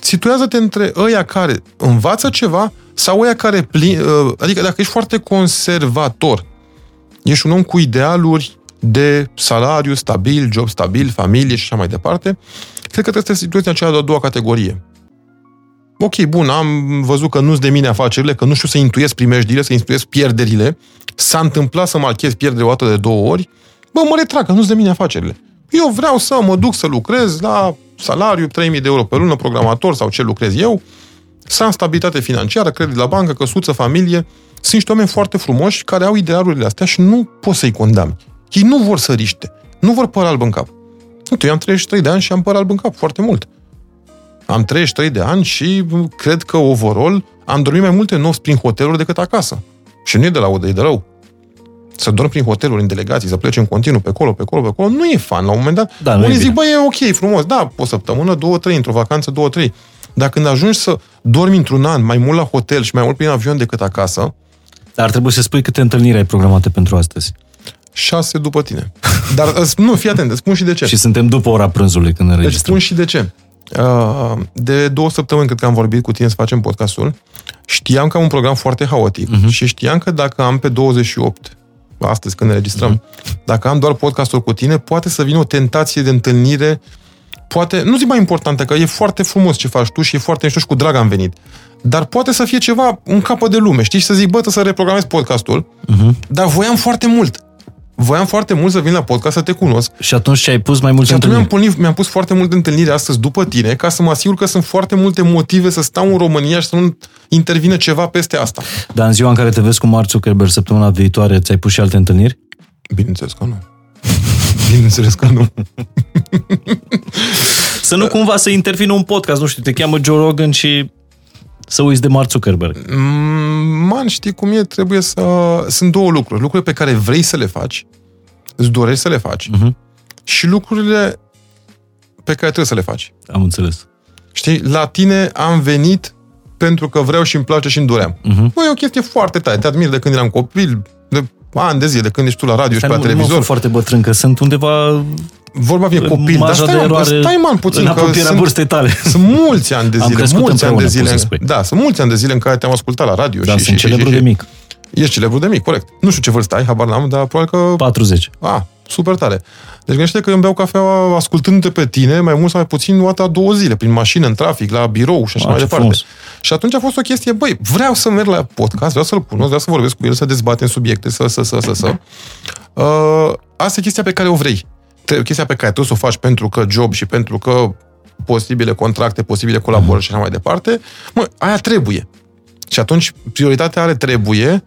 Situează-te între ăia care învață ceva sau ăia care plin, uh, adică dacă ești foarte conservator, ești un om cu idealuri de salariu stabil, job stabil, familie și așa mai departe, cred că trebuie să te situezi în cea de-a doua categorie. Ok, bun, am văzut că nu-s de mine afacerile, că nu știu să intuiesc primejdiile, să intuiesc pierderile, s-a întâmplat să marchez pierdere o dată de două ori, bă, mă retrag, că nu-s de mine afacerile. Eu vreau să mă duc să lucrez la salariu, 3000 de euro pe lună, programator sau ce lucrez eu, să am stabilitate financiară, credit la bancă, căsuță, familie, sunt niște oameni foarte frumoși care au idealurile astea și nu poți să-i condamni. Ei nu vor să riște. Nu vor păr alb în cap. Uite, eu am 33 de ani și am păr alb în cap foarte mult. Am 33 de ani și cred că overall am dormit mai multe nopți prin hoteluri decât acasă. Și nu e de la udă, e de rău. să dorm prin hoteluri în delegații, să plece în continuu pe acolo, pe acolo, pe acolo, nu e fan. La un moment dat, Da, nu e unii zic, bine. bă, e ok, frumos, da, o săptămână, două, trei, într-o vacanță, două, trei. Dar când ajungi să dormi într-un an mai mult la hotel și mai mult prin avion decât acasă, Dar trebuie să spui câte întâlniri ai programate pentru astăzi. șase după tine. Dar îți- nu, fii atent, îți spun și de ce. Și suntem după ora prânzului când Deci înregistrăm. spun și de ce. Uh, De două săptămâni cât că am vorbit cu tine să facem podcastul, știam că am un program foarte haotic Mhm. uh-huh. și știam că dacă am pe 28, astăzi când ne registrăm, Mhm. uh-huh. dacă am doar podcastul cu tine, poate să vină o tentație de întâlnire, poate, nu zic mai importantă, că e foarte frumos ce faci tu și e foarte mișto și cu drag am venit, dar poate să fie ceva în capă de lume, știi, și să zic, bă, trebuie să reprogramez podcastul, Mhm. dar voiam foarte mult. Voiam foarte mult să vin la podcast, să te cunosc, Și atunci ce ai pus mai multe și atunci mi-am, întâlniri? punit, mi-am pus foarte multe întâlniri astăzi după tine, ca să mă asigur că sunt foarte multe motive să stau în România și să nu intervine ceva peste asta. Dar în ziua în care te vezi cu Mark Zuckerberg săptămâna viitoare, ți-ai pus și alte întâlniri? Bineînțeles că nu. Bineînțeles că nu. Să nu cumva să intervină un podcast, nu știu, te cheamă Joe Rogan și să uiți de Mark Zuckerberg. Mm, Man, știi cum e? Trebuie să... Sunt două lucruri. Lucruri pe care vrei să le faci, îți dorești să le faci, Mhm. și lucrurile pe care trebuie să le faci. Am înțeles. Știi, la tine am venit pentru că vreau și îmi place și îmi doream. Mhm. Băi, e o chestie foarte tare. Te admir de când eram copil, de ani de zile, de când ești tu la radio și Stai, pe la nu, nu mă televizor. fac foarte bătrân, că sunt undeva Vorba vine în copil, dar marja stai, de man, eroare stai man puțin, în că apropierea sunt, vârstei tale. sunt mulți ani de Am zile, crescut mulți ani de împreună, zile. poți să spui. Da, sunt mulți ani de zile în care te-am ascultat la radio. Dar și, sunt și, și, celebru și, de mic. Ești celebru de mic, corect. Nu știu ce vârstă ai, habar n-am, dar probabil că... 40. A, super tare. Deci gândește că eu îmi beau cafea ascultându-te pe tine, mai mult sau mai puțin, o dată două zile, prin mașină, în trafic, la birou și așa A, mai ce departe. frumos. Și atunci a fost o chestie, băi, vreau să merg la podcast, vreau să-l cunosc, vreau să vorbesc cu el, să dezbatem subiecte, să, să, să, să, să. Uh, asta e chestia pe care o vrei. Tre- Chestia pe care trebuie să o faci pentru că job și pentru că posibile contracte, posibile colaborări și așa mai departe, mă, aia trebuie. Și atunci prioritatea are trebuie,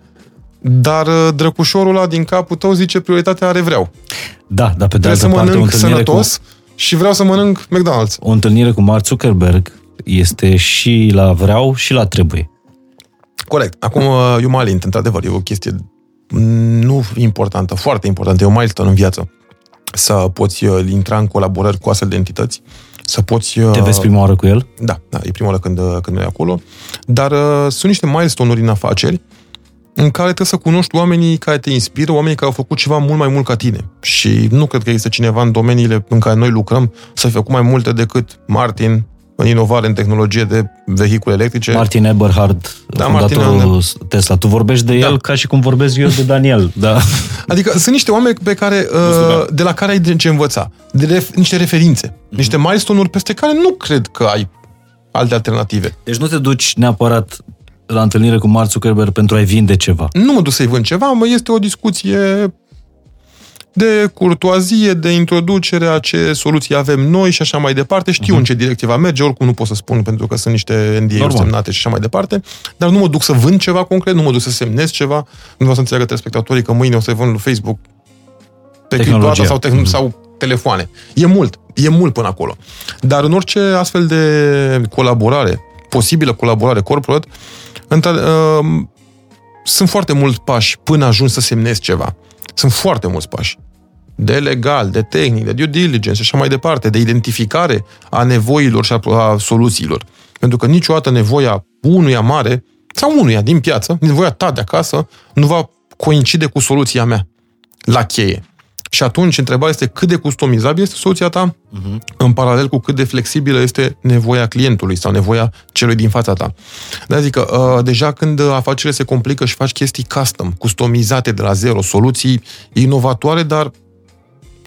dar uh, drăcușorul ăla din capul tău zice prioritatea are vreau. Da, dar pe de Trebuie altă să parte o mănânc întâlnire, cu, sănătos și vreau să mănânc McDonald's. o întâlnire cu Mark Zuckerberg este și la vreau și la trebuie. Corect. Acum, uh, eu mă alint, într-adevăr, e o chestie mm, nu importantă, foarte importantă, e o milestone în viață. Să poți uh, intra în colaborări cu astfel de entități, să poți... uh, Te vezi prima oară cu el? Da, da, e prima oară când, uh, când merg acolo. Dar uh, sunt niște milestone-uri în afaceri în care trebuie să cunoști oamenii care te inspiră, oamenii care au făcut ceva mult mai mult ca tine. Și nu cred că există cineva în domeniile în care noi lucrăm să fi făcut mai multe decât Martin în inovare în tehnologie de vehicule electrice. Martin Eberhard, Da, fondatorul Martin Tesla. Tu vorbești de Da. el ca și cum vorbesc eu de Daniel. Da. Adică sunt niște oameni pe care, uh, de la care ai de ce învăța. De ref, niște referințe. Mhm. Niște milestone-uri peste care nu cred că ai alte alternative. Deci nu te duci neapărat la întâlnire cu Mark Zuckerberg pentru a-i vinde ceva. Nu mă duc să-i vând ceva, mă, este o discuție de curtoazie, de introducere a ce soluții avem noi și așa mai departe. Știu uh-huh. în ce direcție va merge, oricum nu pot să spun pentru că sunt niște NDA-uri Normal. semnate și așa mai departe, dar nu mă duc să vând ceva concret, nu mă duc să semnez ceva, nu vreau să înțeleagă telespectatorii că mâine o să vând lui Facebook pe Tehnologia. criptoata sau, te- sau telefoane. E mult, e mult până acolo. Dar în orice astfel de colaborare, posibilă colaborare corporate, între, uh, sunt foarte mulți pași până ajungi să semnezi ceva. Sunt foarte mulți pași. De legal, de tehnic, de due diligence și așa mai departe, de identificare a nevoilor și a, a soluțiilor. Pentru că niciodată nevoia unuia mare sau unuia din piață, nevoia ta de acasă, nu va coincide cu soluția mea la cheie. Și atunci, întrebarea este cât de customizabil este soluția ta, uh-huh. în paralel cu cât de flexibilă este nevoia clientului sau nevoia celui din fața ta. De zic că uh, deja când afacerile se complică și faci chestii custom, customizate de la zero, soluții inovatoare, dar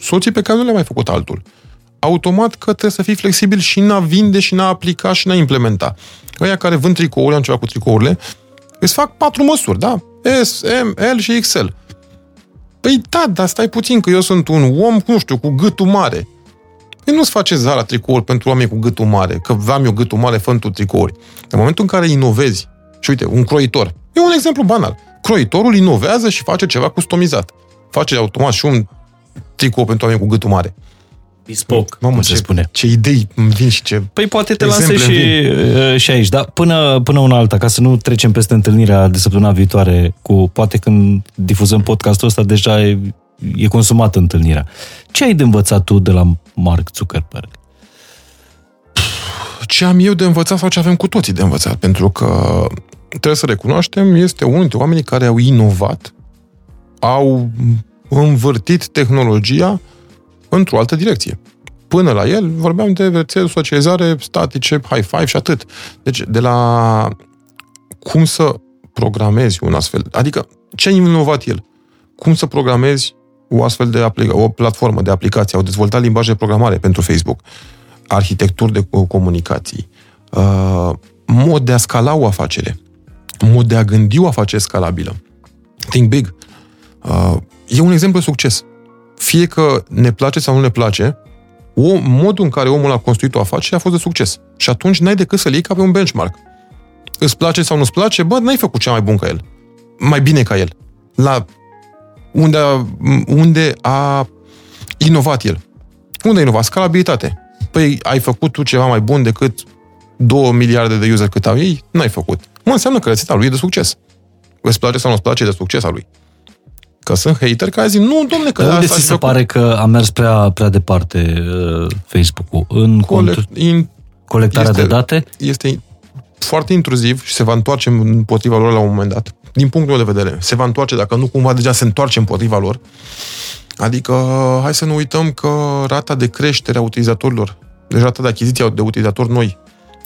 soluții pe care nu le-ai mai făcut altul. Automat că trebuie să fii flexibil și în a vinde și în a aplica și în a implementa. Ăia care vând tricouri, am ceva cu tricourile, îți fac patru măsuri, da? S, M, L și XL. Păi da, dar stai puțin, că eu sunt un om, nu știu, cu gâtul mare. Păi nu-ți face Zara tricouri pentru oameni cu gâtul mare, că am eu gâtul mare, fă tu tricouri. În momentul în care inovezi, și uite, un croitor, e un exemplu banal. Croitorul inovează și face ceva customizat. Face automat și un tricou pentru oameni cu gâtul mare. Bespoke, Mamă, cum se ce, spune. Ce idei îmi vin și ce Păi poate te lansezi și, uh, și aici, dar până, până una alta, ca să nu trecem peste întâlnirea de săptămâna viitoare, cu poate când difuzăm podcastul ăsta, deja e, e consumată întâlnirea. Ce ai de învățat tu de la Mark Zuckerberg? Ce am eu de învățat sau ce avem cu toții de învățat, pentru că trebuie să recunoaștem, este unul dintre oamenii care au inovat, au învârtit tehnologia într-o altă direcție. Până la el vorbeam de rețele de socializare statice, high five și atât. Deci de la cum să programezi un astfel, adică ce a inovat el? Cum să programezi o astfel de aplica- o platformă de aplicație, au dezvoltat limbaje de programare pentru Facebook, arhitecturi de comunicații, uh, mod de a scala o afacere, mod de a gândi o afacere scalabilă. Think big. Uh, e un exemplu de succes. Fie că ne place sau nu ne place, o, modul în care omul a construit o afacere a fost de succes. Și atunci n-ai decât să-l iei ca pe un benchmark. Îți place sau nu-ți place? Bă, n-ai făcut cea mai bun ca el. Mai bine ca el. La unde a, unde a inovat el. Unde a inovat? Scalabilitate. Păi ai făcut tu ceva mai bun decât 2 miliarde de user cât au ei? N-ai făcut. Mă, înseamnă că rețeta lui e de succes. Îți place sau nu-ți place de succes a lui. Că sunt hater care zic, nu, domnule, că Unde ți se făcut... pare că a mers prea, prea departe uh, Facebook-ul? În Colect, cont... in, colectarea este, de date? Este foarte intruziv și se va întoarce împotriva lor la un moment dat. Din punctul meu de vedere. Se va întoarce, dacă nu cumva deja se întoarce împotriva lor. Adică, hai să nu uităm că rata de creștere a utilizatorilor, deci rata de achiziție de utilizatori noi,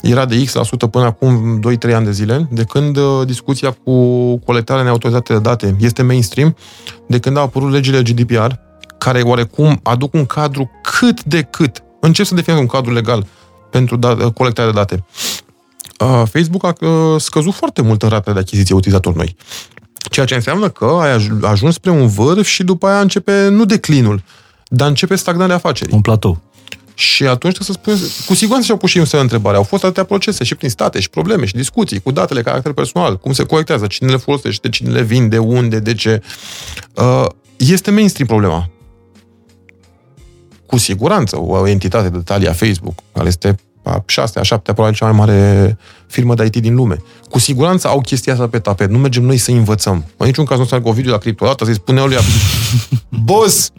era de X% până acum 2-3 ani de zile, de când uh, discuția cu colectarea neautorizată de date este mainstream, de când au apărut legile GDPR, care oarecum aduc un cadru cât de cât, încep să definez un cadru legal pentru da, uh, colectarea de date. Uh, Facebook a scăzut foarte mult în rata de achiziție utilizatori noi. Ceea ce înseamnă că ai ajuns spre un vârf și după aia începe, nu declinul, dar începe stagnarea afacerii. Un platou. Și atunci trebuie să spun, cu siguranță și-au pus și un întrebare. Au fost atâtea procese și prin state și probleme și discuții cu datele caracter personal, cum se colectează, cine le folosește, cine le vinde, unde, de ce. Uh, este mainstream problema. Cu siguranță, o entitate de talia Facebook, care este a șasea, a șaptea, probabil cea mai mare firmă de IT din lume. Cu siguranță au chestia asta pe tapet. Nu mergem noi să învățăm. În niciun caz nu să o video la cripto. Dată să-i spune lui, boss,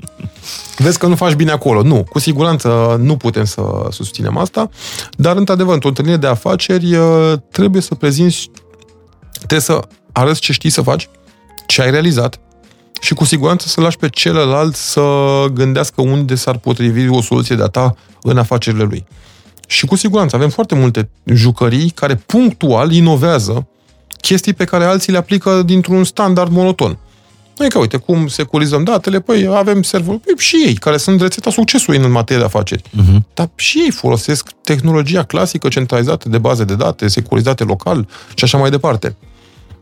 vezi că nu faci bine acolo. Nu, cu siguranță nu putem să susținem asta, dar, într-adevăr, într-o întâlnire de afaceri uh, trebuie să prezinți, trebuie să arăți ce știi să faci, ce ai realizat și cu siguranță să lași pe celălalt să gândească unde s-ar potrivi o soluție de-a ta în afacerile lui. Și cu siguranță avem foarte multe jucării care punctual inovează chestii pe care alții le aplică dintr-un standard monoton. Noi că, uite, cum securizăm datele, păi avem serverul, păi, și ei, care sunt rețeta succesului în materie de afaceri. Uh-huh. Dar și ei folosesc tehnologia clasică centralizată de baze de date, securizate local și așa mai departe.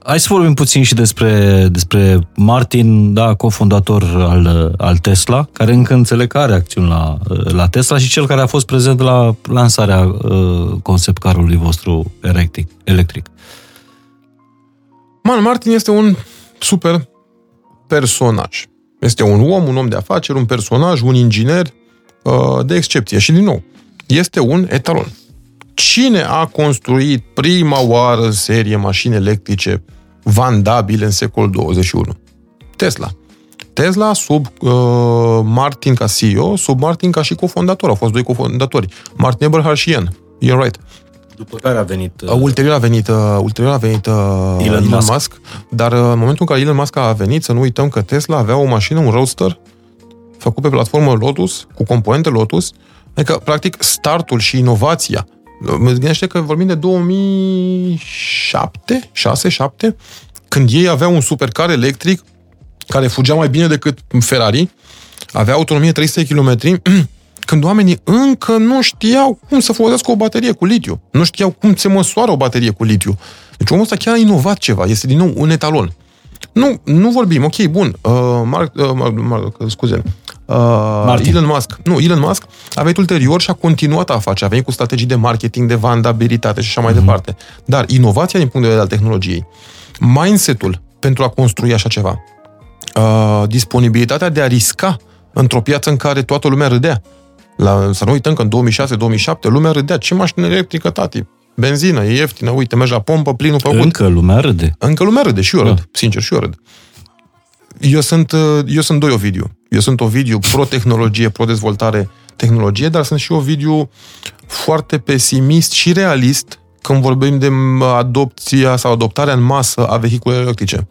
Hai să vorbim puțin și despre, despre Martin, da, cofondator al, al Tesla, care încă înțeleg că are acțiuni la, la Tesla și cel care a fost prezent la lansarea uh, concept carului vostru electric. electric. Man, Martin este un super personaj. Este un om, un om de afaceri, un personaj, un inginer uh, de excepție. Și din nou, este un etalon. Cine a construit prima oară serie mașini electrice vandabile în secolul 21? Tesla. Tesla sub uh, Martin ca CEO, sub Martin ca și cofondator. Au fost doi cofondatori. Martin Eberhard și Ian. Ian Wright. După care a venit... Uh, ulterior a venit, uh, ulterior a venit uh, Elon, Elon Musk. Musk. Dar uh, în momentul în care Elon Musk a venit, să nu uităm că Tesla avea o mașină, un Roadster, făcut pe platformă Lotus, cu componente Lotus, adică, practic, startul și inovația Mă gândește că vorbim de 2007, 6, 7, când ei aveau un supercar electric care fugea mai bine decât Ferrari, avea autonomie 300 km, când oamenii încă nu știau cum să folosească o baterie cu litiu. Nu știau cum se măsoară o baterie cu litiu. Deci omul ăsta chiar a inovat ceva. Este din nou un etalon. Nu, nu vorbim, ok, bun, uh, Mark, uh, Mark, Mark, scuze, uh, Elon Musk. Nu, Elon Musk a venit ulterior și a continuat a face. A venit cu strategii de marketing, de vandabilitate și așa mai mm-hmm. departe. Dar inovația din punct de vedere al tehnologiei, mindset-ul pentru a construi așa ceva, uh, disponibilitatea de a risca într-o piață în care toată lumea râdea, La, să nu uităm că în 2006-2007 lumea râdea. Ce mașină electrică, tati? Benzină, e ieftină, uite, mergi la pompă, plinul făcut. Încă lumea râde. Încă lumea râde și eu râd, da. sincer, și eu râd. Eu sunt, eu sunt doi Ovidiu. Eu sunt Ovidiu pro-tehnologie, pro-dezvoltare tehnologie, dar sunt și Ovidiu foarte pesimist și realist când vorbim de adopția sau adoptarea în masă a vehiculelor electrice.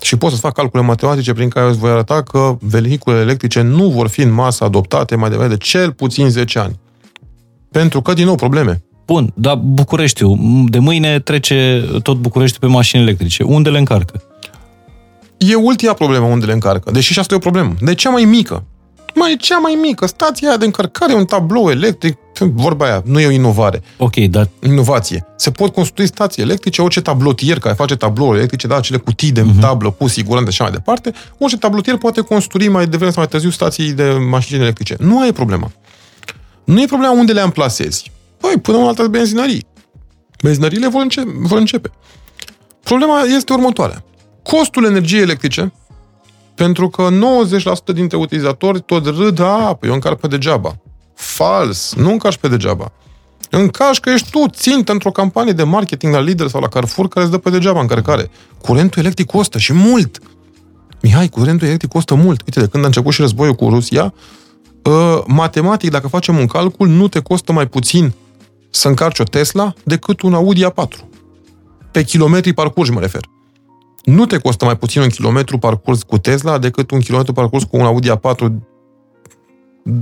Și pot să fac calcule matematice prin care îți voi arăta că vehiculele electrice nu vor fi în masă adoptate mai devreme de cel puțin 10 ani. Pentru că, din nou, probleme. Bun, dar Bucureștiu, de mâine trece tot București pe mașini electrice. Unde le încarcă? E ultima problemă unde le încarcă. Deși și asta e o problemă. De cea mai mică. Mai cea mai mică. Stația aia de încărcare, un tablou electric, vorba aia, nu e o inovare. Ok, dar... Inovație. Se pot construi stații electrice, orice tablotier care face tablouri electrice, da, acele cutii de uh-huh. tablă cu siguranță și așa mai departe, orice tablotier poate construi mai devreme sau mai târziu stații de mașini electrice. Nu ai problema. Nu e problema unde le amplasezi. Păi, până în altă benzinării. Benzinăriile vor, începe, vor începe. Problema este următoarea. Costul energiei electrice, pentru că 90% dintre utilizatori tot râd, a, păi eu încarc pe degeaba. Fals, nu încarci pe degeaba. Încarci că ești tu țintă într-o campanie de marketing la Lidl sau la Carrefour care îți dă pe degeaba încărcare. Curentul electric costă și mult. Mihai, curentul electric costă mult. Uite, de când a început și războiul cu Rusia, uh, matematic, dacă facem un calcul, nu te costă mai puțin să încarci o Tesla decât un Audi A4. Pe kilometri parcurși mă refer. Nu te costă mai puțin un kilometru parcurs cu Tesla decât un kilometru parcurs cu un Audi A4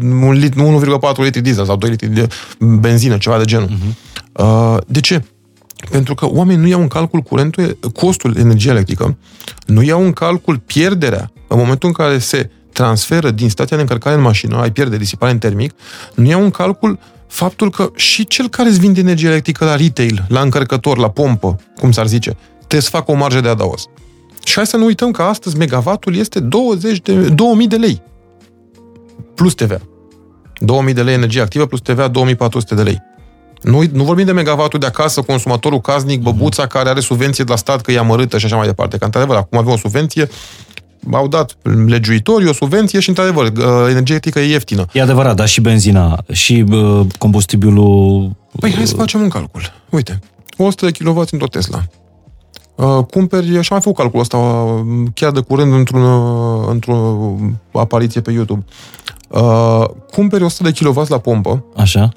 un lit, 1,4 litri diesel sau 2 litri de benzină, ceva de genul. Uh-huh. De ce? Pentru că oamenii nu iau în calcul curentul, costul energiei electrică, nu iau în calcul pierderea în momentul în care se transferă din stația de încărcare în mașină, ai pierde disipare în termic, nu iau în calcul faptul că și cel care îți vinde energie electrică la retail, la încărcător, la pompă, cum s-ar zice, trebuie să facă o marjă de adaos. Și hai să nu uităm că astăzi megavatul este 20 de, 2000 de lei. Plus TVA. 2000 de lei energie activă plus TVA 2400 de lei. Nu, nu vorbim de megavatul de acasă, consumatorul casnic, băbuța care are subvenție de la stat că e amărâtă și așa mai departe. Că, într-adevăr, acum avem o subvenție au dat legiuitorii o subvenție și, într-adevăr, uh, energetică e ieftină. E adevărat, dar și benzina, și uh, combustibilul... Păi hai să facem un calcul. Uite, 100 de kW într-o Tesla. Uh, cumperi, și am făcut calculul ăsta uh, chiar de curând într-un, uh, într-o apariție pe YouTube. Uh, cumperi 100 de kW la pompă. Așa.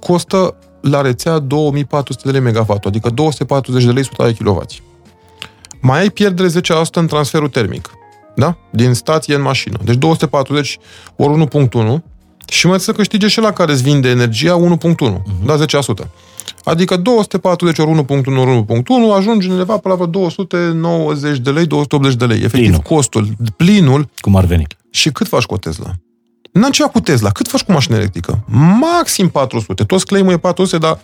Costă la rețea 2400 de lei megawatt, adică 240 de lei 100 de kW. Mai ai pierdere 10% în transferul termic. Da? Din stație în mașină. Deci 240 ori 1.1 și mai să câștige și la care îți vinde energia 1.1, uh-huh. Mhm. da, 10%. Adică 240 ori 1.1 ori 1.1 ajunge undeva pe la 290 de lei, 280 de lei. Efectiv, plinul. costul, plinul. Cum ar veni? Și cât faci cu o Tesla? N-am ceva cu Tesla. Cât faci cu mașină electrică? Maxim 400. Toți claimul e 400, dar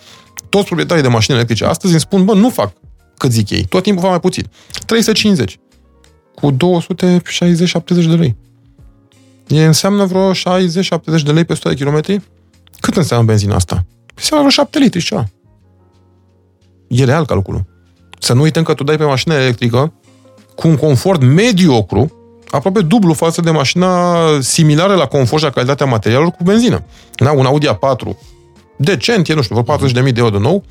toți proprietarii de mașini electrice astăzi îmi spun, bă, nu fac cât zic ei. Tot timpul fac mai puțin. 350. Cu 260-70 de lei. E înseamnă vreo 60-70 de lei pe 100 de kilometri? Cât înseamnă benzina asta? Înseamnă vreo 7 litri și ceva. E real calculul. Să nu uităm că tu dai pe mașină electrică cu un confort mediocru, aproape dublu față de mașina similară la confort și la calitatea materialelor cu benzină. Da? Un Audi A4 decent, e, nu știu, vreo 40.000 de euro de nou,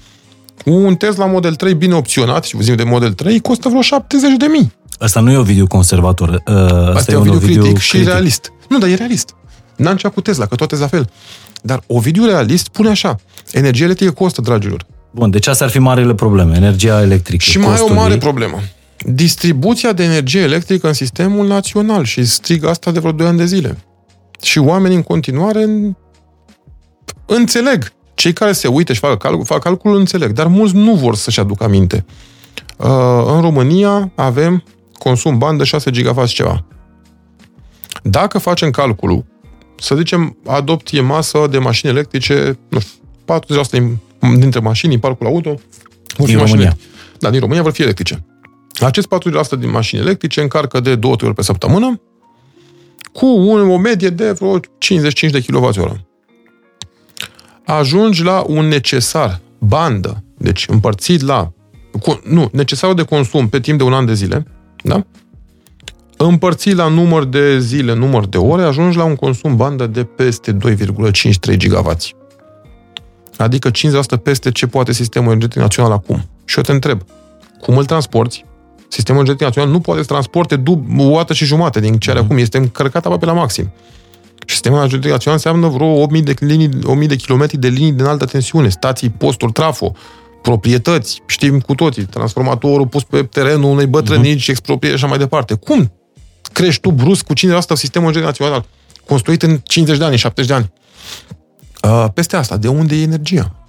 un Tesla Model 3 bine opționat, și vorbim de Model 3, costă vreo 70 de mii. Asta nu e o video conservator. Uh, asta, asta e un video critic, critic și realist. Nu, dar e realist. N-am cea cu Tesla, că toate la fel. Dar o video realist spune așa. Energia electrică costă, dragilor. Bun, deci asta ar fi marele probleme, energia electrică. Și mai e o mare ei. problemă. Distribuția de energie electrică în sistemul național și strig asta de vreo 2 ani de zile. Și oamenii în continuare înțeleg cei care se uită și fac calcul, fac calculul, înțeleg, dar mulți nu vor să-și aducă aminte. Uh, în România avem consum bandă 6 GW ceva. Dacă facem calculul, să zicem, adopție masă de mașini electrice, nu știu, 40% dintre mașini în parcul auto vor fi din România. Da, din România vor fi electrice. Acest 40% din mașini electrice încarcă de 2 ori pe săptămână cu o medie de vreo 55 de kWh ajungi la un necesar, bandă, deci împărțit la, nu, necesarul de consum pe timp de un an de zile, da? împărțit la număr de zile, număr de ore, ajungi la un consum bandă de peste 2,53 gigavați. Adică 50% peste ce poate sistemul energetic național acum. Și eu te întreb, cum îl transporti? Sistemul energetic național nu poate să transporte dub, o dată și jumate din ce are mm. acum. Este încărcat aproape la maxim. Și sistemul energetic național înseamnă vreo 8000 de, linii, 8000 de kilometri de linii de înaltă tensiune, stații, posturi, trafo, proprietăți, știm cu toții, transformatorul pus pe terenul unei bătrânici, uh-huh. expropriere și așa mai departe. Cum crești tu brusc cu 50% sistemul energetic național construit în 50 de ani, 70 de ani? Uh, peste asta, de unde e energia?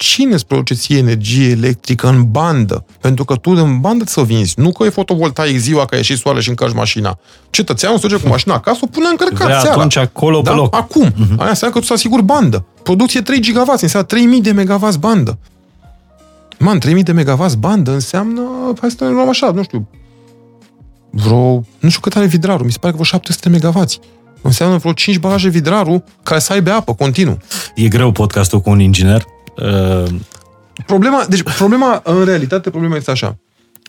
Cine îți produce ție energie electrică în bandă? Pentru că tu în bandă să vinzi, nu că e fotovoltaic ziua că ieși soare și încarci mașina. Cetățeanul se duce cu mașina acasă, o pune încărcat Vrea seara. atunci acolo da? pe loc. Acum. Uh-huh. Aia înseamnă că tu să asiguri bandă. Producție 3 GW, înseamnă 3000 de MW bandă. Man, 3000 de MW bandă înseamnă, hai să ne luăm așa, nu știu, vreo, nu știu cât are vidrarul, mi se pare că vreo 700 MW. Înseamnă vreo 5 baraje vidrarul care să aibă apă continuu. E greu podcastul cu un inginer. Uh... Problema, deci problema, în realitate, problema este așa.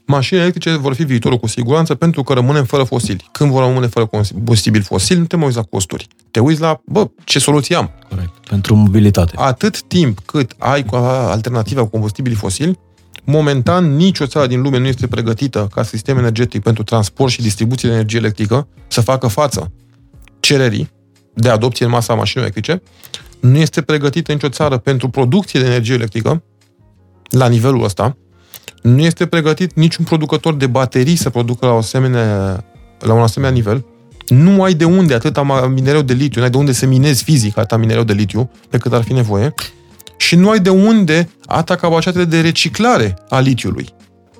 Mașinile electrice vor fi viitorul cu siguranță pentru că rămânem fără fosili. Când vor rămâne fără combustibil fosil, nu te mai uiți la costuri. Te uiți la, bă, ce soluție am. Corect. Pentru mobilitate. Atât timp cât ai alternativa cu combustibili fosili, momentan nicio țară din lume nu este pregătită ca sistem energetic pentru transport și distribuție de energie electrică să facă față cererii de adopție în masa mașinilor electrice. Nu este pregătită nicio țară pentru producție de energie electrică la nivelul ăsta nu este pregătit niciun producător de baterii să producă la, o asemenea, la un asemenea nivel. Nu ai de unde atâta minereu de litiu, nu ai de unde să minezi fizic atâta minereu de litiu pe cât ar fi nevoie și nu ai de unde atâta capacitate de reciclare a litiului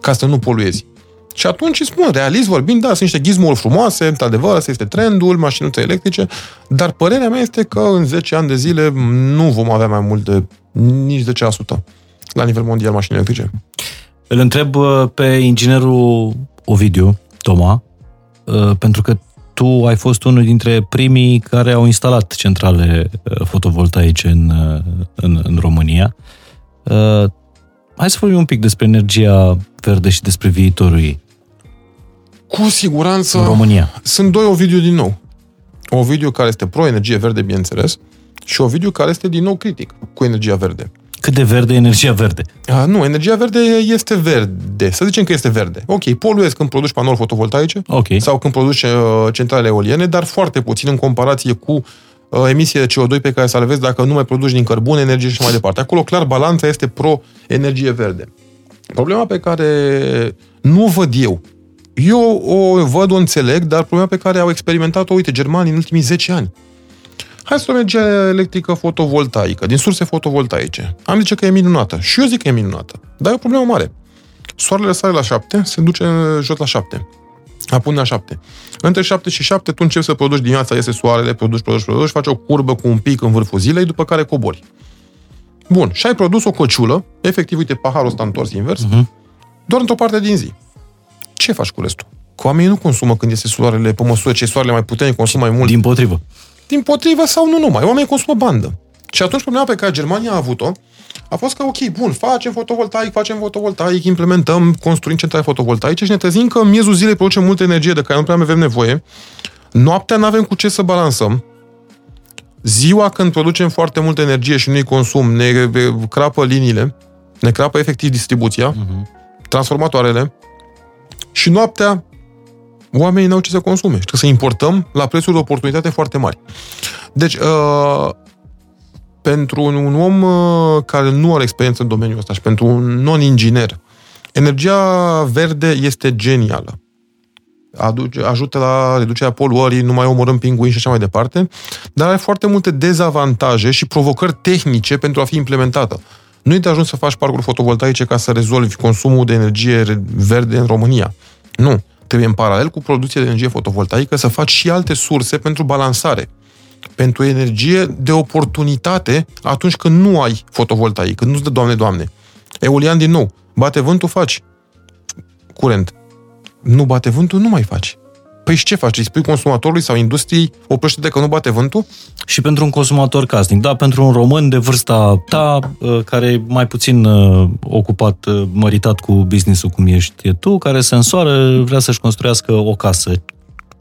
ca să nu poluezi. Și atunci îi spun, realist vorbind, da, sunt niște gizmuri frumoase, într-adevăr, asta este trendul, mașinuțe electrice, dar părerea mea este că în 10 ani de zile nu vom avea mai mult de nici 10% la nivel mondial mașini electrice. Îl întreb uh, pe inginerul Ovidiu, Toma, uh, pentru că tu ai fost unul dintre primii care au instalat centrale uh, fotovoltaice în, în, în România. Hai să vorbim un pic despre energia verde și despre viitorul ei. Cu siguranță în România. sunt doi Ovidiu din nou. Ovidiu care este pro-energie verde, bineînțeles, și Ovidiu care este din nou critic cu energia verde. Cât de verde e energia verde? A, nu, energia verde este verde. Să zicem că este verde. Ok, poluezi când produci panouri fotovoltaice okay. sau când produci uh, centrale eoliene, dar foarte puțin în comparație cu uh, emisiile de CO2 pe care să le vezi dacă nu mai produci din cărbune, energie și mai departe. Acolo, clar, balanța este pro-energie verde. Problema pe care nu o văd eu, eu o văd, o înțeleg, dar problema pe care au experimentat-o, uite, germanii în ultimii 10 ani. Hai să o energie electrică fotovoltaică, din surse fotovoltaice. Am zice că e minunată. Și eu zic că e minunată. Dar e o problemă mare. Soarele sare la 7, se duce jos la 7. Apune la 7. Între 7 și 7 tu începi să produci dimineața, iese soarele, produci, produci, produci, faci o curbă cu un pic în vârful zilei, după care cobori. Bun, și ai produs o căciulă, efectiv, uite, paharul ăsta întors invers, uh-huh. doar într-o parte din zi. Ce faci cu restul? Că oamenii nu consumă când este soarele, pe măsură ce soarele mai puternic, consumă mai mult. Din potrivă. Din potrivă sau nu numai. Oamenii consumă bandă. Și atunci problema pe care Germania a avut-o a fost că, ok, bun, facem fotovoltaic, facem fotovoltaic, implementăm, construim centrale fotovoltaice și ne trezim că în miezul zilei producem multă energie de care nu prea avem nevoie. Noaptea nu avem cu ce să balansăm. Ziua când producem foarte multă energie și nu-i consum, ne crapă liniile, ne crapă efectiv distribuția, uh-huh. transformatoarele și noaptea oamenii n-au ce să consume și să importăm la prețuri de oportunitate foarte mari. Deci, uh, pentru un om uh, care nu are experiență în domeniul ăsta și pentru un non-inginer, energia verde este genială. Aduce, ajută la reducerea poluării, nu mai omorâm pinguini și așa mai departe, dar are foarte multe dezavantaje și provocări tehnice pentru a fi implementată. Nu e de ajuns să faci parcuri fotovoltaice ca să rezolvi consumul de energie verde în România. Nu trebuie în paralel cu producția de energie fotovoltaică să faci și alte surse pentru balansare. Pentru energie de oportunitate atunci când nu ai fotovoltaic, când nu-ți dă Doamne, Doamne. Eolian din nou, bate vântul, faci curent. Nu bate vântul, nu mai faci. Păi și ce faci? Îi spui consumatorului sau industriei, oprește-te că nu bate vântul? Și pentru un consumator casnic, da, pentru un român de vârsta ta, uh, care e mai puțin uh, ocupat, uh, măritat cu business-ul cum ești tu, care se însoară, vrea să-și construiască o casă.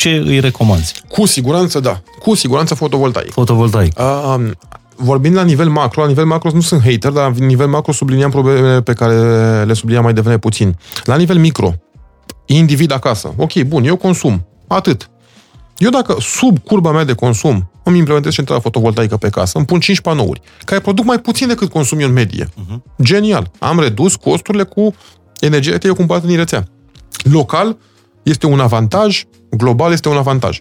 Ce îi recomanzi? Cu siguranță, da. Cu siguranță fotovoltaic. Fotovoltaic. Uh, vorbind la nivel macro, la nivel macro nu sunt hater, dar la nivel macro subliniam problemele pe care le subliniam mai devreme puțin. La nivel micro, individ acasă. Ok, bun, eu consum. Atât. Eu dacă sub curba mea de consum îmi implementez centrala fotovoltaică pe casă, îmi pun 5 panouri, care produc mai puțin decât consum eu în medie. Uh-huh. Genial. Am redus costurile cu energie electrică cumpărată din rețea. Local este un avantaj, global este un avantaj.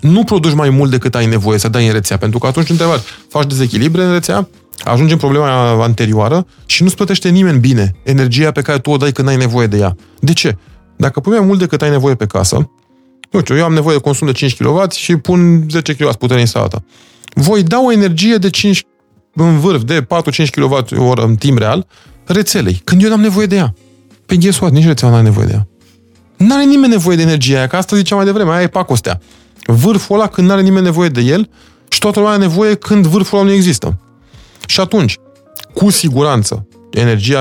Nu produci mai mult decât ai nevoie să dai în rețea, pentru că atunci, întrebare, faci dezechilibre în rețea, ajunge în problema anterioară și nu-ți plătește nimeni bine energia pe care tu o dai când ai nevoie de ea. De ce? Dacă pui mai mult decât ai nevoie pe casă, nu știu, eu am nevoie de consum de 5 kW și pun 10 kW putere instalată. Voi da o energie de 5 în vârf de 4-5 kWh în timp real rețelei, când eu n-am nevoie de ea. Pe guess what? Nici rețeaua n-are nevoie de ea. N-are nimeni nevoie de energia aia, că asta ziceam mai devreme, aia e pacostea. Vârful ăla când n-are nimeni nevoie de el și toată lumea are nevoie când vârful ăla nu există. Și atunci, cu siguranță, energia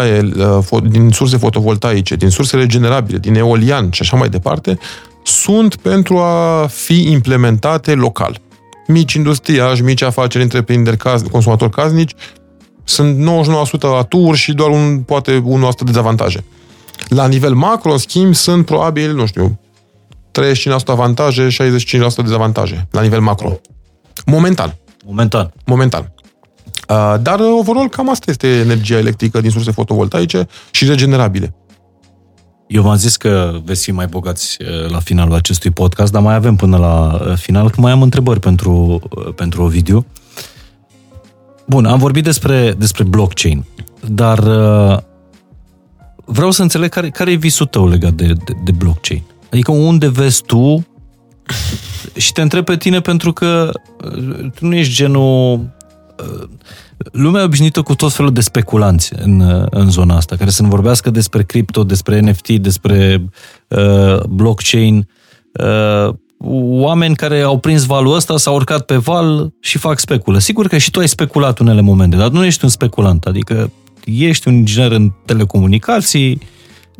uh, din surse fotovoltaice, din surse regenerabile, din eolian și așa mai departe, sunt pentru a fi implementate local. Mici industriași, mici afaceri, întreprinderi, caz, consumatori casnici, sunt 99% aturi și doar un, poate 1% dezavantaje. La nivel macro, în schimb, sunt probabil, nu știu, 35% avantaje, 65% dezavantaje, la nivel macro. Momentan. Momentan. Momentan. Uh, dar, overall, cam asta este energia electrică din surse fotovoltaice și regenerabile. Eu v-am zis că veți fi mai bogați uh, la finalul acestui podcast, dar mai avem până la uh, final, că mai am întrebări pentru, pentru Ovidiu. Bun, am vorbit despre, despre blockchain, dar vreau să înțeleg care, care e visul tău legat de, de, de blockchain. Adică unde vezi tu și te întreb pe tine pentru că tu nu ești genul lumea e obișnuită cu tot felul de speculanți în, în zona asta, care să ne vorbească despre cripto, despre NFT, despre uh, blockchain. Uh, oameni care au prins valul ăsta, s-au urcat pe val și fac speculă. Sigur că și tu ai speculat unele momente, dar nu ești un speculant, adică ești un inginer în telecomunicații,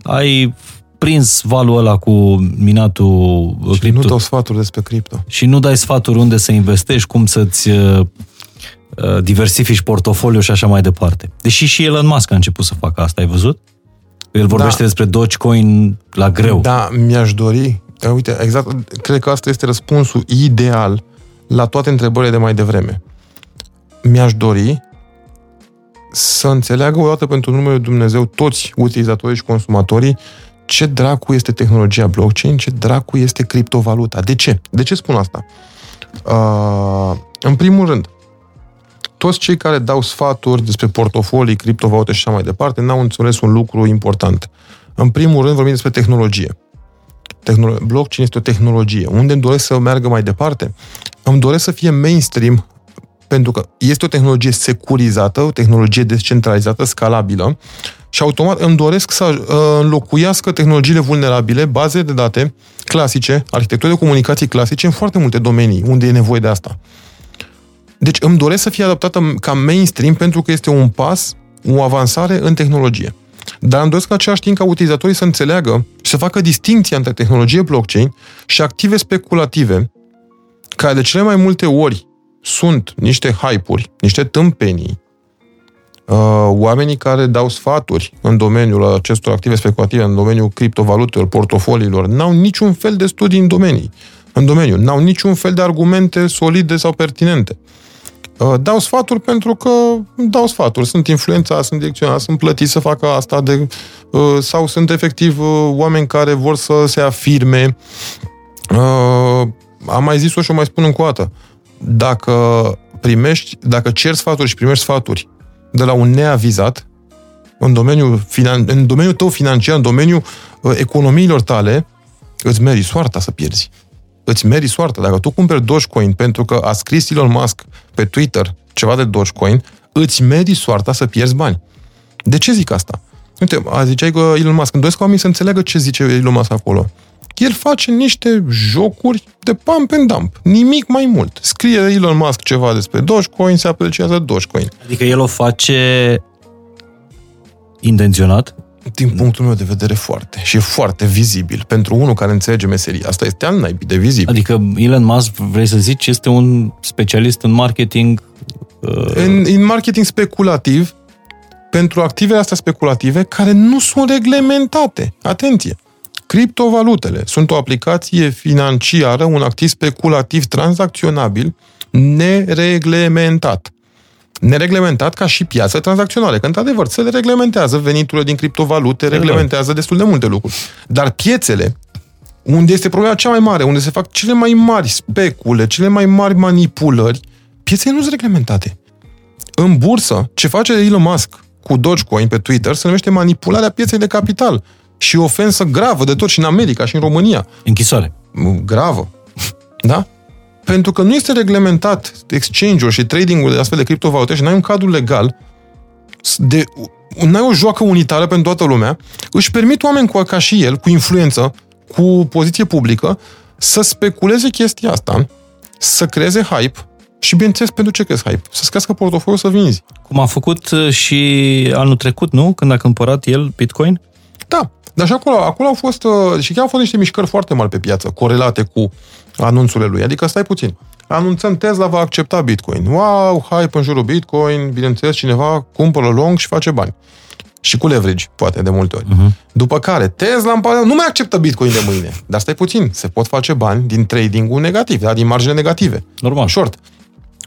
ai prins valul ăla cu minatul și cripto. nu dau sfaturi despre cripto. Și nu dai sfaturi unde să investești, cum să-ți uh, Uh, diversifici portofoliu și așa mai departe. Deși și Elon Musk a început să facă asta, ai văzut? El vorbește da. despre Dogecoin la greu. Da, mi-aș dori. Uite, exact, cred că asta este răspunsul ideal la toate întrebările de mai devreme. Mi-aș dori să înțeleagă o dată pentru numele Dumnezeu toți utilizatorii și consumatorii ce dracu este tehnologia blockchain, ce dracu este criptovaluta. De ce? De ce spun asta? Uh, în primul rând, toți cei care dau sfaturi despre portofolii, criptovalute și așa mai departe, n-au înțeles un lucru important. În primul rând vorbim despre tehnologie. Tehnolo- blockchain este o tehnologie. Unde îmi doresc să meargă mai departe? Îmi doresc să fie mainstream pentru că este o tehnologie securizată, o tehnologie descentralizată, scalabilă și automat îmi doresc să uh, înlocuiască tehnologiile vulnerabile, baze de date clasice, arhitecturi de comunicații clasice în foarte multe domenii unde e nevoie de asta. Deci îmi doresc să fie adaptată ca mainstream pentru că este un pas, o avansare în tehnologie. Dar îmi doresc în același timp ca utilizatorii să înțeleagă și să facă distinția între tehnologie blockchain și active speculative, care de cele mai multe ori sunt niște hype-uri, niște tâmpenii, uh, oamenii care dau sfaturi în domeniul acestor active speculative, în domeniul criptovalutelor, portofoliilor, n-au niciun fel de studii în domenii, în domeniu, n-au niciun fel de argumente solide sau pertinente. Uh, dau sfaturi pentru că dau sfaturi. Sunt influența, sunt direcționați, sunt plătiți să facă asta de, uh, sau sunt efectiv uh, oameni care vor să se afirme. Am mai zis-o și o mai spun încă o dată. Dacă primești, dacă ceri sfaturi și primești sfaturi de la un neavizat, în domeniul, finan- în domeniul tău financiar, în domeniul economiilor tale, îți meri soarta să pierzi îți meri soarta. Dacă tu cumperi Dogecoin pentru că a scris Elon Musk pe Twitter ceva de Dogecoin, îți meri soarta să pierzi bani. De ce zic asta? Uite, a ziceai că Elon Musk, îmi doresc ca oamenii să înțeleagă ce zice Elon Musk acolo. El face niște jocuri de pump and dump. Nimic mai mult. Scrie Elon Musk ceva despre Dogecoin, se apreciază Dogecoin. Adică el o face intenționat? Din punctul meu de vedere, foarte. Și e foarte vizibil. Pentru unul care înțelege meseria asta, este al naibii de vizibil. Adică Elon Musk, vrei să zici, este un specialist în marketing uh, În, în marketing speculativ, pentru activele astea speculative care nu sunt reglementate. Atenție! Criptovalutele sunt o aplicație financiară, un activ speculativ tranzacționabil nereglementat. Nereglementat ca și piață tranzacționale, că într-adevăr se le reglementează veniturile din criptovalute, reglementează destul de multe lucruri. Dar piețele, unde este problema cea mai mare, unde se fac cele mai mari specule, cele mai mari manipulări, piețele nu sunt reglementate. În bursă, ce face Elon Musk cu Dogecoin pe Twitter se numește manipularea pieței de capital și o ofensă gravă de tot și în America și în România. închisoare. Gravă. Da? Pentru că nu este reglementat exchange-ul și trading-ul de astfel de criptovalute și n-ai un cadru legal de, n-ai o joacă unitară pentru toată lumea, își permit oameni cu, ca și el, cu influență, cu poziție publică, să speculeze chestia asta, să creeze hype și, bineînțeles, pentru ce crezi hype? Să-ți crească portofoliul să vinzi. Cum a făcut uh, și anul trecut, nu? Când a cumpărat el Bitcoin? Da, dar și acolo, acolo au fost, uh, și chiar au fost niște mișcări foarte mari pe piață, corelate cu anunțurile lui. Adică stai puțin. Anunțăm Tesla va accepta Bitcoin. Wow, hype în jurul Bitcoin, bineînțeles, cineva cumpără long și face bani. Și cu leverage, poate, de multe ori. Uh-huh. După care, Tesla îmi pare, nu mai acceptă Bitcoin de mâine. Dar stai puțin, se pot face bani din trading-ul negativ, da? din marjine negative. Normal. Short.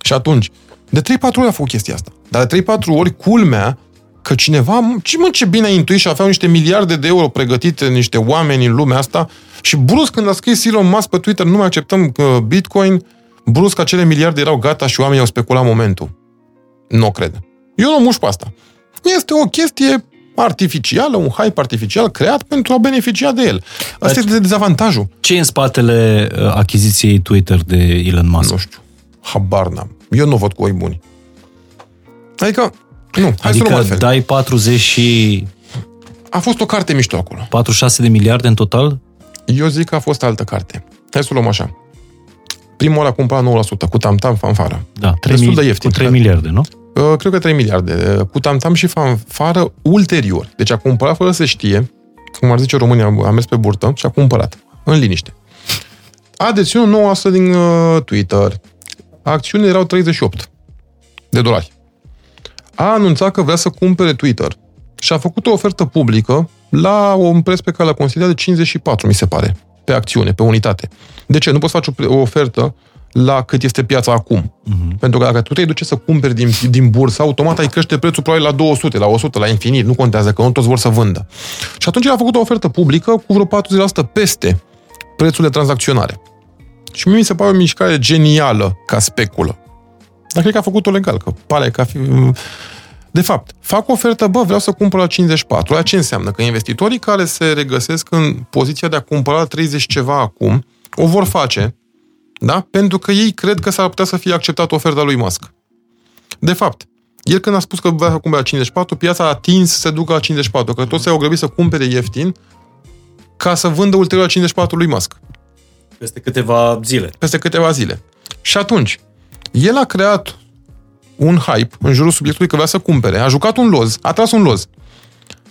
Și atunci, de 3-4 ori a făcut chestia asta. Dar de 3-4 ori, culmea, că cineva, ce mă, ce bine a intuit și aveau niște miliarde de euro pregătite, niște oameni în lumea asta și brusc când a scris Elon Musk pe Twitter, nu mai acceptăm uh, Bitcoin, brusc acele miliarde erau gata și oamenii au speculat momentul. Nu o cred. Eu nu mușc pe asta. Este o chestie artificială, un hype artificial creat pentru a beneficia de el. Asta este dezavantajul. Ce e în spatele uh, achiziției Twitter de Elon Musk? Nu știu. Habar n-am. Eu nu văd cu oi buni. Adică, nu, hai să luăm Adică altfel. dai 40 și A fost o carte mișto acolo. 46 de miliarde în total? Eu zic că a fost altă carte. Hai să o luăm așa. Prima oară a cumpărat 9% cu tamtam fanfară. Da, 3, Destul mil- de ieftin. cu 3 miliarde, nu? Uh, Cred că 3 miliarde. Uh, Cu tamtam și fanfară ulterior. Deci a cumpărat fără să știe, cum ar zice România, a mers pe burtă și a cumpărat. În liniște. A deținut 9% din uh, Twitter. Acțiunile erau 38 de dolari. A anunțat că vrea să cumpere Twitter și a făcut o ofertă publică la un preț pe care l-a considerat de 54, mi se pare, pe acțiune, pe unitate. De ce? Nu poți face o, pre- o ofertă la cât este piața acum. Uh-huh. Pentru că dacă tu te duce să cumperi din, din bursă, automat ai crește prețul probabil la 200, la 100, la infinit, nu contează, că nu toți vor să vândă. Și atunci el a făcut o ofertă publică cu vreo 40% peste prețul de tranzacționare. Și mie mi se pare o mișcare genială ca speculă. Dar cred că a făcut-o legal, că pare că a fi... De fapt, fac o ofertă, bă, vreau să cumpăr la 54. La ce înseamnă? Că investitorii care se regăsesc în poziția de a cumpăra la 30 ceva acum, o vor face, da? Pentru că ei cred că s-ar putea să fie acceptată oferta lui Musk. De fapt, el când a spus că vrea să cumpere la 54, piața a atins să se ducă la 54, că toți au grăbit să cumpere ieftin ca să vândă ulterior la 54 lui Musk Peste câteva zile. peste câteva zile. Și atunci, el a creat un hype în jurul subiectului că vrea să cumpere, a jucat un loz, a tras un loz.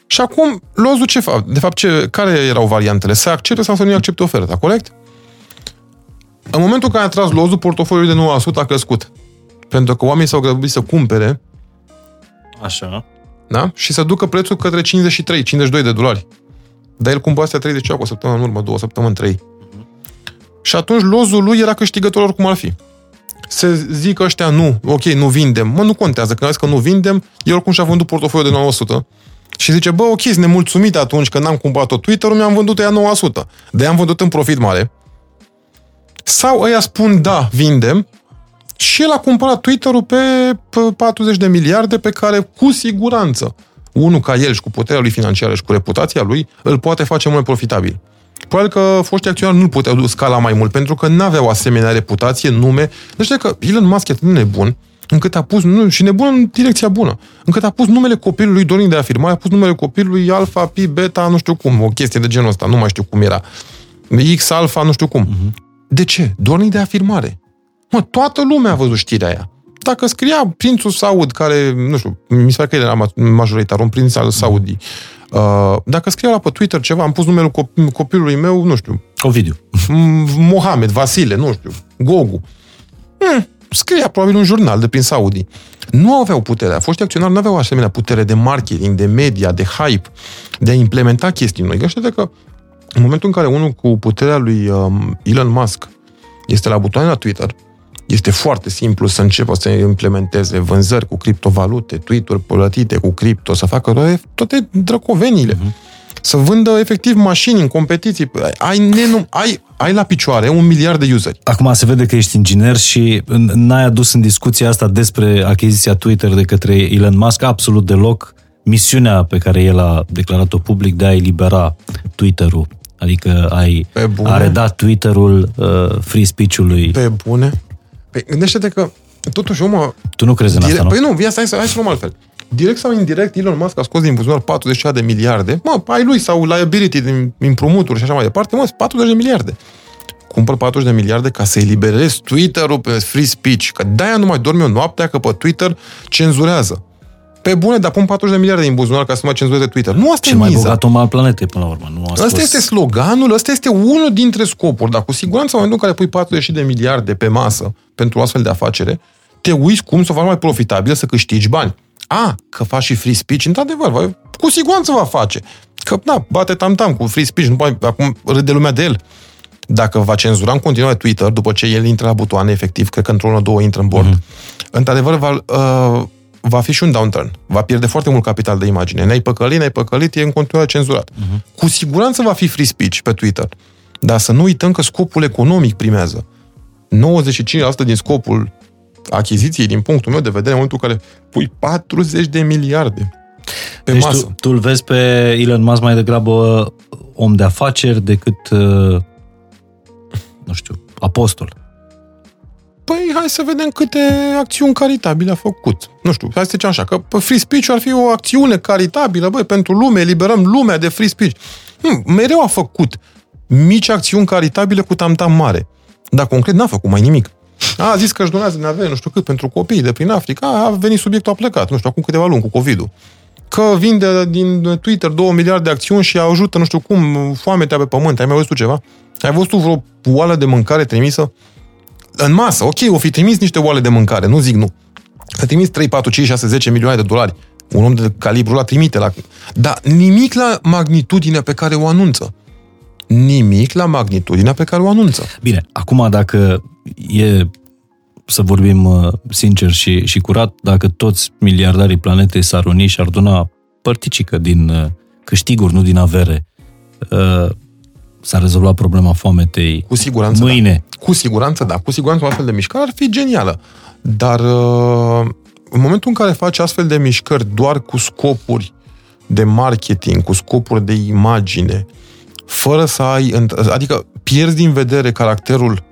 Și acum, lozul ce fac? De fapt, ce, care erau variantele? Să accepte sau să nu accepte oferta, corect? În momentul în care a tras lozul, portofoliul de 9% a crescut. Pentru că oamenii s-au grăbit să cumpere Așa. da? și să ducă prețul către 53, 52 de dolari. Dar el cumpăra astea 30 cu o săptămână în urmă, două săptămâni, trei. Și atunci lozul lui era câștigător oricum ar fi. Se zic ăștia nu, ok, nu vindem. Mă, nu contează, că că nu vindem, el oricum și-a vândut portofoliul de 900 și zice, bă, ok, sunt nemulțumit atunci că n-am cumpărat tot Twitter-ul, mi-am vândut ea 900. De am vândut în profit mare. Sau ăia spun, da, vindem, și el a cumpărat Twitter-ul pe pe 40 de miliarde pe care, cu siguranță, unul ca el și cu puterea lui financiară și cu reputația lui, îl poate face mult mai profitabil. Probabil că foștii acționari nu puteau scala mai mult, pentru că nu aveau asemenea reputație, nume. Deci știi că Elon Musk e atât de nebun, încât a pus, nu, și nebun în direcția bună, încât a pus numele copilului Dorin de afirmare, a pus numele copilului Alpha, Pi, Beta, nu știu cum, o chestie de genul ăsta, nu mai știu cum era. X alfa, nu știu cum. Uh-huh. De ce? Doar de afirmare. Mă, toată lumea a văzut știrea aia. Dacă scria prințul Saud, care, nu știu, mi se pare că el era majoritar, un prinț al Saudii, uh, dacă scria la pe Twitter ceva, am pus numele copilului meu, nu știu. Ovidiu. Mohamed, Vasile, nu știu, Gogu. Hmm, scria probabil un jurnal de prin Saudi. Nu aveau putere. Foștii acționari nu aveau asemenea putere de marketing, de media, de hype, de a implementa chestii noi. Gândește că în momentul în care unul cu puterea lui um, Elon Musk este la butoane la Twitter, este foarte simplu să înceapă să implementeze vânzări cu criptovalute, tweet-uri plătite cu cripto, să facă toate, toate drăcovenile. Uh-huh. Să vândă efectiv mașini în competiții. Ai, nenum, ai, ai la picioare un miliard de useri. Acum se vede că ești inginer și n-ai adus în discuția asta despre achiziția Twitter de către Elon Musk absolut deloc misiunea pe care el a declarat-o public de a elibera Twitter-ul. Adică ai a redat Twitter-ul uh, free speech-ului. Pe bune? Păi gândește-te că totuși omul... Tu nu crezi în direct, asta, nu? Păi nu, hai să, hai să luăm altfel. Direct sau indirect, Elon Musk a scos din buzunar 40 de miliarde. Mă, ai lui sau liability din împrumuturi și așa mai departe. Mă, 40 de miliarde. Cumpăr 40 de miliarde ca să eliberez Twitter-ul pe free speech. Că de-aia nu mai dorm eu noaptea, că pe Twitter cenzurează. Pe bune, dar pun 40 de miliarde din buzunar ca să mă cenzureze Twitter. Nu asta Cel e mai miza. bogat om al planetei, până la urmă. Nu asta scos... este sloganul, ăsta este unul dintre scopuri, dar cu siguranță în momentul în care pui 40 de miliarde pe masă pentru o astfel de afacere, te uiți cum să o faci mai profitabil, să câștigi bani. A, că faci și free speech, într-adevăr, va, cu siguranță va face. Că, da, bate tam-tam cu free speech, nu poate, acum râde lumea de el. Dacă va cenzura în continuare Twitter, după ce el intră la butoane, efectiv, cred că într-unul, două intră în bord, mm-hmm. într-adevăr, va, uh, va fi și un downturn. Va pierde foarte mult capital de imagine. Ne-ai păcălit, ne-ai păcălit, e în continuare cenzurat. Uh-huh. Cu siguranță va fi free speech pe Twitter. Dar să nu uităm că scopul economic primează. 95% din scopul achiziției, din punctul meu de vedere, în momentul în care pui 40 de miliarde pe deci masă. Tu, tu îl vezi pe Elon Musk mai degrabă om de afaceri decât, uh, nu știu, apostol. Păi hai să vedem câte acțiuni caritabile a făcut. Nu știu, hai să zicem așa, că free speech ar fi o acțiune caritabilă, băi, pentru lume, eliberăm lumea de free speech. Hm, mereu a făcut mici acțiuni caritabile cu tamtam mare. Dar concret n-a făcut mai nimic. A zis că își donează din avere, nu știu cât, pentru copii de prin Africa, a venit subiectul, a plecat, nu știu, acum câteva luni cu COVID-ul. Că vinde din Twitter 2 miliarde de acțiuni și ajută, nu știu cum, foametea pe pământ. Ai mai văzut ceva? Ai văzut vreo oală de mâncare trimisă? În masă, ok, o fi trimis niște oale de mâncare, nu zic nu. A trimis 3, 4, 5, 6, 10 milioane de dolari. Un om de calibru la trimite la... Dar nimic la magnitudinea pe care o anunță. Nimic la magnitudinea pe care o anunță. Bine, acum dacă e să vorbim uh, sincer și, și curat, dacă toți miliardarii planetei s-ar uni și ar dona părticică din uh, câștiguri, nu din avere, uh, s-a rezolvat problema foametei cu siguranță, mâine. Da. Cu siguranță, da. Cu siguranță o astfel de mișcare ar fi genială. Dar uh, în momentul în care faci astfel de mișcări doar cu scopuri de marketing, cu scopuri de imagine, fără să ai... Adică pierzi din vedere caracterul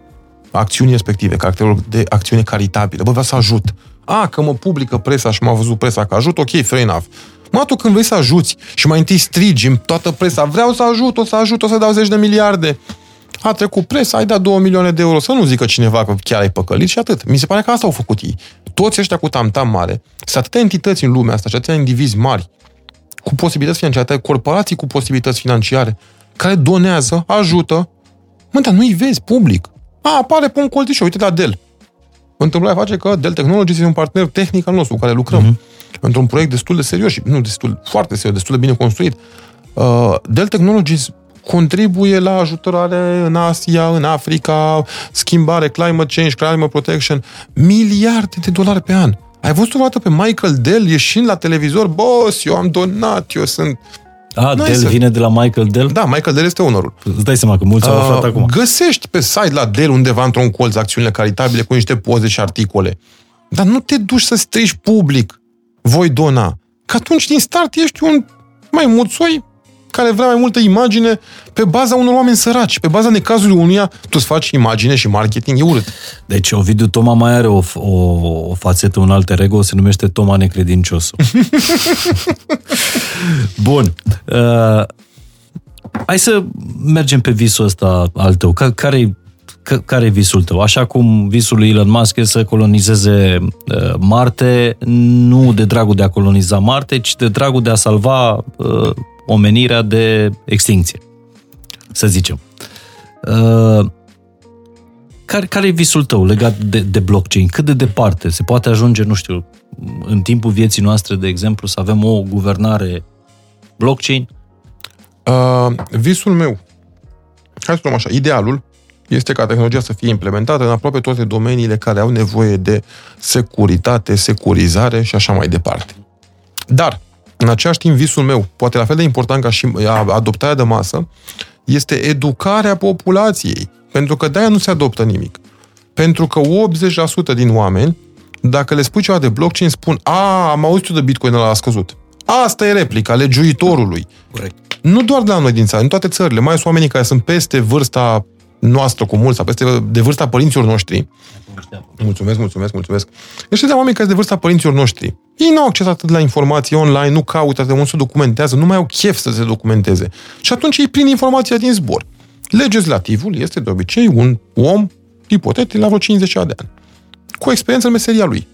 acțiunii respective, caracterul de acțiune caritabilă. Bă, vreau să ajut. A, că mă publică presa și m-a văzut presa că ajut, ok, fair enough. Mă, tu când vrei să ajuți și mai întâi strigi în toată presa, vreau să ajut, o să ajut, o să dau 10 de miliarde. A trecut presa, ai dat 2 milioane de euro, să nu zică cineva că chiar ai păcălit și atât. Mi se pare că asta au făcut ei. Toți ăștia cu tamtam mare, sunt atâtea entități în lumea asta și atâtea indivizi mari, cu posibilități financiare, atâtea corporații cu posibilități financiare, care donează, ajută. Mă, dar nu-i vezi public. A, apare pe un colțișor, uite la Dell. Întâmplarea face că Dell Technologies este un partener tehnic al nostru cu care lucrăm. Mm-hmm într-un proiect destul de serios și nu destul, foarte serios, destul de bine construit. Uh, Dell Technologies contribuie la ajutorare în Asia, în Africa, schimbare, climate change, climate protection, miliarde de dolari pe an. Ai văzut o dată pe Michael Dell ieșind la televizor, boss, eu am donat, eu sunt... A, Dell să... vine de la Michael Dell? Da, Michael Dell este onorul. Îți dai seama că mulți uh, au aflat acum. Găsești pe site la Dell undeva într-un colț acțiunile caritabile cu niște poze și articole. Dar nu te duci să strici public voi dona. Că atunci, din start, ești un mai muțoi care vrea mai multă imagine pe baza unor oameni săraci, pe baza necazului unuia, tu îți faci imagine și marketing, e urât. Deci Ovidiu Toma mai are o, o, o fațetă, un alter ego, se numește Toma Necredinciosul. Bun. Uh, Hai să mergem pe visul ăsta al tău. Care care e visul tău? Așa cum visul lui Elon Musk e să colonizeze uh, Marte, nu de dragul de a coloniza Marte, ci de dragul de a salva uh, omenirea de extinție, să zicem. Uh, care, care e visul tău legat de, de blockchain? Cât de departe se poate ajunge, nu știu, în timpul vieții noastre, de exemplu, să avem o guvernare blockchain? Uh, visul meu, hai să luăm așa, idealul este ca tehnologia să fie implementată în aproape toate domeniile care au nevoie de securitate, securizare și așa mai departe. Dar, în același timp, visul meu, poate la fel de important ca și adoptarea de masă, este educarea populației. Pentru că de-aia nu se adoptă nimic. Pentru că 80% din oameni, dacă le spui ceva de blockchain, spun a, am auzit de Bitcoin ăla a scăzut. Asta e replica legiuitorului. Corect. Nu doar de la noi din țară, în toate țările, mai sunt oamenii care sunt peste vârsta noastră cu mult, sau peste de vârsta părinților noștri. Mulțumesc, mulțumesc, mulțumesc. Ăștia de oameni care sunt de vârsta părinților noștri. Ei nu au acces atât la informații online, nu caută atât de mult să documentează, nu mai au chef să se documenteze. Și atunci ei prind informația din zbor. Legislativul este de obicei un om ipotetic la vreo 50 de ani. Cu experiență în meseria lui.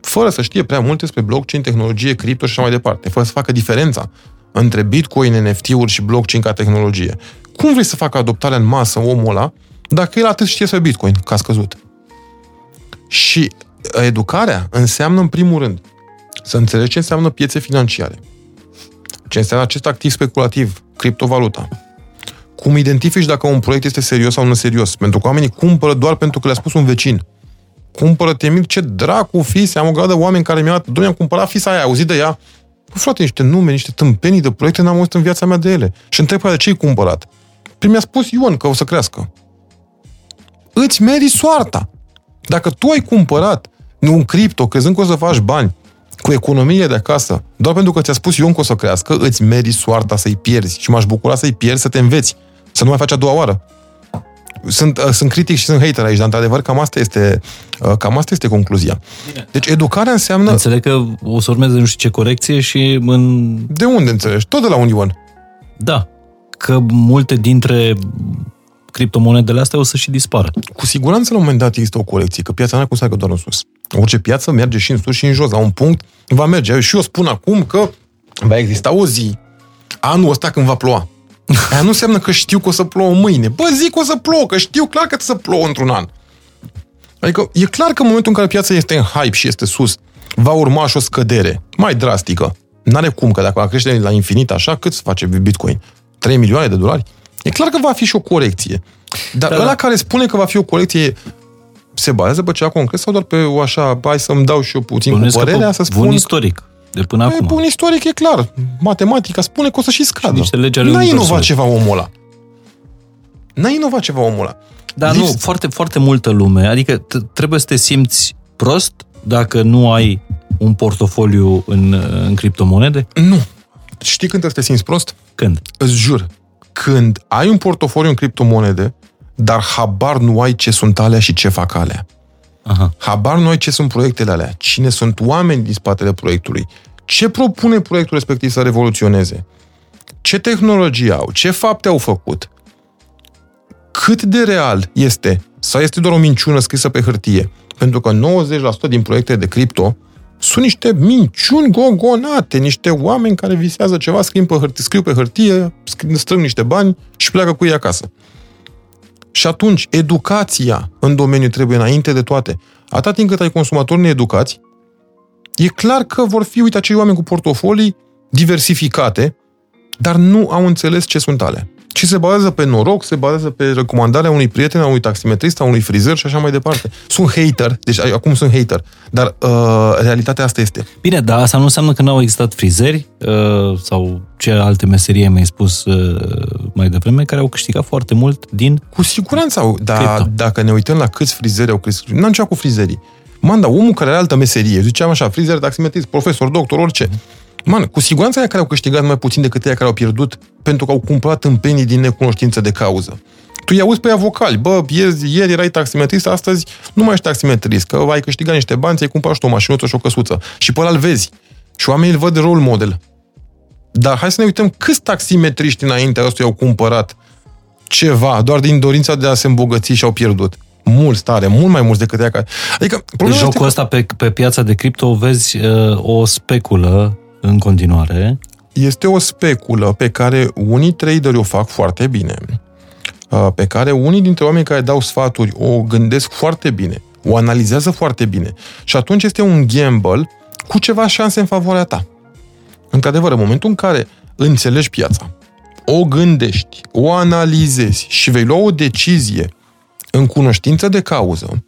Fără să știe prea multe despre blockchain, tehnologie, cripto și așa mai departe. Fără să facă diferența între Bitcoin, NFT-uri și blockchain ca tehnologie. Cum vrei să facă adoptarea în masă omul ăla dacă el atât știe să Bitcoin, că a scăzut? Și educarea înseamnă, în primul rând, să înțelegi ce înseamnă piețe financiare, ce înseamnă acest activ speculativ, criptovaluta, cum identifici dacă un proiect este serios sau nu serios, pentru că oamenii cumpără doar pentru că le-a spus un vecin. Cumpără temir, ce dracu fise, am o gradă oameni care mi-au dat, am cumpărat fisa aia, auzit de ea, Bă, frate, niște nume, niște tâmpenii de proiecte n-am auzit în viața mea de ele. Și întreb de ce ai cumpărat. Păi mi-a spus Ion că o să crească. Îți meri soarta. Dacă tu ai cumpărat un cripto crezând că o să faci bani cu economie de acasă, doar pentru că ți-a spus Ion că o să crească, îți meri soarta să-i pierzi. Și m-aș bucura să-i pierzi, să te înveți. Să nu mai faci a doua oară sunt, uh, sunt critic și sunt hater aici, dar într-adevăr cam asta este, uh, cam asta este concluzia. Bine. Deci educarea înseamnă... Înțeleg că o să urmeze nu știu ce corecție și în... De unde înțelegi? Tot de la Union. Da. Că multe dintre criptomonedele astea o să și dispară. Cu siguranță la un moment dat există o corecție, că piața nu cum să doar în sus. Orice piață merge și în sus și în jos. La un punct va merge. Și eu spun acum că va exista o zi, anul ăsta când va ploua. Aia nu înseamnă că știu că o să plouă mâine. Bă, zic că o să plouă, că știu clar că să plouă într-un an. Adică e clar că în momentul în care piața este în hype și este sus, va urma și o scădere mai drastică. N-are cum, că dacă va crește la infinit așa, cât să face Bitcoin? 3 milioane de dolari? E clar că va fi și o corecție. Dar da, ăla da. care spune că va fi o corecție se bazează pe ceva concret sau doar pe o așa, hai să-mi dau și eu puțin Bănuiesc cu părerea, să spun... istoric de până păi, acum. Un istoric e clar. Matematica spune că o să și scadă. Și niște legi ale N-a inovat ceva omul ăla. N-a inovat ceva omul ăla. Dar Lips... nu, foarte, foarte multă lume. Adică trebuie să te simți prost dacă nu ai un portofoliu în, în criptomonede? Nu. Știi când trebuie să te simți prost? Când? Îți jur. Când ai un portofoliu în criptomonede, dar habar nu ai ce sunt alea și ce fac alea. Aha. Habar noi ce sunt proiectele alea, cine sunt oameni din spatele proiectului, ce propune proiectul respectiv să revoluționeze, ce tehnologie au, ce fapte au făcut, cât de real este sau este doar o minciună scrisă pe hârtie. Pentru că 90% din proiecte de cripto sunt niște minciuni gogonate, niște oameni care visează ceva, scriu pe hârtie, scriu pe hârtie strâng niște bani și pleacă cu ei acasă. Și atunci, educația în domeniu trebuie înainte de toate. Atât timp cât ai consumatori needucați, e clar că vor fi, uite, acei oameni cu portofolii diversificate, dar nu au înțeles ce sunt alea ci se bazează pe noroc, se bazează pe recomandarea unui prieten, a unui taximetrist, a unui frizer și așa mai departe. Sunt hater, deci acum sunt hater, dar uh, realitatea asta este. Bine, dar asta nu înseamnă că n-au existat frizeri uh, sau ce alte meserie mi-ai spus uh, mai devreme, care au câștigat foarte mult din... Cu siguranță au, dar dacă ne uităm la câți frizeri au crescut, n-am ceva cu frizerii. Manda, omul care are altă meserie, ziceam așa, frizer, taximetrist, profesor, doctor, orice, mm Man, cu siguranță aia care au câștigat mai puțin decât aia care au pierdut pentru că au cumpărat în penii din necunoștință de cauză. Tu i-auzi pe ea vocali, bă, ieri, ieri erai taximetrist, astăzi nu mai ești taximetrist, că ai câștigat niște bani, ți-ai cumpărat și o mașinuță și o căsuță. Și pe ăla îl vezi. Și oamenii îl văd role model. Dar hai să ne uităm câți taximetriști înaintea ăstuia au cumpărat ceva doar din dorința de a se îmbogăți și au pierdut. Mult tare, mult mai mulți decât ea. Adică, deci jocul că... ăsta pe, pe piața de cripto vezi uh, o speculă în continuare. Este o speculă pe care unii traderi o fac foarte bine, uh, pe care unii dintre oameni care dau sfaturi o gândesc foarte bine, o analizează foarte bine și atunci este un gamble cu ceva șanse în favoarea ta. Într-adevăr, în momentul în care înțelegi piața, o gândești, o analizezi și vei lua o decizie în cunoștință de cauză,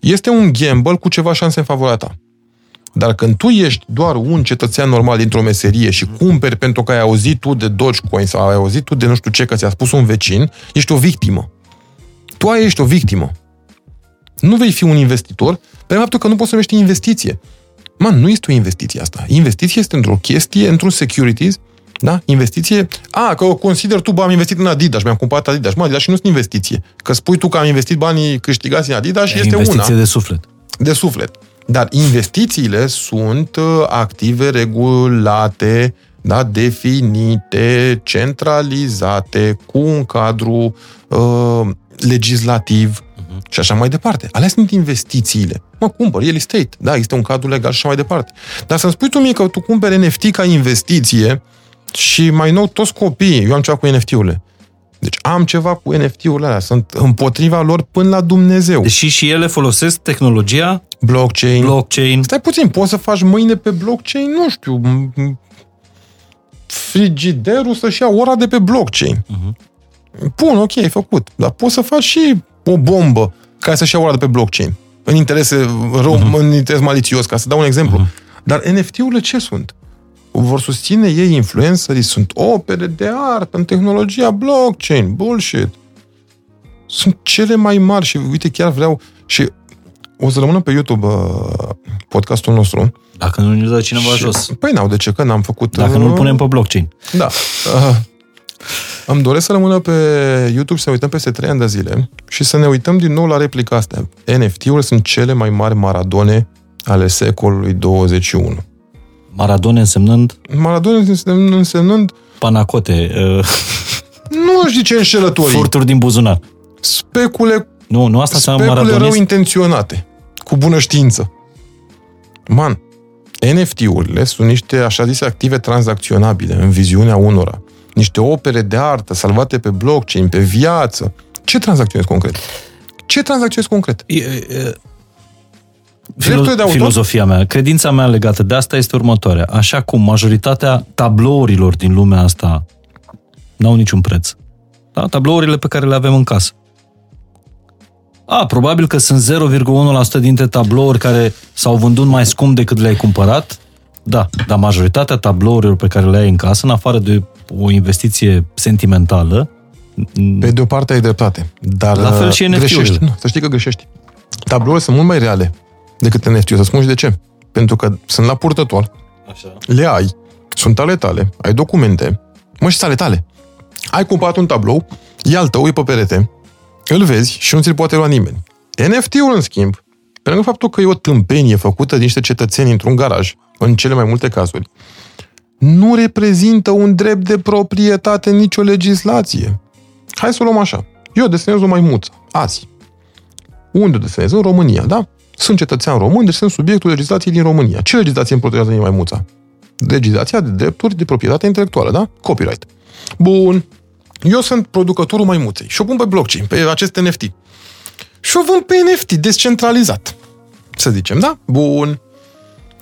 este un gamble cu ceva șanse în favoarea ta. Dar când tu ești doar un cetățean normal dintr-o meserie și cumperi pentru că ai auzit tu de Dogecoin sau ai auzit tu de nu știu ce că ți-a spus un vecin, ești o victimă. Tu ai ești o victimă. Nu vei fi un investitor pe faptul că nu poți să numești investiție. Man, nu este o investiție asta. Investiție este într-o chestie, într-un securities, da? Investiție. A, că o consider tu, bă, am investit în Adidas, mi-am cumpărat Adidas. Mă, Adidas și nu sunt investiție. Că spui tu că am investit banii câștigați în Adidas și e este investiție una. de suflet. De suflet. Dar investițiile sunt uh, active regulate, da, definite, centralizate, cu un cadru uh, legislativ uh-huh. și așa mai departe. Alea sunt investițiile. Mă, cumpăr real estate, da, este un cadru legal și așa mai departe. Dar să-mi spui tu mie că tu cumperi NFT ca investiție și mai nou toți copiii, eu am ceva cu NFT-urile, deci am ceva cu NFT-urile alea, sunt împotriva lor până la Dumnezeu. Deși și ele folosesc tehnologia blockchain. blockchain. Stai puțin, poți să faci mâine pe blockchain, nu știu, frigiderul să-și ia ora de pe blockchain. Uh-huh. Bun, ok, ai făcut. Dar poți să faci și o bombă care să-și ia ora de pe blockchain. În interes rău, uh-huh. în interes malițios, ca să dau un exemplu. Uh-huh. Dar NFT-urile ce sunt? vor susține ei influencerii, sunt opere de artă în tehnologia blockchain, bullshit. Sunt cele mai mari și uite, chiar vreau și o să rămână pe YouTube uh, podcastul nostru. Dacă nu ne dă cineva și, jos. Păi n-au de ce, că n-am făcut... Dacă uh, nu-l punem pe blockchain. Da. Uh, îmi doresc să rămână pe YouTube să ne uităm peste 3 ani de zile și să ne uităm din nou la replica astea. NFT-urile sunt cele mai mari maradone ale secolului 21. Maradone însemnând? Maradone însemnând, însemnând Panacote. Uh... Nu știu ce înșelătorii. Furturi din buzunar. Specule nu, nu asta specule Maradonist. rău intenționate. Cu bună știință. Man, NFT-urile sunt niște așa zise active tranzacționabile în viziunea unora. Niște opere de artă salvate pe blockchain, pe viață. Ce tranzacționezi concret? Ce tranzacționezi concret? E, e, Filo- filozofia mea, credința mea legată de asta este următoarea. Așa cum majoritatea tablourilor din lumea asta n-au niciun preț. Da? Tablourile pe care le avem în casă. A, probabil că sunt 0,1% dintre tablouri care s-au vândut mai scump decât le-ai cumpărat. Da, dar majoritatea tablourilor pe care le ai în casă, în afară de o investiție sentimentală... Pe de o parte ai dreptate, dar la fel și greșești. Nu, să știi că greșești. Tablourile sunt mult mai reale decât NFT. O să spun și de ce. Pentru că sunt la purtător, Așa. le ai, sunt ale tale, ai documente, mă, și ale tale. Ai cumpărat un tablou, e al tău, e pe perete, îl vezi și nu ți-l poate lua nimeni. NFT-ul, în schimb, pe lângă faptul că e o tâmpenie făcută de niște cetățeni într-un garaj, în cele mai multe cazuri, nu reprezintă un drept de proprietate în nicio legislație. Hai să o luăm așa. Eu desenez o maimuță, azi. Unde o desenez? În România, da? Sunt cetățean român, deci sunt subiectul legislației din România. Ce legislație îmi protejează maimuța? Legislația de drepturi de proprietate intelectuală, da? Copyright. Bun. Eu sunt producătorul maimuței și o pun pe blockchain, pe acest NFT. Și o vând pe NFT, descentralizat. Să zicem, da? Bun.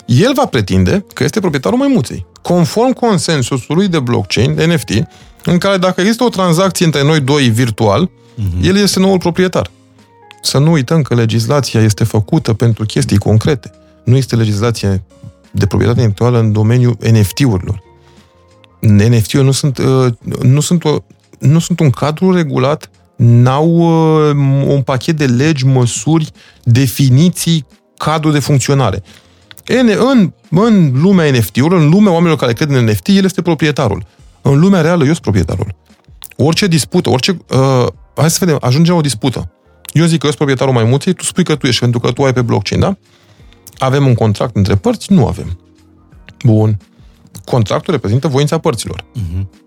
El va pretinde că este proprietarul maimuței. Conform consensusului de blockchain, de NFT, în care dacă există o tranzacție între noi doi virtual, uh-huh. el este noul proprietar. Să nu uităm că legislația este făcută pentru chestii concrete. Nu este legislație de proprietate intelectuală în domeniul NFT-urilor. NFT-uri nu sunt, uh, nu sunt, o, nu sunt un cadru regulat, n-au uh, un pachet de legi, măsuri, definiții, cadru de funcționare. În, în, în lumea NFT-urilor, în lumea oamenilor care cred în NFT, el este proprietarul. În lumea reală, eu sunt proprietarul. Orice dispută, orice... Uh, hai să vedem, ajunge la o dispută. Eu zic că eu sunt proprietarul maimuței, tu spui că tu ești, pentru că tu ai pe blockchain, da? Avem un contract între părți? Nu avem. Bun. Contractul reprezintă voința părților. Uh-huh.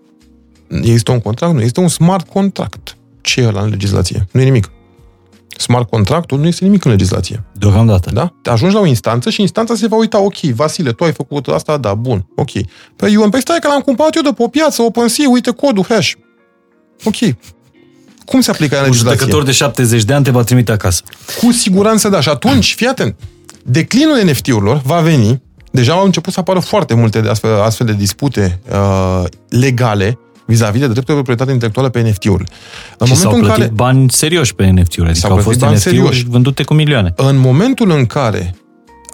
Există un contract? Nu. Este un smart contract. Ce e la în legislație? Nu e nimic. Smart contractul nu este nimic în legislație. Deocamdată. Da? Te ajungi la o instanță și instanța se va uita, ok, Vasile, tu ai făcut asta, da, bun, ok. Păi eu, păi stai că l-am cumpărat eu de pe o piață, OpenSea, uite codul, hash. Ok. Cum se aplică în legislație? Un judecător de 70 de ani te va trimite acasă. Cu siguranță da. Și atunci, fii atent, declinul NFT-urilor va veni, deja au început să apară foarte multe de astfel, astfel de dispute uh, legale, vis-a-vis de dreptul de proprietate intelectuală pe NFT-uri. În și s-au plătit care... bani serioși pe NFT-uri, adică au fost NFT-uri serioși. vândute cu milioane. În momentul în care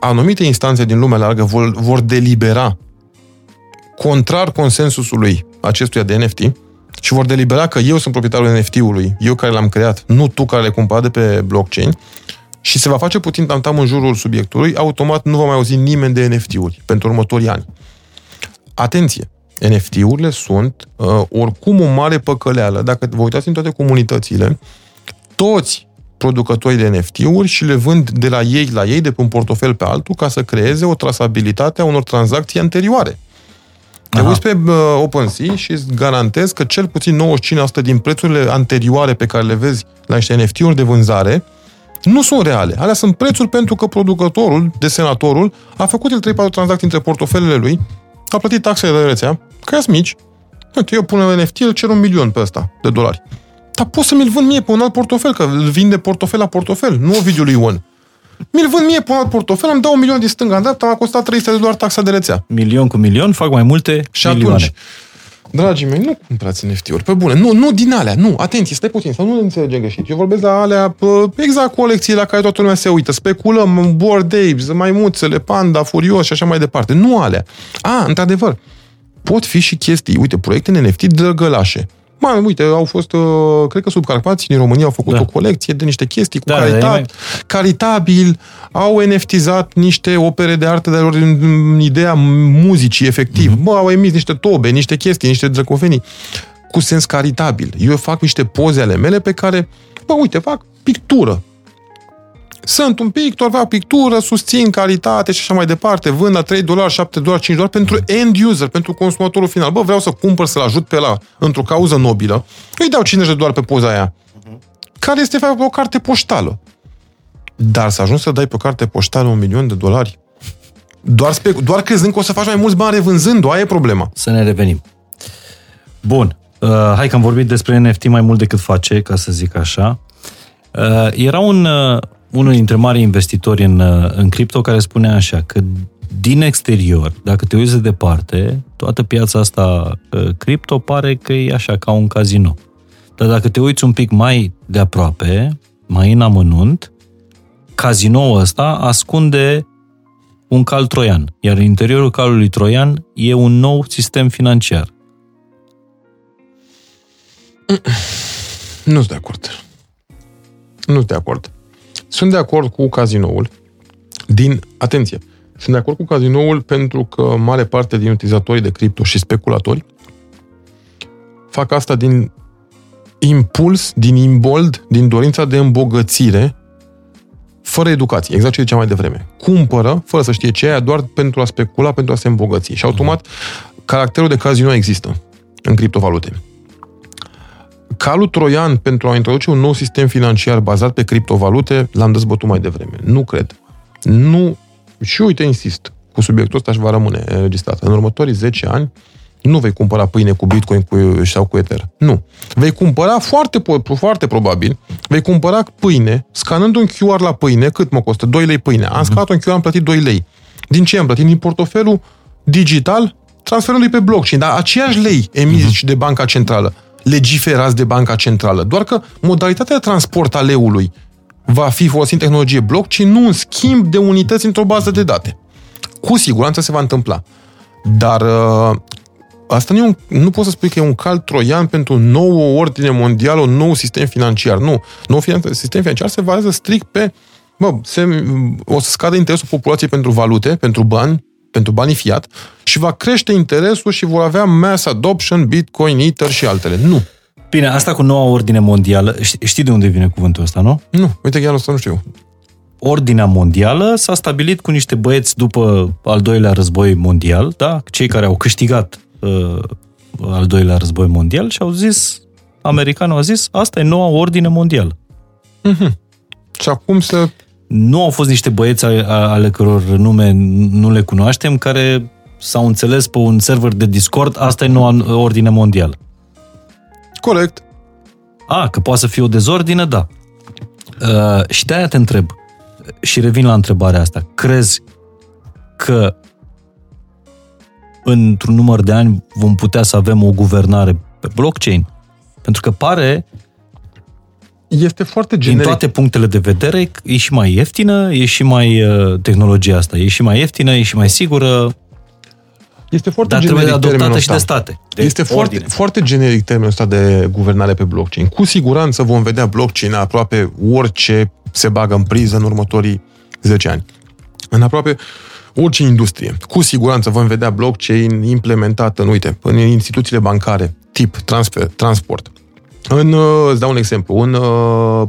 anumite instanțe din lumea largă vor, vor delibera contrar consensusului acestuia de NFT și vor delibera că eu sunt proprietarul NFT-ului, eu care l-am creat, nu tu care le cumpărat de pe blockchain, și se va face puțin tamtam în jurul subiectului, automat nu va mai auzi nimeni de NFT-uri pentru următorii ani. Atenție! NFT-urile sunt uh, oricum o mare păcăleală. Dacă vă uitați în toate comunitățile, toți producătorii de NFT-uri și le vând de la ei la ei, de pe un portofel pe altul, ca să creeze o trasabilitate a unor tranzacții anterioare. Te uiți pe uh, OpenSea și îți garantez că cel puțin 95% din prețurile anterioare pe care le vezi la niște NFT-uri de vânzare nu sunt reale. Alea sunt prețuri pentru că producătorul, desenatorul, a făcut el 3-4 tranzacții între portofelele lui, a plătit taxele de rețea, că mici. Uite, eu pun în NFT, îl cer un milion pe ăsta de dolari. Dar pot să mi-l vând mie pe un alt portofel, că îl vinde portofel la portofel, nu Ovidiu lui Ion. Mi-l vând mie pe un alt portofel, îmi dau un milion din stânga în dreapta, m-a costat 300 de dolari taxa de rețea. Milion cu milion fac mai multe și milioane. atunci, Dragii mei, nu cumpărați NFT-uri. Pe bune, nu, nu din alea, nu, atenție, stai puțin, să nu înțelegem greșit. Eu vorbesc la alea, exact colecții la care toată lumea se uită. Speculăm, board apes, maimuțele, panda, furios și așa mai departe. Nu alea. A, într-adevăr, pot fi și chestii, uite, proiecte în NFT drăgălașe. Mai, uite, au fost, uh, cred că sub Carpații din România au făcut da. o colecție de niște chestii cu da, caritat, da, caritabil, au NFTizat niște opere de artă, dar în ideea muzicii, efectiv. Mm-hmm. Bă, au emis niște tobe, niște chestii, niște drăcofenii cu sens caritabil. Eu fac niște poze ale mele pe care, bă, uite, fac pictură. Sunt un pictor, fac pictură, susțin calitate și așa mai departe, vând la 3 dolari, 7 dolari, 5 dolari pentru end user, pentru consumatorul final. Bă, vreau să cumpăr, să-l ajut pe la într-o cauză nobilă, îi dau 50 de dolari pe poza aia. Care este fapt o carte poștală. Dar să ajungi să dai pe o carte poștală un milion de dolari, doar, spec- doar crezând că o să faci mai mulți bani revânzând-o, aia e problema. Să ne revenim. Bun. Uh, hai că am vorbit despre NFT mai mult decât face, ca să zic așa. Uh, era un, uh, unul dintre mari investitori în, uh, în cripto care spunea așa că din exterior, dacă te uiți de departe, toată piața asta uh, cripto pare că e așa ca un casino. Dar dacă te uiți un pic mai de aproape, mai în amănunt, cazinoul ăsta ascunde un cal troian, iar în interiorul calului troian e un nou sistem financiar. Nu sunt de acord. Nu sunt de acord. Sunt de acord cu cazinoul din, atenție, sunt de acord cu cazinoul pentru că mare parte din utilizatorii de cripto și speculatori fac asta din impuls, din imbold, din dorința de îmbogățire, fără educație, exact ce ziceam mai devreme. Cumpără, fără să știe ce e, doar pentru a specula, pentru a se îmbogăți. Și automat, caracterul de casino există în criptovalute calul troian pentru a introduce un nou sistem financiar bazat pe criptovalute l-am dezbătut mai devreme. Nu cred. Nu. Și uite, insist, cu subiectul ăsta și va rămâne înregistrat. În următorii 10 ani nu vei cumpăra pâine cu Bitcoin cu, sau cu Ether. Nu. Vei cumpăra foarte, foarte probabil, vei cumpăra pâine, scanând un QR la pâine, cât mă costă? 2 lei pâine. Am mhm. scanat un QR, am plătit 2 lei. Din ce am plătit? Din portofelul digital, transferându-i pe blockchain, dar aceiași lei emisi uh-huh. de banca centrală legiferați de Banca Centrală. Doar că modalitatea de transport a leului va fi folosind tehnologie blockchain, nu în schimb de unități într-o bază de date. Cu siguranță se va întâmpla. Dar uh, asta nu, e un, nu poți să spui că e un cal troian pentru o nouă ordine mondială, un nou sistem financiar. Nu. Nou sistem financiar se bazează strict pe bă, se, o să scadă interesul populației pentru valute, pentru bani, pentru banii fiat și va crește interesul și vor avea mass adoption, Bitcoin, Ether și altele. Nu. Bine, asta cu noua ordine mondială, știi de unde vine cuvântul ăsta, nu? Nu, uite chiar asta nu știu. ordinea mondială s-a stabilit cu niște băieți după al doilea război mondial, da? cei care au câștigat uh, al doilea război mondial și au zis, americanul a zis, asta e noua ordine mondială. Mm-hmm. Și acum să... Nu au fost niște băieți ale, ale căror nume nu le cunoaștem, care s-au înțeles pe un server de Discord, asta e noua ordine mondială. Corect. A, că poate să fie o dezordine, da. Uh, și de-aia te întreb, și revin la întrebarea asta, crezi că într-un număr de ani vom putea să avem o guvernare pe blockchain? Pentru că pare este foarte generic. Din toate punctele de vedere, e și mai ieftină, e și mai uh, tehnologia asta, e și mai ieftină, e și mai sigură. Este foarte Dar generic trebuie adoptată și de state. De este foarte, foarte generic termenul ăsta de guvernare pe blockchain. Cu siguranță vom vedea blockchain aproape orice se bagă în priză în următorii 10 ani. În aproape orice industrie. Cu siguranță vom vedea blockchain implementat în, uite, în instituțiile bancare, tip transfer, transport. În, uh, îți dau un exemplu, în uh,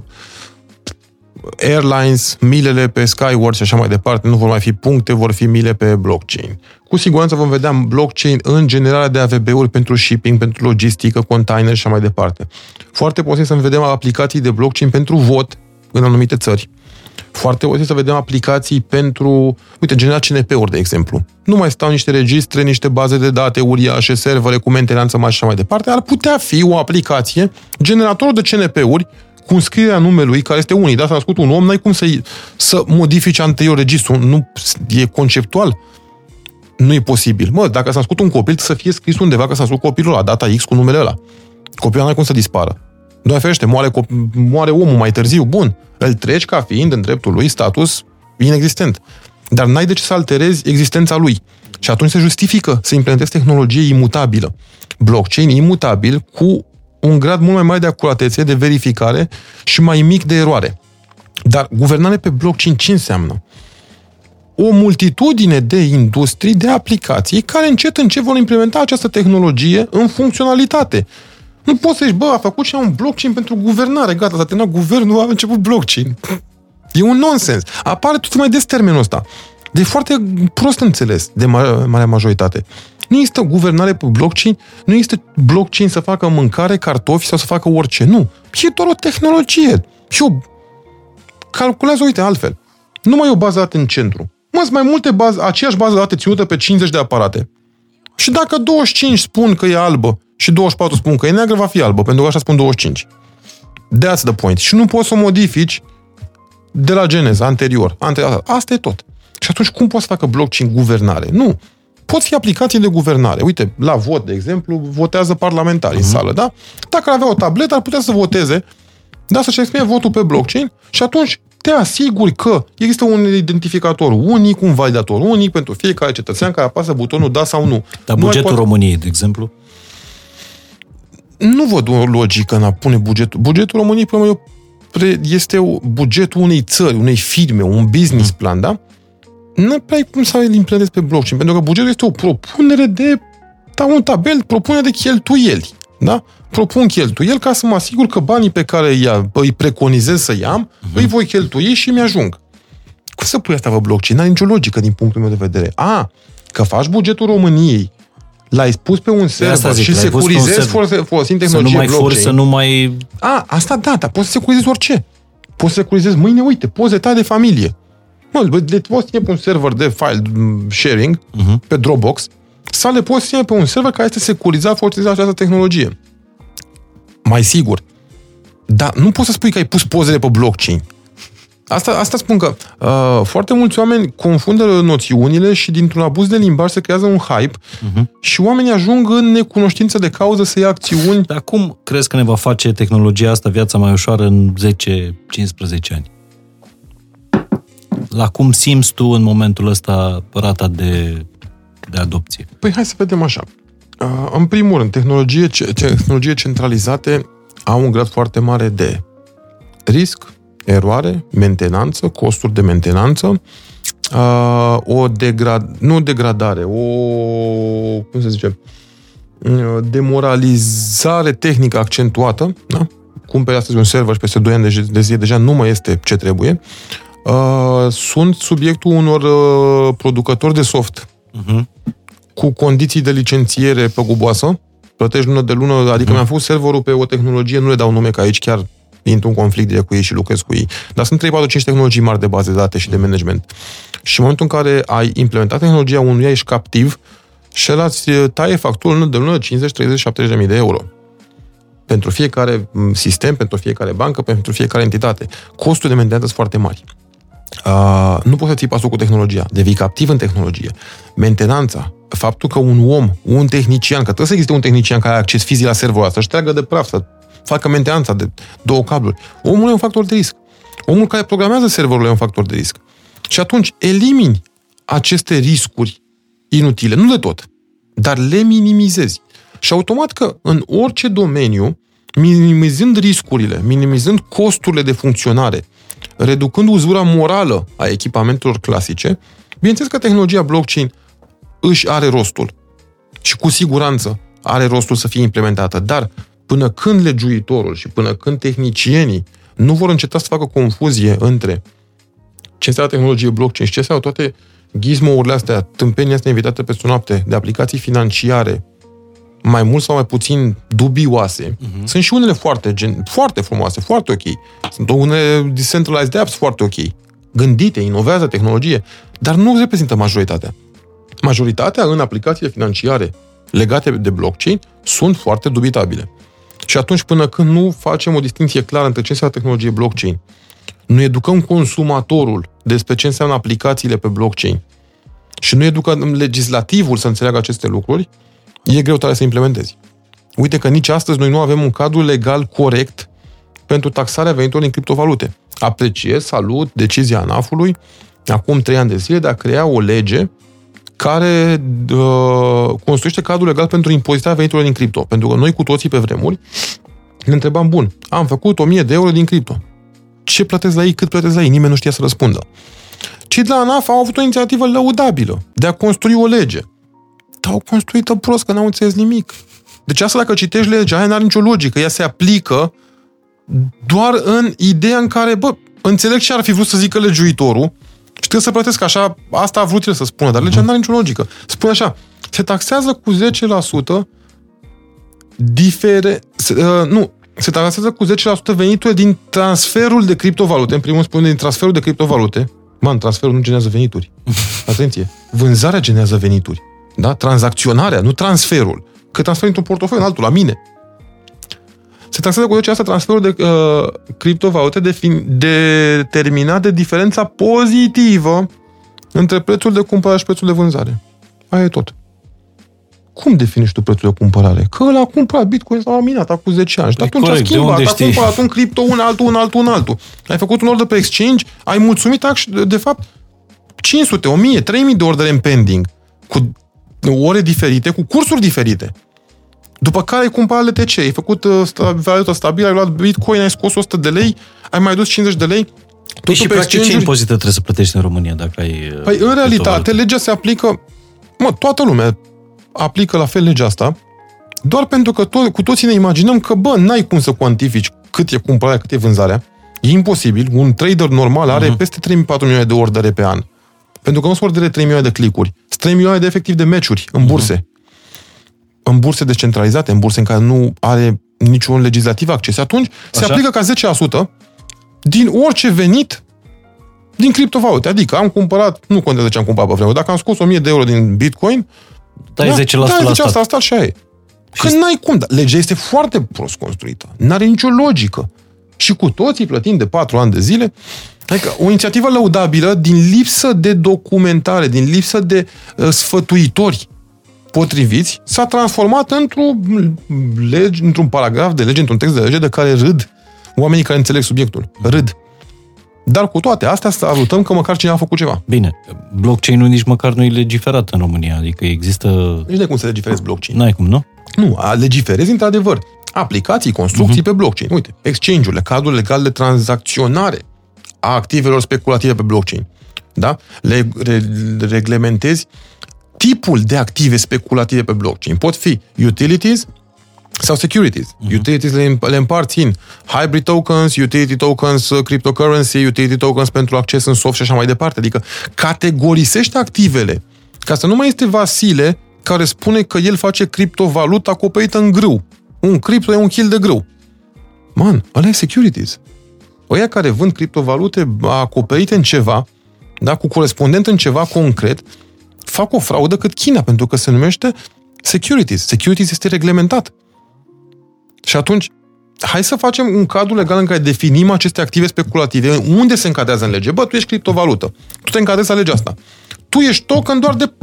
airlines, milele pe Skyward și așa mai departe, nu vor mai fi puncte, vor fi mile pe blockchain. Cu siguranță vom vedea blockchain în generare de AVB-uri pentru shipping, pentru logistică, container și așa mai departe. Foarte posibil să vedem aplicații de blockchain pentru vot în anumite țări. Foarte posibil să vedem aplicații pentru, uite, genera CNP-uri, de exemplu. Nu mai stau niște registre, niște baze de date uriașe, servere cu mentenanță mai și așa mai departe. Ar putea fi o aplicație, generator de CNP-uri, cu înscrierea numelui, care este unic, da, s-a născut un om, n-ai cum să, să modifici anterior registru, nu e conceptual. Nu e posibil. Mă, dacă s-a născut un copil, să fie scris undeva că s-a născut copilul la data X cu numele ăla. Copilul n-ai cum să dispară. Doamne ferește, moare, moare omul mai târziu, bun. Îl treci ca fiind în dreptul lui status inexistent. Dar n-ai de ce să alterezi existența lui. Și atunci se justifică să implementezi tehnologie imutabilă. Blockchain imutabil cu un grad mult mai mare de acuratețe, de verificare și mai mic de eroare. Dar guvernare pe blockchain ce înseamnă? O multitudine de industrii, de aplicații care încet încet vor implementa această tehnologie în funcționalitate. Nu poți să zici, bă, a făcut și un blockchain pentru guvernare, gata, s-a terminat guvernul, a început blockchain. E un nonsens. Apare tot mai des termenul ăsta. De foarte prost înțeles de mare, mare majoritate. Nu există guvernare pe blockchain, nu există blockchain să facă mâncare, cartofi sau să facă orice. Nu. E doar o tehnologie. Și o calculează, uite, altfel. Nu mai e o bază dată în centru. Mă, mai multe baze, aceeași bază dată ținută pe 50 de aparate. Și dacă 25 spun că e albă și 24 spun că e neagră, va fi albă, pentru că așa spun 25. That's the point. Și nu poți să o modifici de la geneza, anterior. anterior. Asta e tot. Și atunci cum poți să facă blockchain guvernare? Nu. Pot fi aplicații de guvernare. Uite, la vot, de exemplu, votează parlamentarii uh-huh. în mhm. sală, da? Dacă ar avea o tabletă, ar putea să voteze, da, să-și exprime votul pe blockchain și atunci te asiguri că există un identificator unic, un validator unic pentru fiecare cetățean care apasă butonul da sau nu. Dar bugetul poate... României, de exemplu? Nu văd o logică în a pune bugetul. Bugetul României, până este bugetul unei țări, unei firme, un business mm. plan, da? Nu prea ai cum să îl implementezi pe blockchain, pentru că bugetul este o propunere de, da, un tabel, propunere de cheltuieli, da? Propun cheltuieli ca să mă asigur că banii pe care îi, îi preconizez să iau, mm-hmm. îi voi cheltui și mi-ajung. Cum să pui asta pe blockchain? N-are nicio logică din punctul meu de vedere. A, că faci bugetul României l-ai pus pe un server zic, și securizezi folosind tehnologie să nu mai blockchain. For, să nu mai... A, asta da, dar poți să securizezi orice. Poți să securizezi mâine, uite, poze tale de familie. Mă, le poți ține pe un server de file sharing, uh-huh. pe Dropbox, sau le poți ține pe un server care este securizat folosind această tehnologie. Mai sigur. Dar nu poți să spui că ai pus pozele pe blockchain. Asta, asta spun că uh, foarte mulți oameni confundă noțiunile și dintr-un abuz de limbaj se creează un hype uh-huh. și oamenii ajung în necunoștință de cauză să ia acțiuni. Dar cum crezi că ne va face tehnologia asta viața mai ușoară în 10-15 ani? La cum simți tu în momentul ăsta rata de, de adopție? Păi hai să vedem așa. Uh, în primul rând, tehnologie, tehnologie centralizate au un grad foarte mare de risc, eroare, mentenanță, costuri de mentenanță, uh, o degrad, nu degradare, o, cum se zice, uh, demoralizare tehnică accentuată, da? cumperi astăzi un server și peste 2 ani de, de zi deja nu mai este ce trebuie, uh, sunt subiectul unor uh, producători de soft uh-huh. cu condiții de licențiere pe guboasă, plătești lună de lună, adică uh-huh. mi-am făcut serverul pe o tehnologie, nu le dau nume, că aici chiar intru în conflict direct cu ei și lucrez cu ei. Dar sunt 3, 4, 5 tehnologii mari de baze de date și de management. Și în momentul în care ai implementat tehnologia unuia, ești captiv și el îți taie factură de lună 50, 30, 70 de mii de euro. Pentru fiecare sistem, pentru fiecare bancă, pentru fiecare entitate. Costul de mentenanță sunt foarte mari. Uh, nu poți să ții pasul cu tehnologia. Devii captiv în tehnologie. Mentenanța, faptul că un om, un tehnician, că trebuie să existe un tehnician care are acces fizic la serverul ăsta, să-și treagă de praf, să facă mentenanța de două cabluri. Omul e un factor de risc. Omul care programează serverul e un factor de risc. Și atunci elimini aceste riscuri inutile, nu de tot, dar le minimizezi. Și automat că în orice domeniu, minimizând riscurile, minimizând costurile de funcționare, reducând uzura morală a echipamentelor clasice, bineînțeles că tehnologia blockchain își are rostul. Și cu siguranță are rostul să fie implementată. Dar până când legiuitorul și până când tehnicienii nu vor înceta să facă confuzie între ce înseamnă tehnologie blockchain și ce înseamnă toate gizmo-urile astea, tâmpenii astea invitate peste noapte, de aplicații financiare, mai mult sau mai puțin dubioase. Uh-huh. Sunt și unele foarte, gen, foarte frumoase, foarte ok. Sunt unele decentralized apps foarte ok. Gândite, inovează tehnologie, dar nu reprezintă majoritatea. Majoritatea în aplicațiile financiare legate de blockchain sunt foarte dubitabile. Și atunci, până când nu facem o distinție clară între ce înseamnă tehnologie blockchain, nu educăm consumatorul despre ce înseamnă aplicațiile pe blockchain și nu educăm legislativul să înțeleagă aceste lucruri, e greu tare să implementezi. Uite că nici astăzi noi nu avem un cadru legal corect pentru taxarea veniturilor în criptovalute. Apreciez, salut decizia ANAF-ului acum trei ani de zile de a crea o lege care uh, construiește cadrul legal pentru impozitarea veniturilor din cripto. Pentru că noi cu toții pe vremuri ne întrebam, bun, am făcut 1000 de euro din cripto. Ce plătesc la ei, cât plătesc la ei? Nimeni nu știa să răspundă. Cei de la ANAF au avut o inițiativă lăudabilă de a construi o lege. Dar au construit-o prost, că n-au înțeles nimic. Deci asta dacă citești legea, aia n-are nicio logică. Ea se aplică doar în ideea în care, bă, înțeleg ce ar fi vrut să zică legiuitorul, și trebuie să plătesc așa, asta a vrut el să spună, dar legea uh-huh. nu are nicio logică. Spune așa, se taxează cu 10% difere, uh, nu, se taxează cu 10% veniturile din transferul de criptovalute. În primul spune din transferul de criptovalute. Man, transferul nu generează venituri. Atenție. Vânzarea generează venituri. Da? Tranzacționarea, nu transferul. Că transfer într-un portofel în altul, la mine se taxează cu asta transferul de uh, criptovalute determinat de diferența pozitivă între prețul de cumpărare și prețul de vânzare. Aia e tot. Cum definiști tu prețul de cumpărare? Că ăla a cumpărat Bitcoin sau a minat acum 10 ani. Și păi atunci corect, a schimbat, a cumpărat un cripto, un altul, un altul, un altul. Ai făcut un order pe exchange, ai mulțumit, de fapt, 500, 1000, 3000 de ordere în pending, cu ore diferite, cu cursuri diferite. După care ai cumpărat LTC, ai făcut uh, valută stabilă, ai luat Bitcoin, ai scos 100 de lei, ai mai dus 50 de lei. Păi și practic ce impozite trebuie să plătești în România dacă ai... Uh, păi în realitate legea se aplică, mă, toată lumea aplică la fel legea asta, doar pentru că to- cu toții ne imaginăm că, bă, n-ai cum să cuantifici cât e cumpărarea, cât e vânzarea. E imposibil. Un trader normal are uh-huh. peste 3-4 milioane de ordere pe an. Pentru că nu sunt ordere 3 milioane de clicuri. Sunt 3 milioane de efectiv de meciuri în burse. Uh-huh în burse descentralizate, în burse în care nu are niciun legislativ acces, atunci Așa? se aplică ca 10% din orice venit din criptovalute. Adică am cumpărat, nu contează ce am cumpărat pe vreme, dacă am scos 1000 de euro din Bitcoin, dai 10% da, dai 10% la stat. asta și aia e. Că n-ai cum, dar legea este foarte prost construită. N-are nicio logică. Și cu toții plătim de 4 ani de zile. Adică o inițiativă lăudabilă din lipsă de documentare, din lipsă de uh, sfătuitori potriviți, s-a transformat într-un lege, într-un paragraf de lege, într-un text de lege de care râd oamenii care înțeleg subiectul. Râd. Dar cu toate astea să arătăm că măcar cineva a făcut ceva. Bine, blockchain-ul nici măcar nu e legiferat în România, adică există... Nici de cum să legiferezi blockchain. N-ai cum, nu? Nu, a legiferezi într-adevăr. Aplicații, construcții uh-huh. pe blockchain. Uite, exchange-urile, cadrul legal de tranzacționare a activelor speculative pe blockchain. Da? Le, re, reglementezi tipul de active speculative pe blockchain. Pot fi utilities, Sau securities. Uh-huh. Utilities le, le împarți în hybrid tokens, utility tokens, uh, cryptocurrency, utility tokens pentru acces în soft și așa mai departe. Adică categorisește activele. Ca să nu mai este Vasile care spune că el face criptovalută acoperită în grâu. Un cripto e un kill de grâu. Man, ăla e securities. Oia care vând criptovalute acoperite în ceva, da, cu corespondent în ceva concret, fac o fraudă cât China, pentru că se numește securities. Securities este reglementat. Și atunci, hai să facem un cadru legal în care definim aceste active speculative, unde se încadrează în lege. Bă, tu ești criptovalută. Tu te încadrezi la legea asta. Tu ești token doar de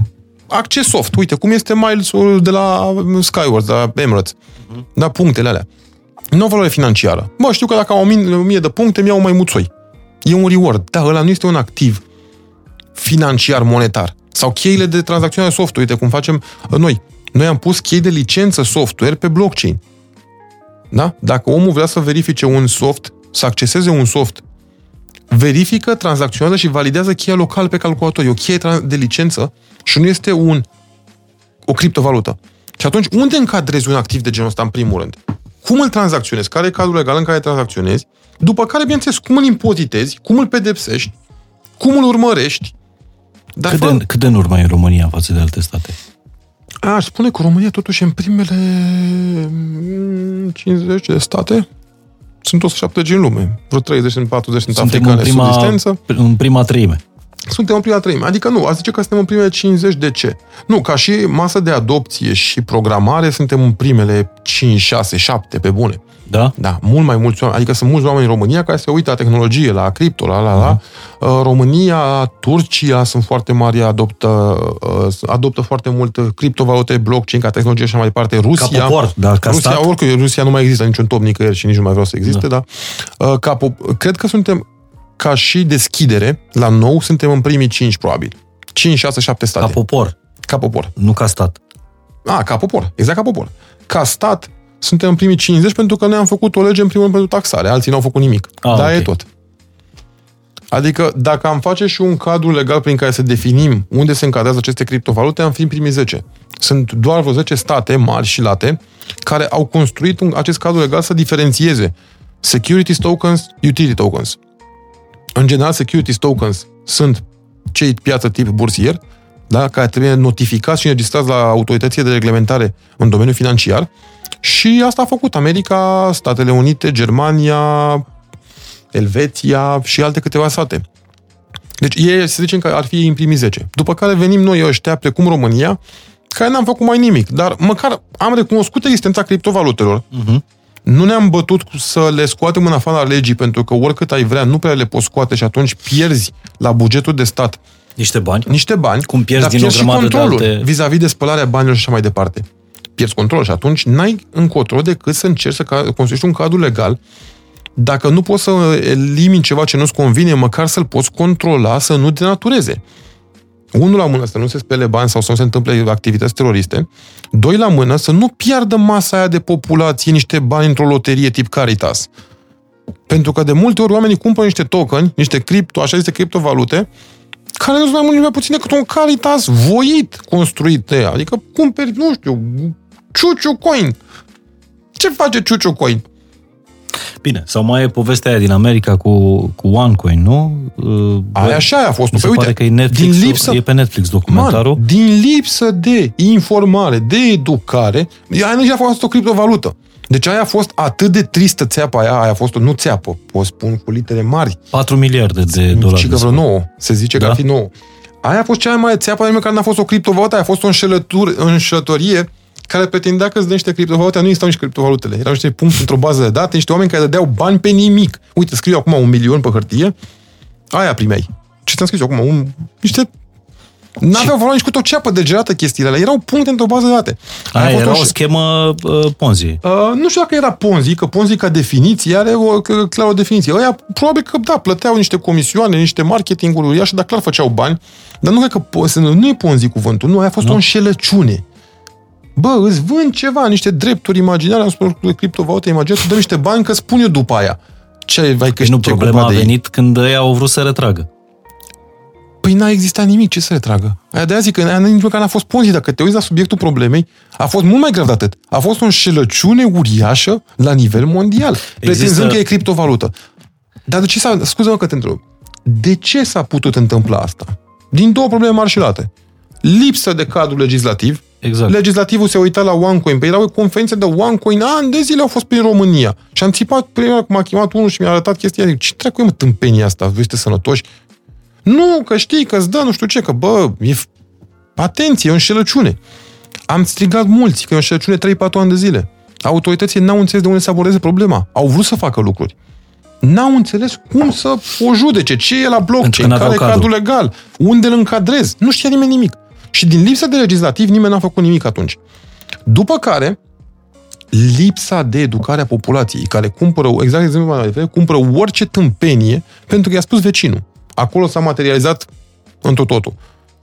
acces soft. Uite, cum este Miles-ul de la Skyward, de la Emirates. Uh-huh. Da, punctele alea. Nu o valoare financiară. Bă, știu că dacă am o mie de puncte, mi-au mai muțoi. E un reward. Da, ăla nu este un activ financiar monetar. Sau cheile de tranzacționare software, uite cum facem noi. Noi am pus chei de licență software pe blockchain. Da? Dacă omul vrea să verifice un soft, să acceseze un soft, verifică, tranzacționează și validează cheia local pe calculator. E o cheie de licență și nu este un, o criptovalută. Și atunci, unde încadrezi un activ de genul ăsta, în primul rând? Cum îl tranzacționezi? Care e cadrul legal în care tranzacționezi? După care, bineînțeles, cum îl impozitezi? Cum îl pedepsești? Cum îl urmărești? Dar cât, fă... de, cât de în urmă e România față de alte state? Aș spune că România totuși în primele 50 de state sunt 170 în lume. Vreo 30 în 40 sunt Suntem africane în prima, subsistență. în prima treime. Suntem în prima treime. Adică nu, a zice că suntem în primele 50 de ce? Nu, ca și masă de adopție și programare suntem în primele 5, 6, 7 pe bune. Da? Da, mult mai mulți oameni. Adică sunt mulți oameni în România care se uită la tehnologie, la cripto, la la la. Uh-huh. România, Turcia sunt foarte mari, adoptă, uh, adoptă foarte mult criptovalute, blockchain ca tehnologie și mai departe. Rusia, ca popor, da, ca Rusia, stat. oricum, Rusia nu mai există niciun top nicăieri și nici nu mai vreau să existe, da. da. Ca pop- cred că suntem ca și deschidere la nou, suntem în primii 5 probabil. 5, 6, 7 state. Ca popor. Ca popor. Nu ca stat. A, ca popor. Exact ca popor. Ca stat, suntem în primii 50 pentru că noi am făcut o lege în primul rând pentru taxare, alții n-au făcut nimic. Ah, Dar okay. e tot. Adică dacă am face și un cadru legal prin care să definim unde se încadrează aceste criptovalute, am fi în primii 10. Sunt doar vreo 10 state mari și late care au construit un, acest cadru legal să diferențieze securities tokens, utility tokens. În general, securities tokens sunt cei piață tip bursier, da, care trebuie notificați și înregistrați la autoritățile de reglementare în domeniul financiar, și asta a făcut America, Statele Unite, Germania, Elveția și alte câteva state. Deci ei, să zicem că ar fi în primii 10. După care venim noi ăștia, precum România, care n-am făcut mai nimic, dar măcar am recunoscut existența criptovalutelor. Uh-huh. Nu ne-am bătut să le scoatem în afara legii, pentru că oricât ai vrea, nu prea le poți scoate și atunci pierzi la bugetul de stat niște bani. Niște bani. Cum pierzi din pierzi o grămadă și controlul de alte... vis-a-vis de spălarea banilor și așa mai departe pierzi control și atunci n-ai încotro decât să încerci să construiești un cadru legal dacă nu poți să elimini ceva ce nu-ți convine, măcar să-l poți controla, să nu denatureze. Unul la mână, să nu se spele bani sau să nu se întâmple activități teroriste. Doi la mână, să nu piardă masa aia de populație niște bani într-o loterie tip Caritas. Pentru că de multe ori oamenii cumpără niște token, niște cripto, așa zise criptovalute, care nu sunt mai mult mai puțin decât un Caritas voit construit de Adică cumperi, nu știu, Ciuciu Coin. Ce face Ciuciu Coin? Bine, sau mai e povestea aia din America cu, cu OneCoin, nu? Uh, aia așa a fost. Mi se păi, pare că e, Netflix, din lipsă, e pe Netflix documentarul. Man, din lipsă de informare, de educare, aia nu a fost o criptovalută. Deci aia a fost atât de tristă țeapa aia, aia a fost o, nu țeapă, o spun cu litere mari. 4 miliarde de dolari. Și că vreo 9, se zice da? că ar fi 9. Aia a fost cea mai mare țeapă, care n-a fost o criptovalută, aia a fost o înșelătorie care pretindea că îți dă niște criptovalute, nu existau nici criptovalutele. Erau niște puncte într-o bază de date, niște oameni care dădeau bani pe nimic. Uite, scriu acum un milion pe hârtie, aia primeai. Ce ți-am scris acum? Un, niște N-aveau valoare nici cu tot ceapă de gelată chestiile alea. Erau puncte într-o bază de date. Aia era o, o schemă uh, Ponzi. Uh, nu știu dacă era Ponzi, că Ponzi ca definiție are o, că, clar o definiție. Ăia probabil că, da, plăteau niște comisioane, niște marketinguri uriașe, dar clar făceau bani. Dar nu cred că nu e Ponzi cuvântul, nu, aia a fost nu. o înșelăciune. Bă, îți vând ceva, niște drepturi imaginare, am spus de criptovalute imaginare, dă niște bani că spun eu după aia. Ce ai păi câștigat? Nu, problema a venit când ei au vrut să retragă. Păi n-a existat nimic, ce să retragă? Aia de aia zic că aia nici măcar n-a fost ponzi, dacă te uiți la subiectul problemei, a fost mult mai grav de atât. A fost o înșelăciune uriașă la nivel mondial, Există... pretinzând că e criptovalută. Dar de ce s-a, scuză-mă că te întreb, de ce s-a putut întâmpla asta? Din două probleme mari și late. Lipsă de cadru legislativ, Exact. Legislativul se uita la OneCoin. Păi erau conferințe de OneCoin, ani de zile au fost prin România. Și am țipat prima, m-a chemat unul și mi-a arătat chestia. Zic, ce treacă e mă tâmpenia asta? Voi sunteți sănătoși? Nu, că știi, că îți dă nu știu ce, că bă, e... Atenție, e o înșelăciune. Am strigat mulți că e o înșelăciune 3-4 ani de zile. Autoritățile n-au înțeles de unde să abordeze problema. Au vrut să facă lucruri. N-au înțeles cum să o judece, ce e la blockchain, care e cadrul legal, unde îl încadrez. Nu știa nimeni nimic. Și din lipsa de legislativ nimeni n-a făcut nimic atunci. După care, lipsa de educare a populației, care cumpără, exact exemplu, cumpără orice tâmpenie pentru că i-a spus vecinul. Acolo s-a materializat într totul.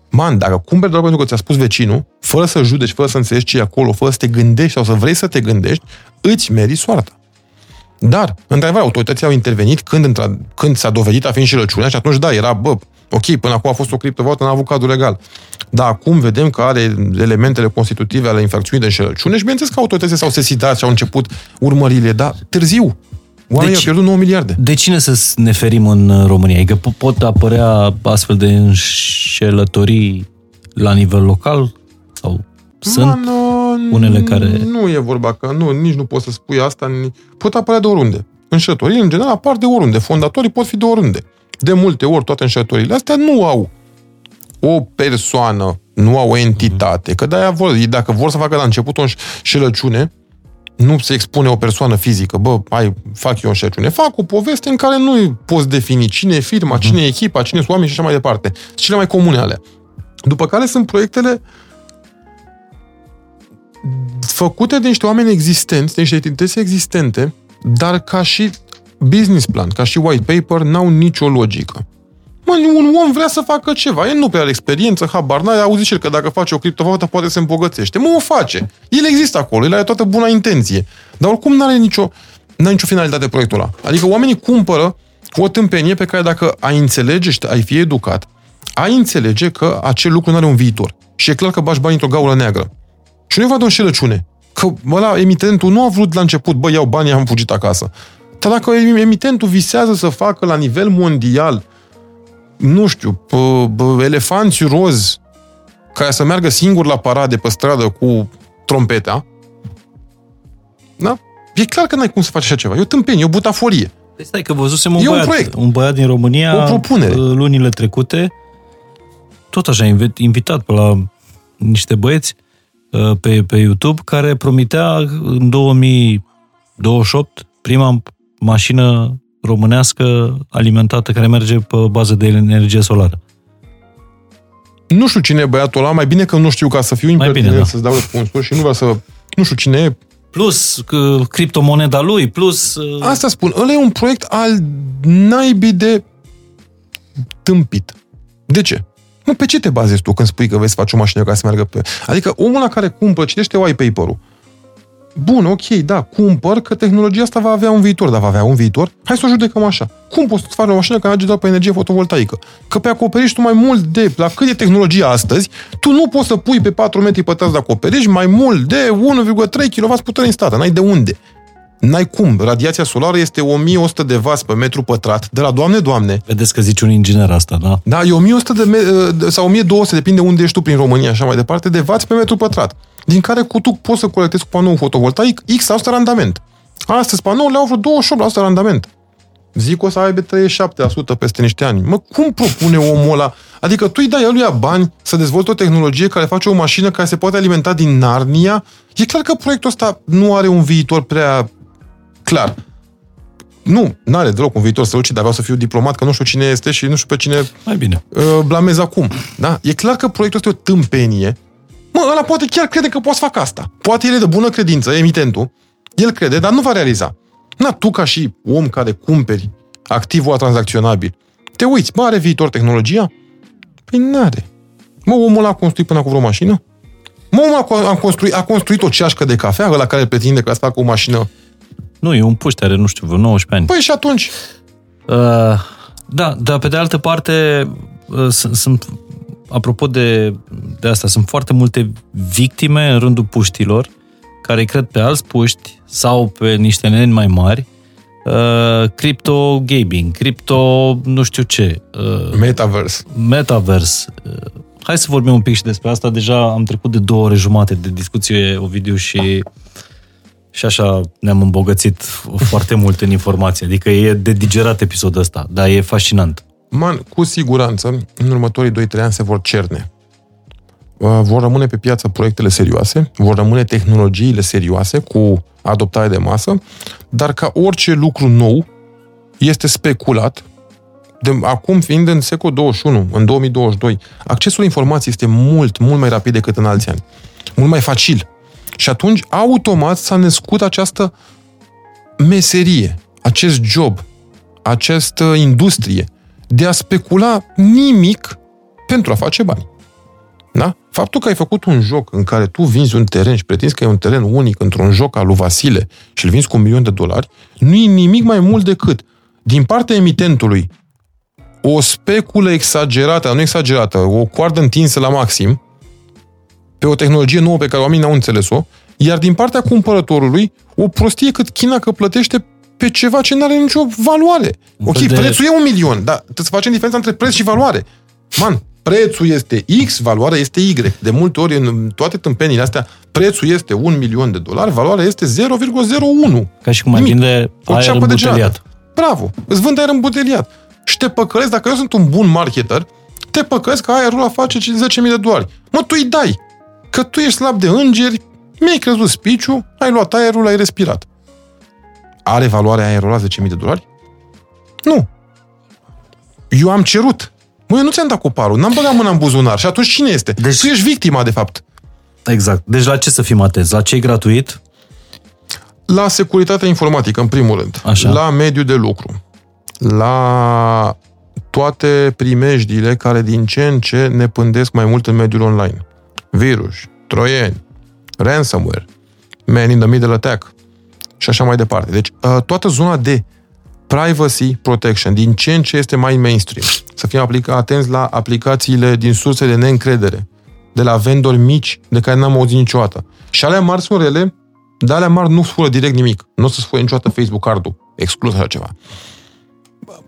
Man, dacă cumperi doar pentru că ți-a spus vecinul, fără să judeci, fără să înțelegi ce e acolo, fără să te gândești sau să vrei să te gândești, îți meri soarta. Dar, într-adevăr, autoritățile au intervenit când, când s-a dovedit a fi înșelăciunea și atunci, da, era, bă, ok, până acum a fost o criptovalută, n-a avut cadru legal. Dar acum vedem că are elementele constitutive ale infracțiunii de înșelăciune și bineînțeles că autoritățile s-au sesidat și au început urmările, dar târziu. Oamenii deci, au pierdut 9 miliarde. De cine să ne ferim în România? Adică pot apărea astfel de înșelătorii la nivel local? Sau sunt Man, unele care... Nu e vorba că nu, nici nu poți să spui asta. Pot apărea de oriunde. Înșelătorii, în general, apar de oriunde. Fondatorii pot fi de oriunde. De multe ori, toate înșelătorile astea nu au o persoană, nu au o entitate. Că de-aia vor, dacă vor să facă la început o înșelăciune, nu se expune o persoană fizică, bă, hai, fac eu o înșelăciune. Fac o poveste în care nu poți defini cine e firma, mhm. cine e echipa, cine sunt oameni și așa mai departe. Sunt cele mai comune alea. După care sunt proiectele făcute de niște oameni existenți, de niște entități existente, dar ca și business plan, ca și white paper, n-au nicio logică. Mă, un om vrea să facă ceva, el nu prea are experiență, habar n-ai auzit și el că dacă face o criptovalută poate se îmbogățește. Mă, o face. El există acolo, el are toată buna intenție. Dar oricum n-are nicio, n-are nicio finalitate proiectul ăla. Adică oamenii cumpără o tâmpenie pe care dacă ai înțelege și ai fi educat, ai înțelege că acel lucru nu are un viitor. Și e clar că bași bani într-o gaură neagră. Și nu e vorba de o înșelăciune. Că, la emitentul nu a vrut la început, bă, iau banii, am fugit acasă. Dar dacă emitentul visează să facă la nivel mondial, nu știu, p- p- elefanți roz care să meargă singur la parade pe stradă cu trompeta, da? E clar că n-ai cum să faci așa ceva. E o tâmpenie, e o butaforie. Păi stai că văzusem un, e băiat, un, proiect. un băiat din România o propunere. Uh, lunile trecute, tot așa, invitat pe la niște băieți uh, pe, pe YouTube, care promitea în 2028 prima mașină românească alimentată care merge pe bază de energie solară. Nu știu cine e băiatul ăla, mai bine că nu știu ca să fiu impertinent da. să-ți dau răspunsuri și nu vreau să... Nu știu cine e. Plus că, criptomoneda lui, plus... Uh... Asta spun, ăla e un proiect al naibii de tâmpit. De ce? Nu, pe ce te bazezi tu când spui că vei să faci o mașină ca să meargă pe... Adică omul la care cumpără, citește white paper-ul, Bun, ok, da, cumpăr că tehnologia asta va avea un viitor, dar va avea un viitor? Hai să o judecăm așa. Cum poți să faci o mașină care merge doar pe energie fotovoltaică? Că pe acoperiș tu mai mult de, la cât e tehnologia astăzi, tu nu poți să pui pe 4 metri pătrați de acoperiș mai mult de 1,3 kW putere instată. N-ai de unde. N-ai cum. Radiația solară este 1100 de vas pe metru pătrat, de la Doamne, Doamne. Vedeți că zici un inginer asta, da? Da, e 1100 de me- sau 1200, depinde unde ești tu prin România, așa mai departe, de vați pe metru pătrat din care cu tu poți să colectezi cu panou fotovoltaic X% randament. Astăzi panourile au vreo 28% randament. Zic o să aibă 37% peste niște ani. Mă, cum propune omul ăla? Adică tu îi dai eluia bani să dezvolte o tehnologie care face o mașină care se poate alimenta din Narnia? E clar că proiectul ăsta nu are un viitor prea clar. Nu, nu are deloc un viitor strălucit, dar vreau să fiu diplomat, că nu știu cine este și nu știu pe cine Mai bine. Uh, blamez acum. Da? E clar că proiectul ăsta e o tâmpenie Mă, ăla poate chiar crede că poți să fac asta. Poate el e de bună credință, emitentul. El crede, dar nu va realiza. Na, tu ca și om care cumperi activul tranzacționabil, te uiți, mă, are viitor tehnologia? Păi n-are. Mă, omul a construit până cu vreo mașină? Mă, omul a construit, a construit o ceașcă de cafea, la care pretinde că să facă o mașină. Nu, e un puște, are, nu știu, vreo 19 ani. Păi și atunci? Uh, da, dar pe de altă parte, uh, sunt, sunt apropo de, de asta, sunt foarte multe victime în rândul puștilor care cred pe alți puști sau pe niște neni mai mari uh, crypto gaming, crypto nu știu ce. Uh, metaverse. Metaverse. Uh, hai să vorbim un pic și despre asta. Deja am trecut de două ore jumate de discuție, Ovidiu, și și așa ne-am îmbogățit foarte mult în informație. Adică e de digerat episodul ăsta, dar e fascinant. Man, cu siguranță, în următorii 2-3 ani se vor cerne. Uh, vor rămâne pe piață proiectele serioase, vor rămâne tehnologiile serioase cu adoptare de masă, dar ca orice lucru nou este speculat, de, acum fiind în secolul 21, în 2022, accesul la informații este mult, mult mai rapid decât în alți ani. Mult mai facil. Și atunci, automat, s-a născut această meserie, acest job, această industrie de a specula nimic pentru a face bani. Da? Faptul că ai făcut un joc în care tu vinzi un teren și pretinzi că e un teren unic într-un joc al lui Vasile și îl vinzi cu un milion de dolari, nu e nimic mai mult decât, din partea emitentului, o speculă exagerată, nu exagerată, o coardă întinsă la maxim, pe o tehnologie nouă pe care oamenii n-au înțeles-o, iar din partea cumpărătorului, o prostie cât China că plătește pe ceva ce nu are nicio valoare. Ok, de... prețul e un milion, dar trebuie să facem diferența între preț și valoare. Man, prețul este X, valoarea este Y. De multe ori, în toate tâmpenile astea, prețul este un milion de dolari, valoarea este 0,01. Ca și cum ai vinde aer îmbuteliat. Bravo, îți vând aer îmbuteliat. Și te păcălesc, dacă eu sunt un bun marketer, te păcălesc că aerul ăla face 10.000 de dolari. Mă, tu îi dai. Că tu ești slab de îngeri, mi-ai crezut spiciu, ai luat aerul, ai respirat. Are valoarea aerul la 10.000 de dolari? Nu. Eu am cerut. Mă, eu nu ți-am dat coparul, n-am băgat mâna în buzunar. Și atunci cine este? Deci... Tu ești victima, de fapt. Exact. Deci la ce să fim atenți? La ce e gratuit? La securitatea informatică, în primul rând. Așa. La mediul de lucru. La toate primejdiile care din ce în ce ne pândesc mai mult în mediul online. Virus, troieni, ransomware, man in the middle attack și așa mai departe. Deci, uh, toată zona de privacy protection, din ce în ce este mai mainstream. Să fim aplica- atenți la aplicațiile din surse de neîncredere, de la vendori mici de care n-am auzit niciodată. Și alea mari sunt rele, dar alea mari nu spune direct nimic. Nu o să spune niciodată Facebook cardul, exclus așa ceva.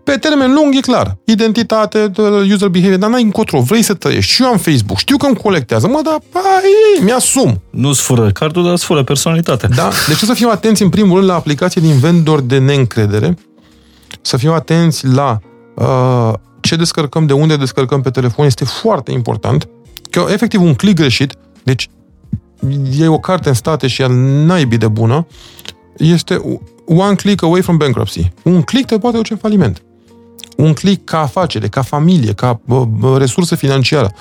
Pe termen lung e clar. Identitate, user behavior, dar n-ai încotro, vrei să trăiești. Și eu am Facebook, știu că îmi colectează, mă, dar ai, mi-asum. Nu-ți fură cardul, dar îți fură personalitatea. Da, deci să fim atenți în primul rând la aplicații din vendori de neîncredere, să fim atenți la uh, ce descărcăm, de unde descărcăm pe telefon, este foarte important. Că efectiv un click greșit, deci e o carte în state și ea naibii de bună, este one click away from bankruptcy. Un click te poate duce în faliment. Un click ca afacere, ca familie, ca bă, bă, resursă financiară.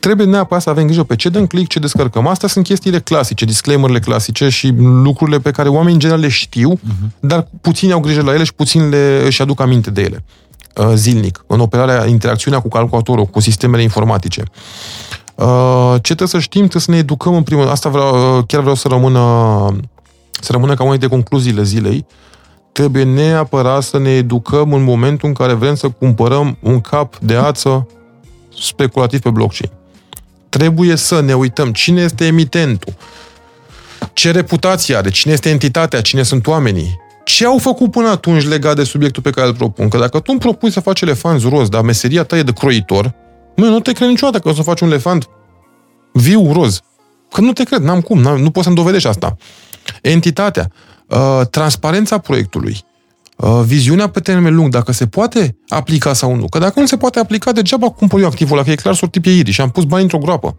Trebuie neapărat să avem grijă pe ce dăm click, ce descărcăm. Astea sunt chestiile clasice, disclaimerele clasice și lucrurile pe care oamenii în general le știu, uh-huh. dar puțini au grijă la ele și puțini le își aduc aminte de ele uh, zilnic, în operarea, interacțiunea cu calculatorul, cu sistemele informatice. Uh, ce trebuie să știm? Trebuie să ne educăm în primul Asta vreau, uh, chiar vreau să rămână să rămână ca una de concluziile zilei, trebuie neapărat să ne educăm în momentul în care vrem să cumpărăm un cap de ață speculativ pe blockchain. Trebuie să ne uităm cine este emitentul, ce reputație are, cine este entitatea, cine sunt oamenii, ce au făcut până atunci legat de subiectul pe care îl propun. Că dacă tu îmi propui să faci elefanți roz, dar meseria ta e de croitor, mă, nu te cred niciodată că o să faci un elefant viu roz. Că nu te cred, n-am cum, n-am, nu poți să-mi dovedești asta entitatea, uh, transparența proiectului, uh, viziunea pe termen lung, dacă se poate aplica sau nu. Că dacă nu se poate aplica, degeaba cumpăr eu activul ăla, că e clar sortit pe irii și am pus bani într-o groapă.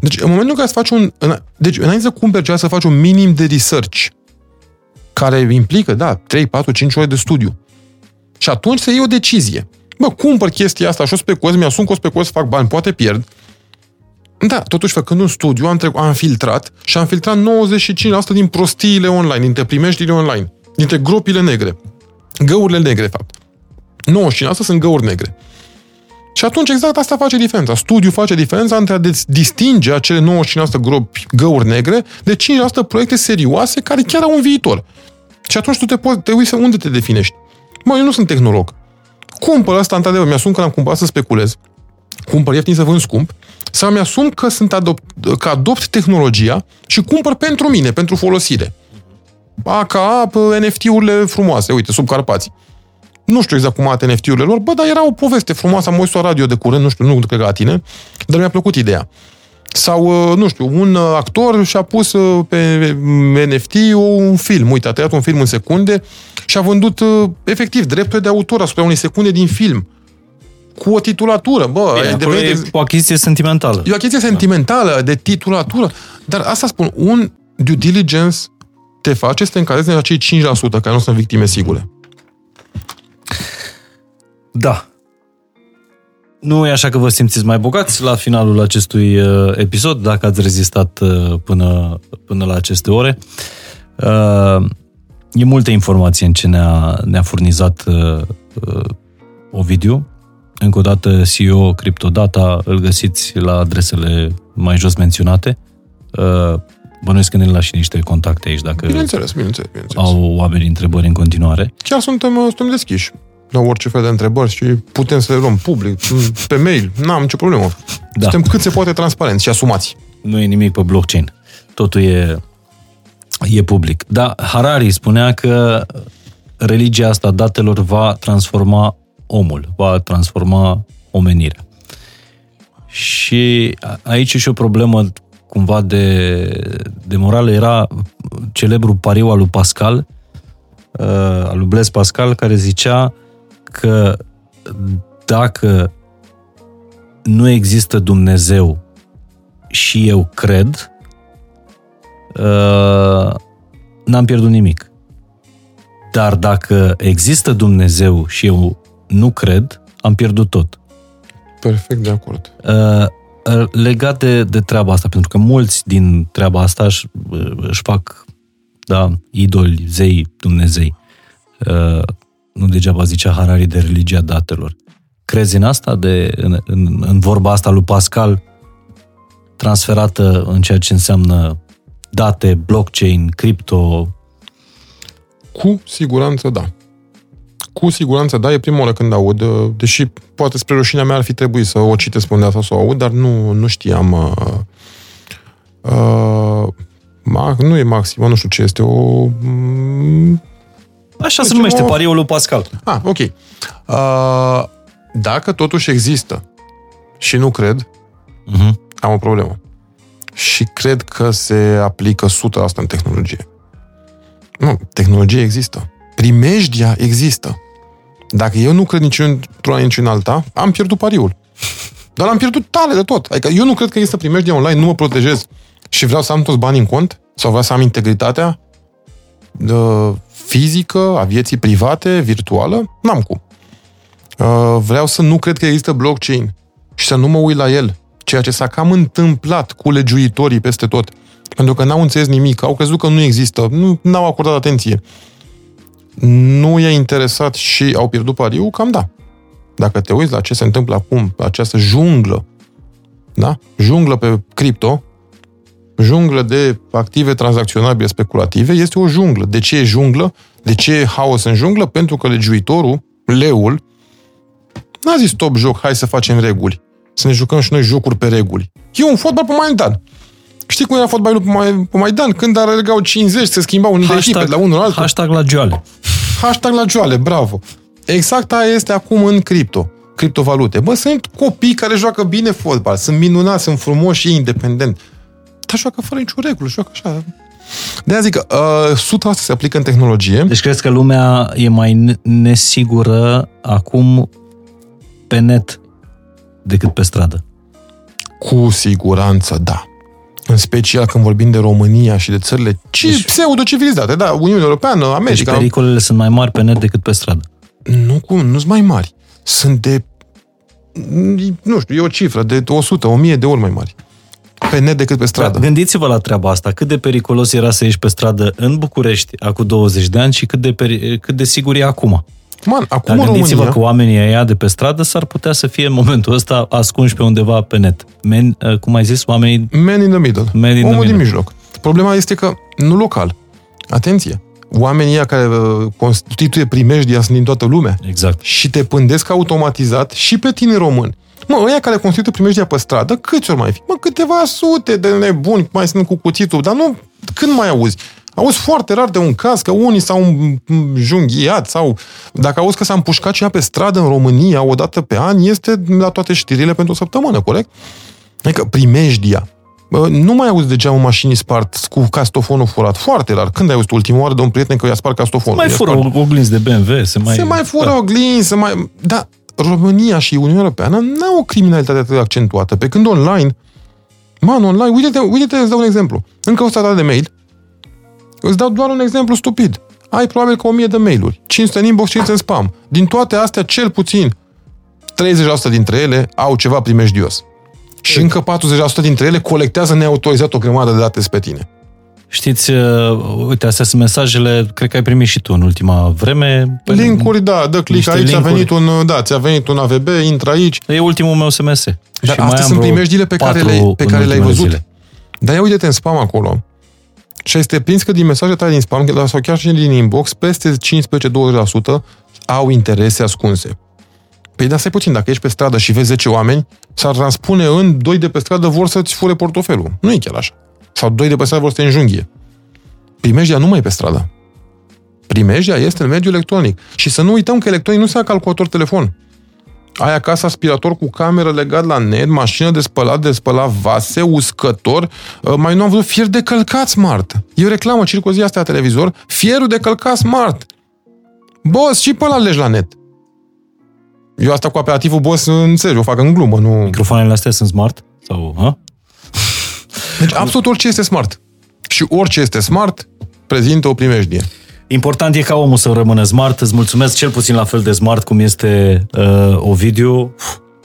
Deci, în momentul în care să faci un... Deci, înainte să cumperi ceva, să faci un minim de research, care implică, da, 3, 4, 5 ore de studiu. Și atunci să iei o decizie. Bă, cumpăr chestia asta și o speculez, mi-asum că o speculez să fac bani, poate pierd, da, totuși, făcând un studiu, am, trecut, am filtrat și am filtrat 95% din prostiile online, dintre primeștile online, dintre gropile negre. Găurile negre, fapt. 95% sunt găuri negre. Și atunci exact asta face diferența. Studiul face diferența între a distinge acele 95% gropi găuri negre de 5% proiecte serioase care chiar au un viitor. Și atunci tu te poți, te uiți unde te definești. Mă, eu nu sunt tehnolog. cumpăr asta, într-adevăr, mi-asum că l-am cumpărat să speculez, cumpăr ieftin să vând scump, sau mi-asum că, sunt adopt, că adopt tehnologia și cumpăr pentru mine, pentru folosire. A, ca NFT-urile frumoase, uite, sub Carpați. Nu știu exact cum arată NFT-urile lor, bă, dar era o poveste frumoasă, am auzit o radio de curând, nu știu, nu cred că la tine, dar mi-a plăcut ideea. Sau, nu știu, un actor și-a pus pe NFT un film, uite, a tăiat un film în secunde și a vândut efectiv dreptul de autor asupra unei secunde din film cu o titulatură, bă. Bine, devenit... e o achiziție sentimentală. E o achiziție sentimentală, de titulatură. Dar asta spun, un due diligence te face să te încadrezi în acei 5% care nu sunt victime sigure. Da. Nu e așa că vă simțiți mai bogați la finalul acestui uh, episod, dacă ați rezistat uh, până, până la aceste ore. Uh, e multă informație în ce ne-a, ne-a furnizat uh, uh, Ovidiu. Încă o dată, CEO Cryptodata, îl găsiți la adresele mai jos menționate. Uh, Bănuiesc că ne lași niște contacte aici dacă bineînțeles, bineînțeles, bineînțeles. au oameni întrebări în continuare. Chiar suntem, suntem deschiși la orice fel de întrebări și putem să le luăm public, pe mail, n-am nicio problemă. Da. Suntem cât se poate transparenți și asumați. Nu e nimic pe blockchain. Totul e, e public. Dar Harari spunea că religia asta datelor va transforma omul, va transforma omenirea. Și aici e și o problemă cumva de, de morală. Era celebrul pariu al lui Pascal, uh, al lui Blaise Pascal, care zicea că dacă nu există Dumnezeu și eu cred, uh, n-am pierdut nimic. Dar dacă există Dumnezeu și eu nu cred, am pierdut tot. Perfect de acord. Uh, legat de, de treaba asta, pentru că mulți din treaba asta își, își fac da, idoli, zei, Dumnezei. Uh, nu degeaba zicea Harari de religia datelor. Crezi în asta, de, în, în, în vorba asta lui Pascal, transferată în ceea ce înseamnă date, blockchain, cripto? Cu siguranță da. Cu siguranță da, e prima oară când aud, deși poate spre rușinea mea ar fi trebuit să o citesc pe undeva sau să o aud, dar nu, nu știam uh, uh, nu e maximă, nu știu ce este, o Așa se numește, o... pariul lui Pascal. Ah, ok. Uh, dacă totuși există și nu cred, uh-huh. am o problemă. Și cred că se aplică 100% în tehnologie. Nu, tehnologie există. Primejdia există. Dacă eu nu cred niciun-într-una, nici în alta, am pierdut pariul. Dar am pierdut tale de tot. Adică eu nu cred că există primejdia online, nu mă protejez și vreau să am toți banii în cont sau vreau să am integritatea de fizică, a vieții private, virtuală, n-am cum. Uh, vreau să nu cred că există blockchain și să nu mă uit la el, ceea ce s-a cam întâmplat cu legiuitorii peste tot. Pentru că n-au înțeles nimic, au crezut că nu există, nu n-au acordat atenție. Nu i-a interesat și au pierdut pariu, cam da. Dacă te uiți la ce se întâmplă acum, la această junglă, da? Junglă pe cripto, junglă de active tranzacționabile speculative este o junglă. De ce e junglă? De ce e haos în junglă? Pentru că legiuitorul, leul, n-a zis top joc, hai să facem reguli. Să ne jucăm și noi jocuri pe reguli. E un fotbal pe Maidan. Știi cum era fotbalul pe Maidan? Când alergau 50, se schimbau unii echipe de la unul la altul. Hashtag la joale. Hashtag la joale, bravo. Exact aia este acum în cripto criptovalute. Bă, sunt copii care joacă bine fotbal, sunt minunați, sunt frumoși și independenți dar joacă fără nicio regulă, joacă așa. De aia zic că uh, 100% se aplică în tehnologie. Deci crezi că lumea e mai nesigură acum pe net decât pe stradă? Cu siguranță, da. În special când vorbim de România și de țările deci, pseudo-civilizate, da, Uniunea Europeană, America. Deci pericolele sunt mai mari pe net decât pe stradă. Nu, cum, nu sunt mai mari. Sunt de, nu știu, e o cifră, de 100, 1000 de ori mai mari pe net decât pe stradă. Da, gândiți-vă la treaba asta. Cât de periculos era să ieși pe stradă în București acum 20 de ani și cât de, peri- cât de sigur e acum. Man, acum Dar gândiți-vă România... că oamenii ăia de pe stradă s-ar putea să fie în momentul ăsta ascunși pe undeva pe net. Men, uh, cum ai zis, oamenii... Man in the middle. Man in Omul the middle. din mijloc. Problema este că nu local. Atenție. oamenii ăia care uh, constituie primejdia sunt din toată lumea. Exact. Și te pândesc automatizat și pe tine român. Mă, ăia care constituie primejdia pe stradă, câți ori mai fi? Mă, câteva sute de nebuni mai sunt cu cuțitul, dar nu, când mai auzi? Auzi foarte rar de un caz că unii s-au junghiat sau dacă auzi că s-a împușcat ceva pe stradă în România o dată pe an, este la toate știrile pentru o săptămână, corect? Adică primejdia. Nu mai auzi degeaba mașini spart cu castofonul furat. Foarte rar. Când ai auzit ultima oară de un prieten că i-a spart castofonul? Se mai fură spart... oglinzi de BMW. Se mai, se mai fură da. oglinzi, se mai... Da, România și Uniunea Europeană n-au o criminalitate atât de accentuată. Pe când online, man, online, uite-te, uite-te, îți dau un exemplu. Încă o stată de mail, Îți dau doar un exemplu stupid. Ai probabil că 1000 de mail-uri, 500 în inbox, 500 în spam. Din toate astea, cel puțin 30% dintre ele au ceva primejdios. Și Ei. încă 40% dintre ele colectează neautorizat o grămadă de date pe tine. Știți, uh, uite, astea sunt mesajele, cred că ai primit și tu în ultima vreme. Linkuri, da, dă click aici, linkuri. a venit un, da, ți-a venit un AVB, intră aici. E ultimul meu SMS. Dar și astea sunt primejdile pe care, le, pe care le-ai văzut. Zile. Dar ia uite-te în spam acolo. Și este prins că din mesajele tale din spam sau chiar și din inbox, peste 15-20% au interese ascunse. Păi da, stai puțin, dacă ești pe stradă și vezi 10 oameni, s-ar transpune în doi de pe stradă vor să-ți fure portofelul. Nu e chiar așa. Sau doi de pe stradă vor să te înjunghie. Primejdia nu mai e pe stradă. Primejdia este în mediul electronic. Și să nu uităm că electronic nu se calculator telefon. Ai acasă aspirator cu cameră legat la net, mașină de spălat, de spălat vase, uscător. Uh, mai nu am văzut fier de călcat smart. E o reclamă circozia asta la televizor. Fierul de călcat smart. Boss, și pe ăla legi la net. Eu asta cu apelativul boss înțeleg, o fac în glumă, nu... Microfoanele astea sunt smart? Sau, ha? Deci absolut orice este smart. Și orice este smart prezintă o primejdie. Important e ca omul să rămână smart. Îți mulțumesc cel puțin la fel de smart cum este uh, Ovidiu.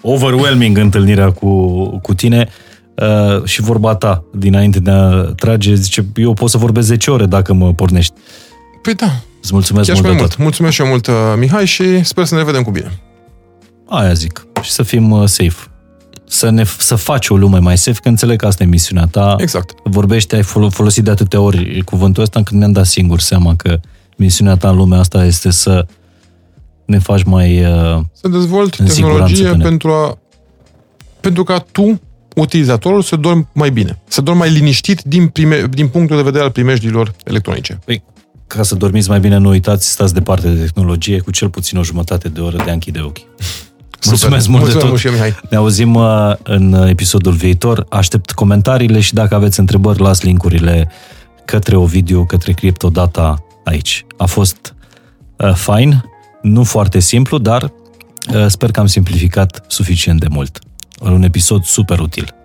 Overwhelming întâlnirea cu, cu tine. Uh, și vorba ta, dinainte de a trage, zice, eu pot să vorbesc 10 ore dacă mă pornești. Păi da. Îți mulțumesc Chiar mult, mult. Mulțumesc și eu mult, uh, Mihai, și sper să ne vedem cu bine. Aia zic. Și să fim uh, safe. Să, ne, să faci o lume mai safe, că înțeleg că asta e misiunea ta. Exact. Vorbește, ai folosit de atâtea ori cuvântul ăsta încât mi-am dat singur seama că misiunea ta în lumea asta este să ne faci mai uh, Să dezvolți tehnologie pentru, a, pentru ca tu, utilizatorul, să dormi mai bine. Să dormi mai liniștit din, prime, din punctul de vedere al primejdilor electronice. Păi, ca să dormiți mai bine, nu uitați, stați departe de tehnologie cu cel puțin o jumătate de oră de a închide ochii. Mulțumesc mult Mulțumesc de tot. Și eu, Mihai. Ne auzim uh, în episodul viitor. Aștept comentariile și dacă aveți întrebări, las linkurile către Ovidiu, către Cryptodata aici. A fost uh, fain, nu foarte simplu, dar uh, sper că am simplificat suficient de mult. Un episod super util.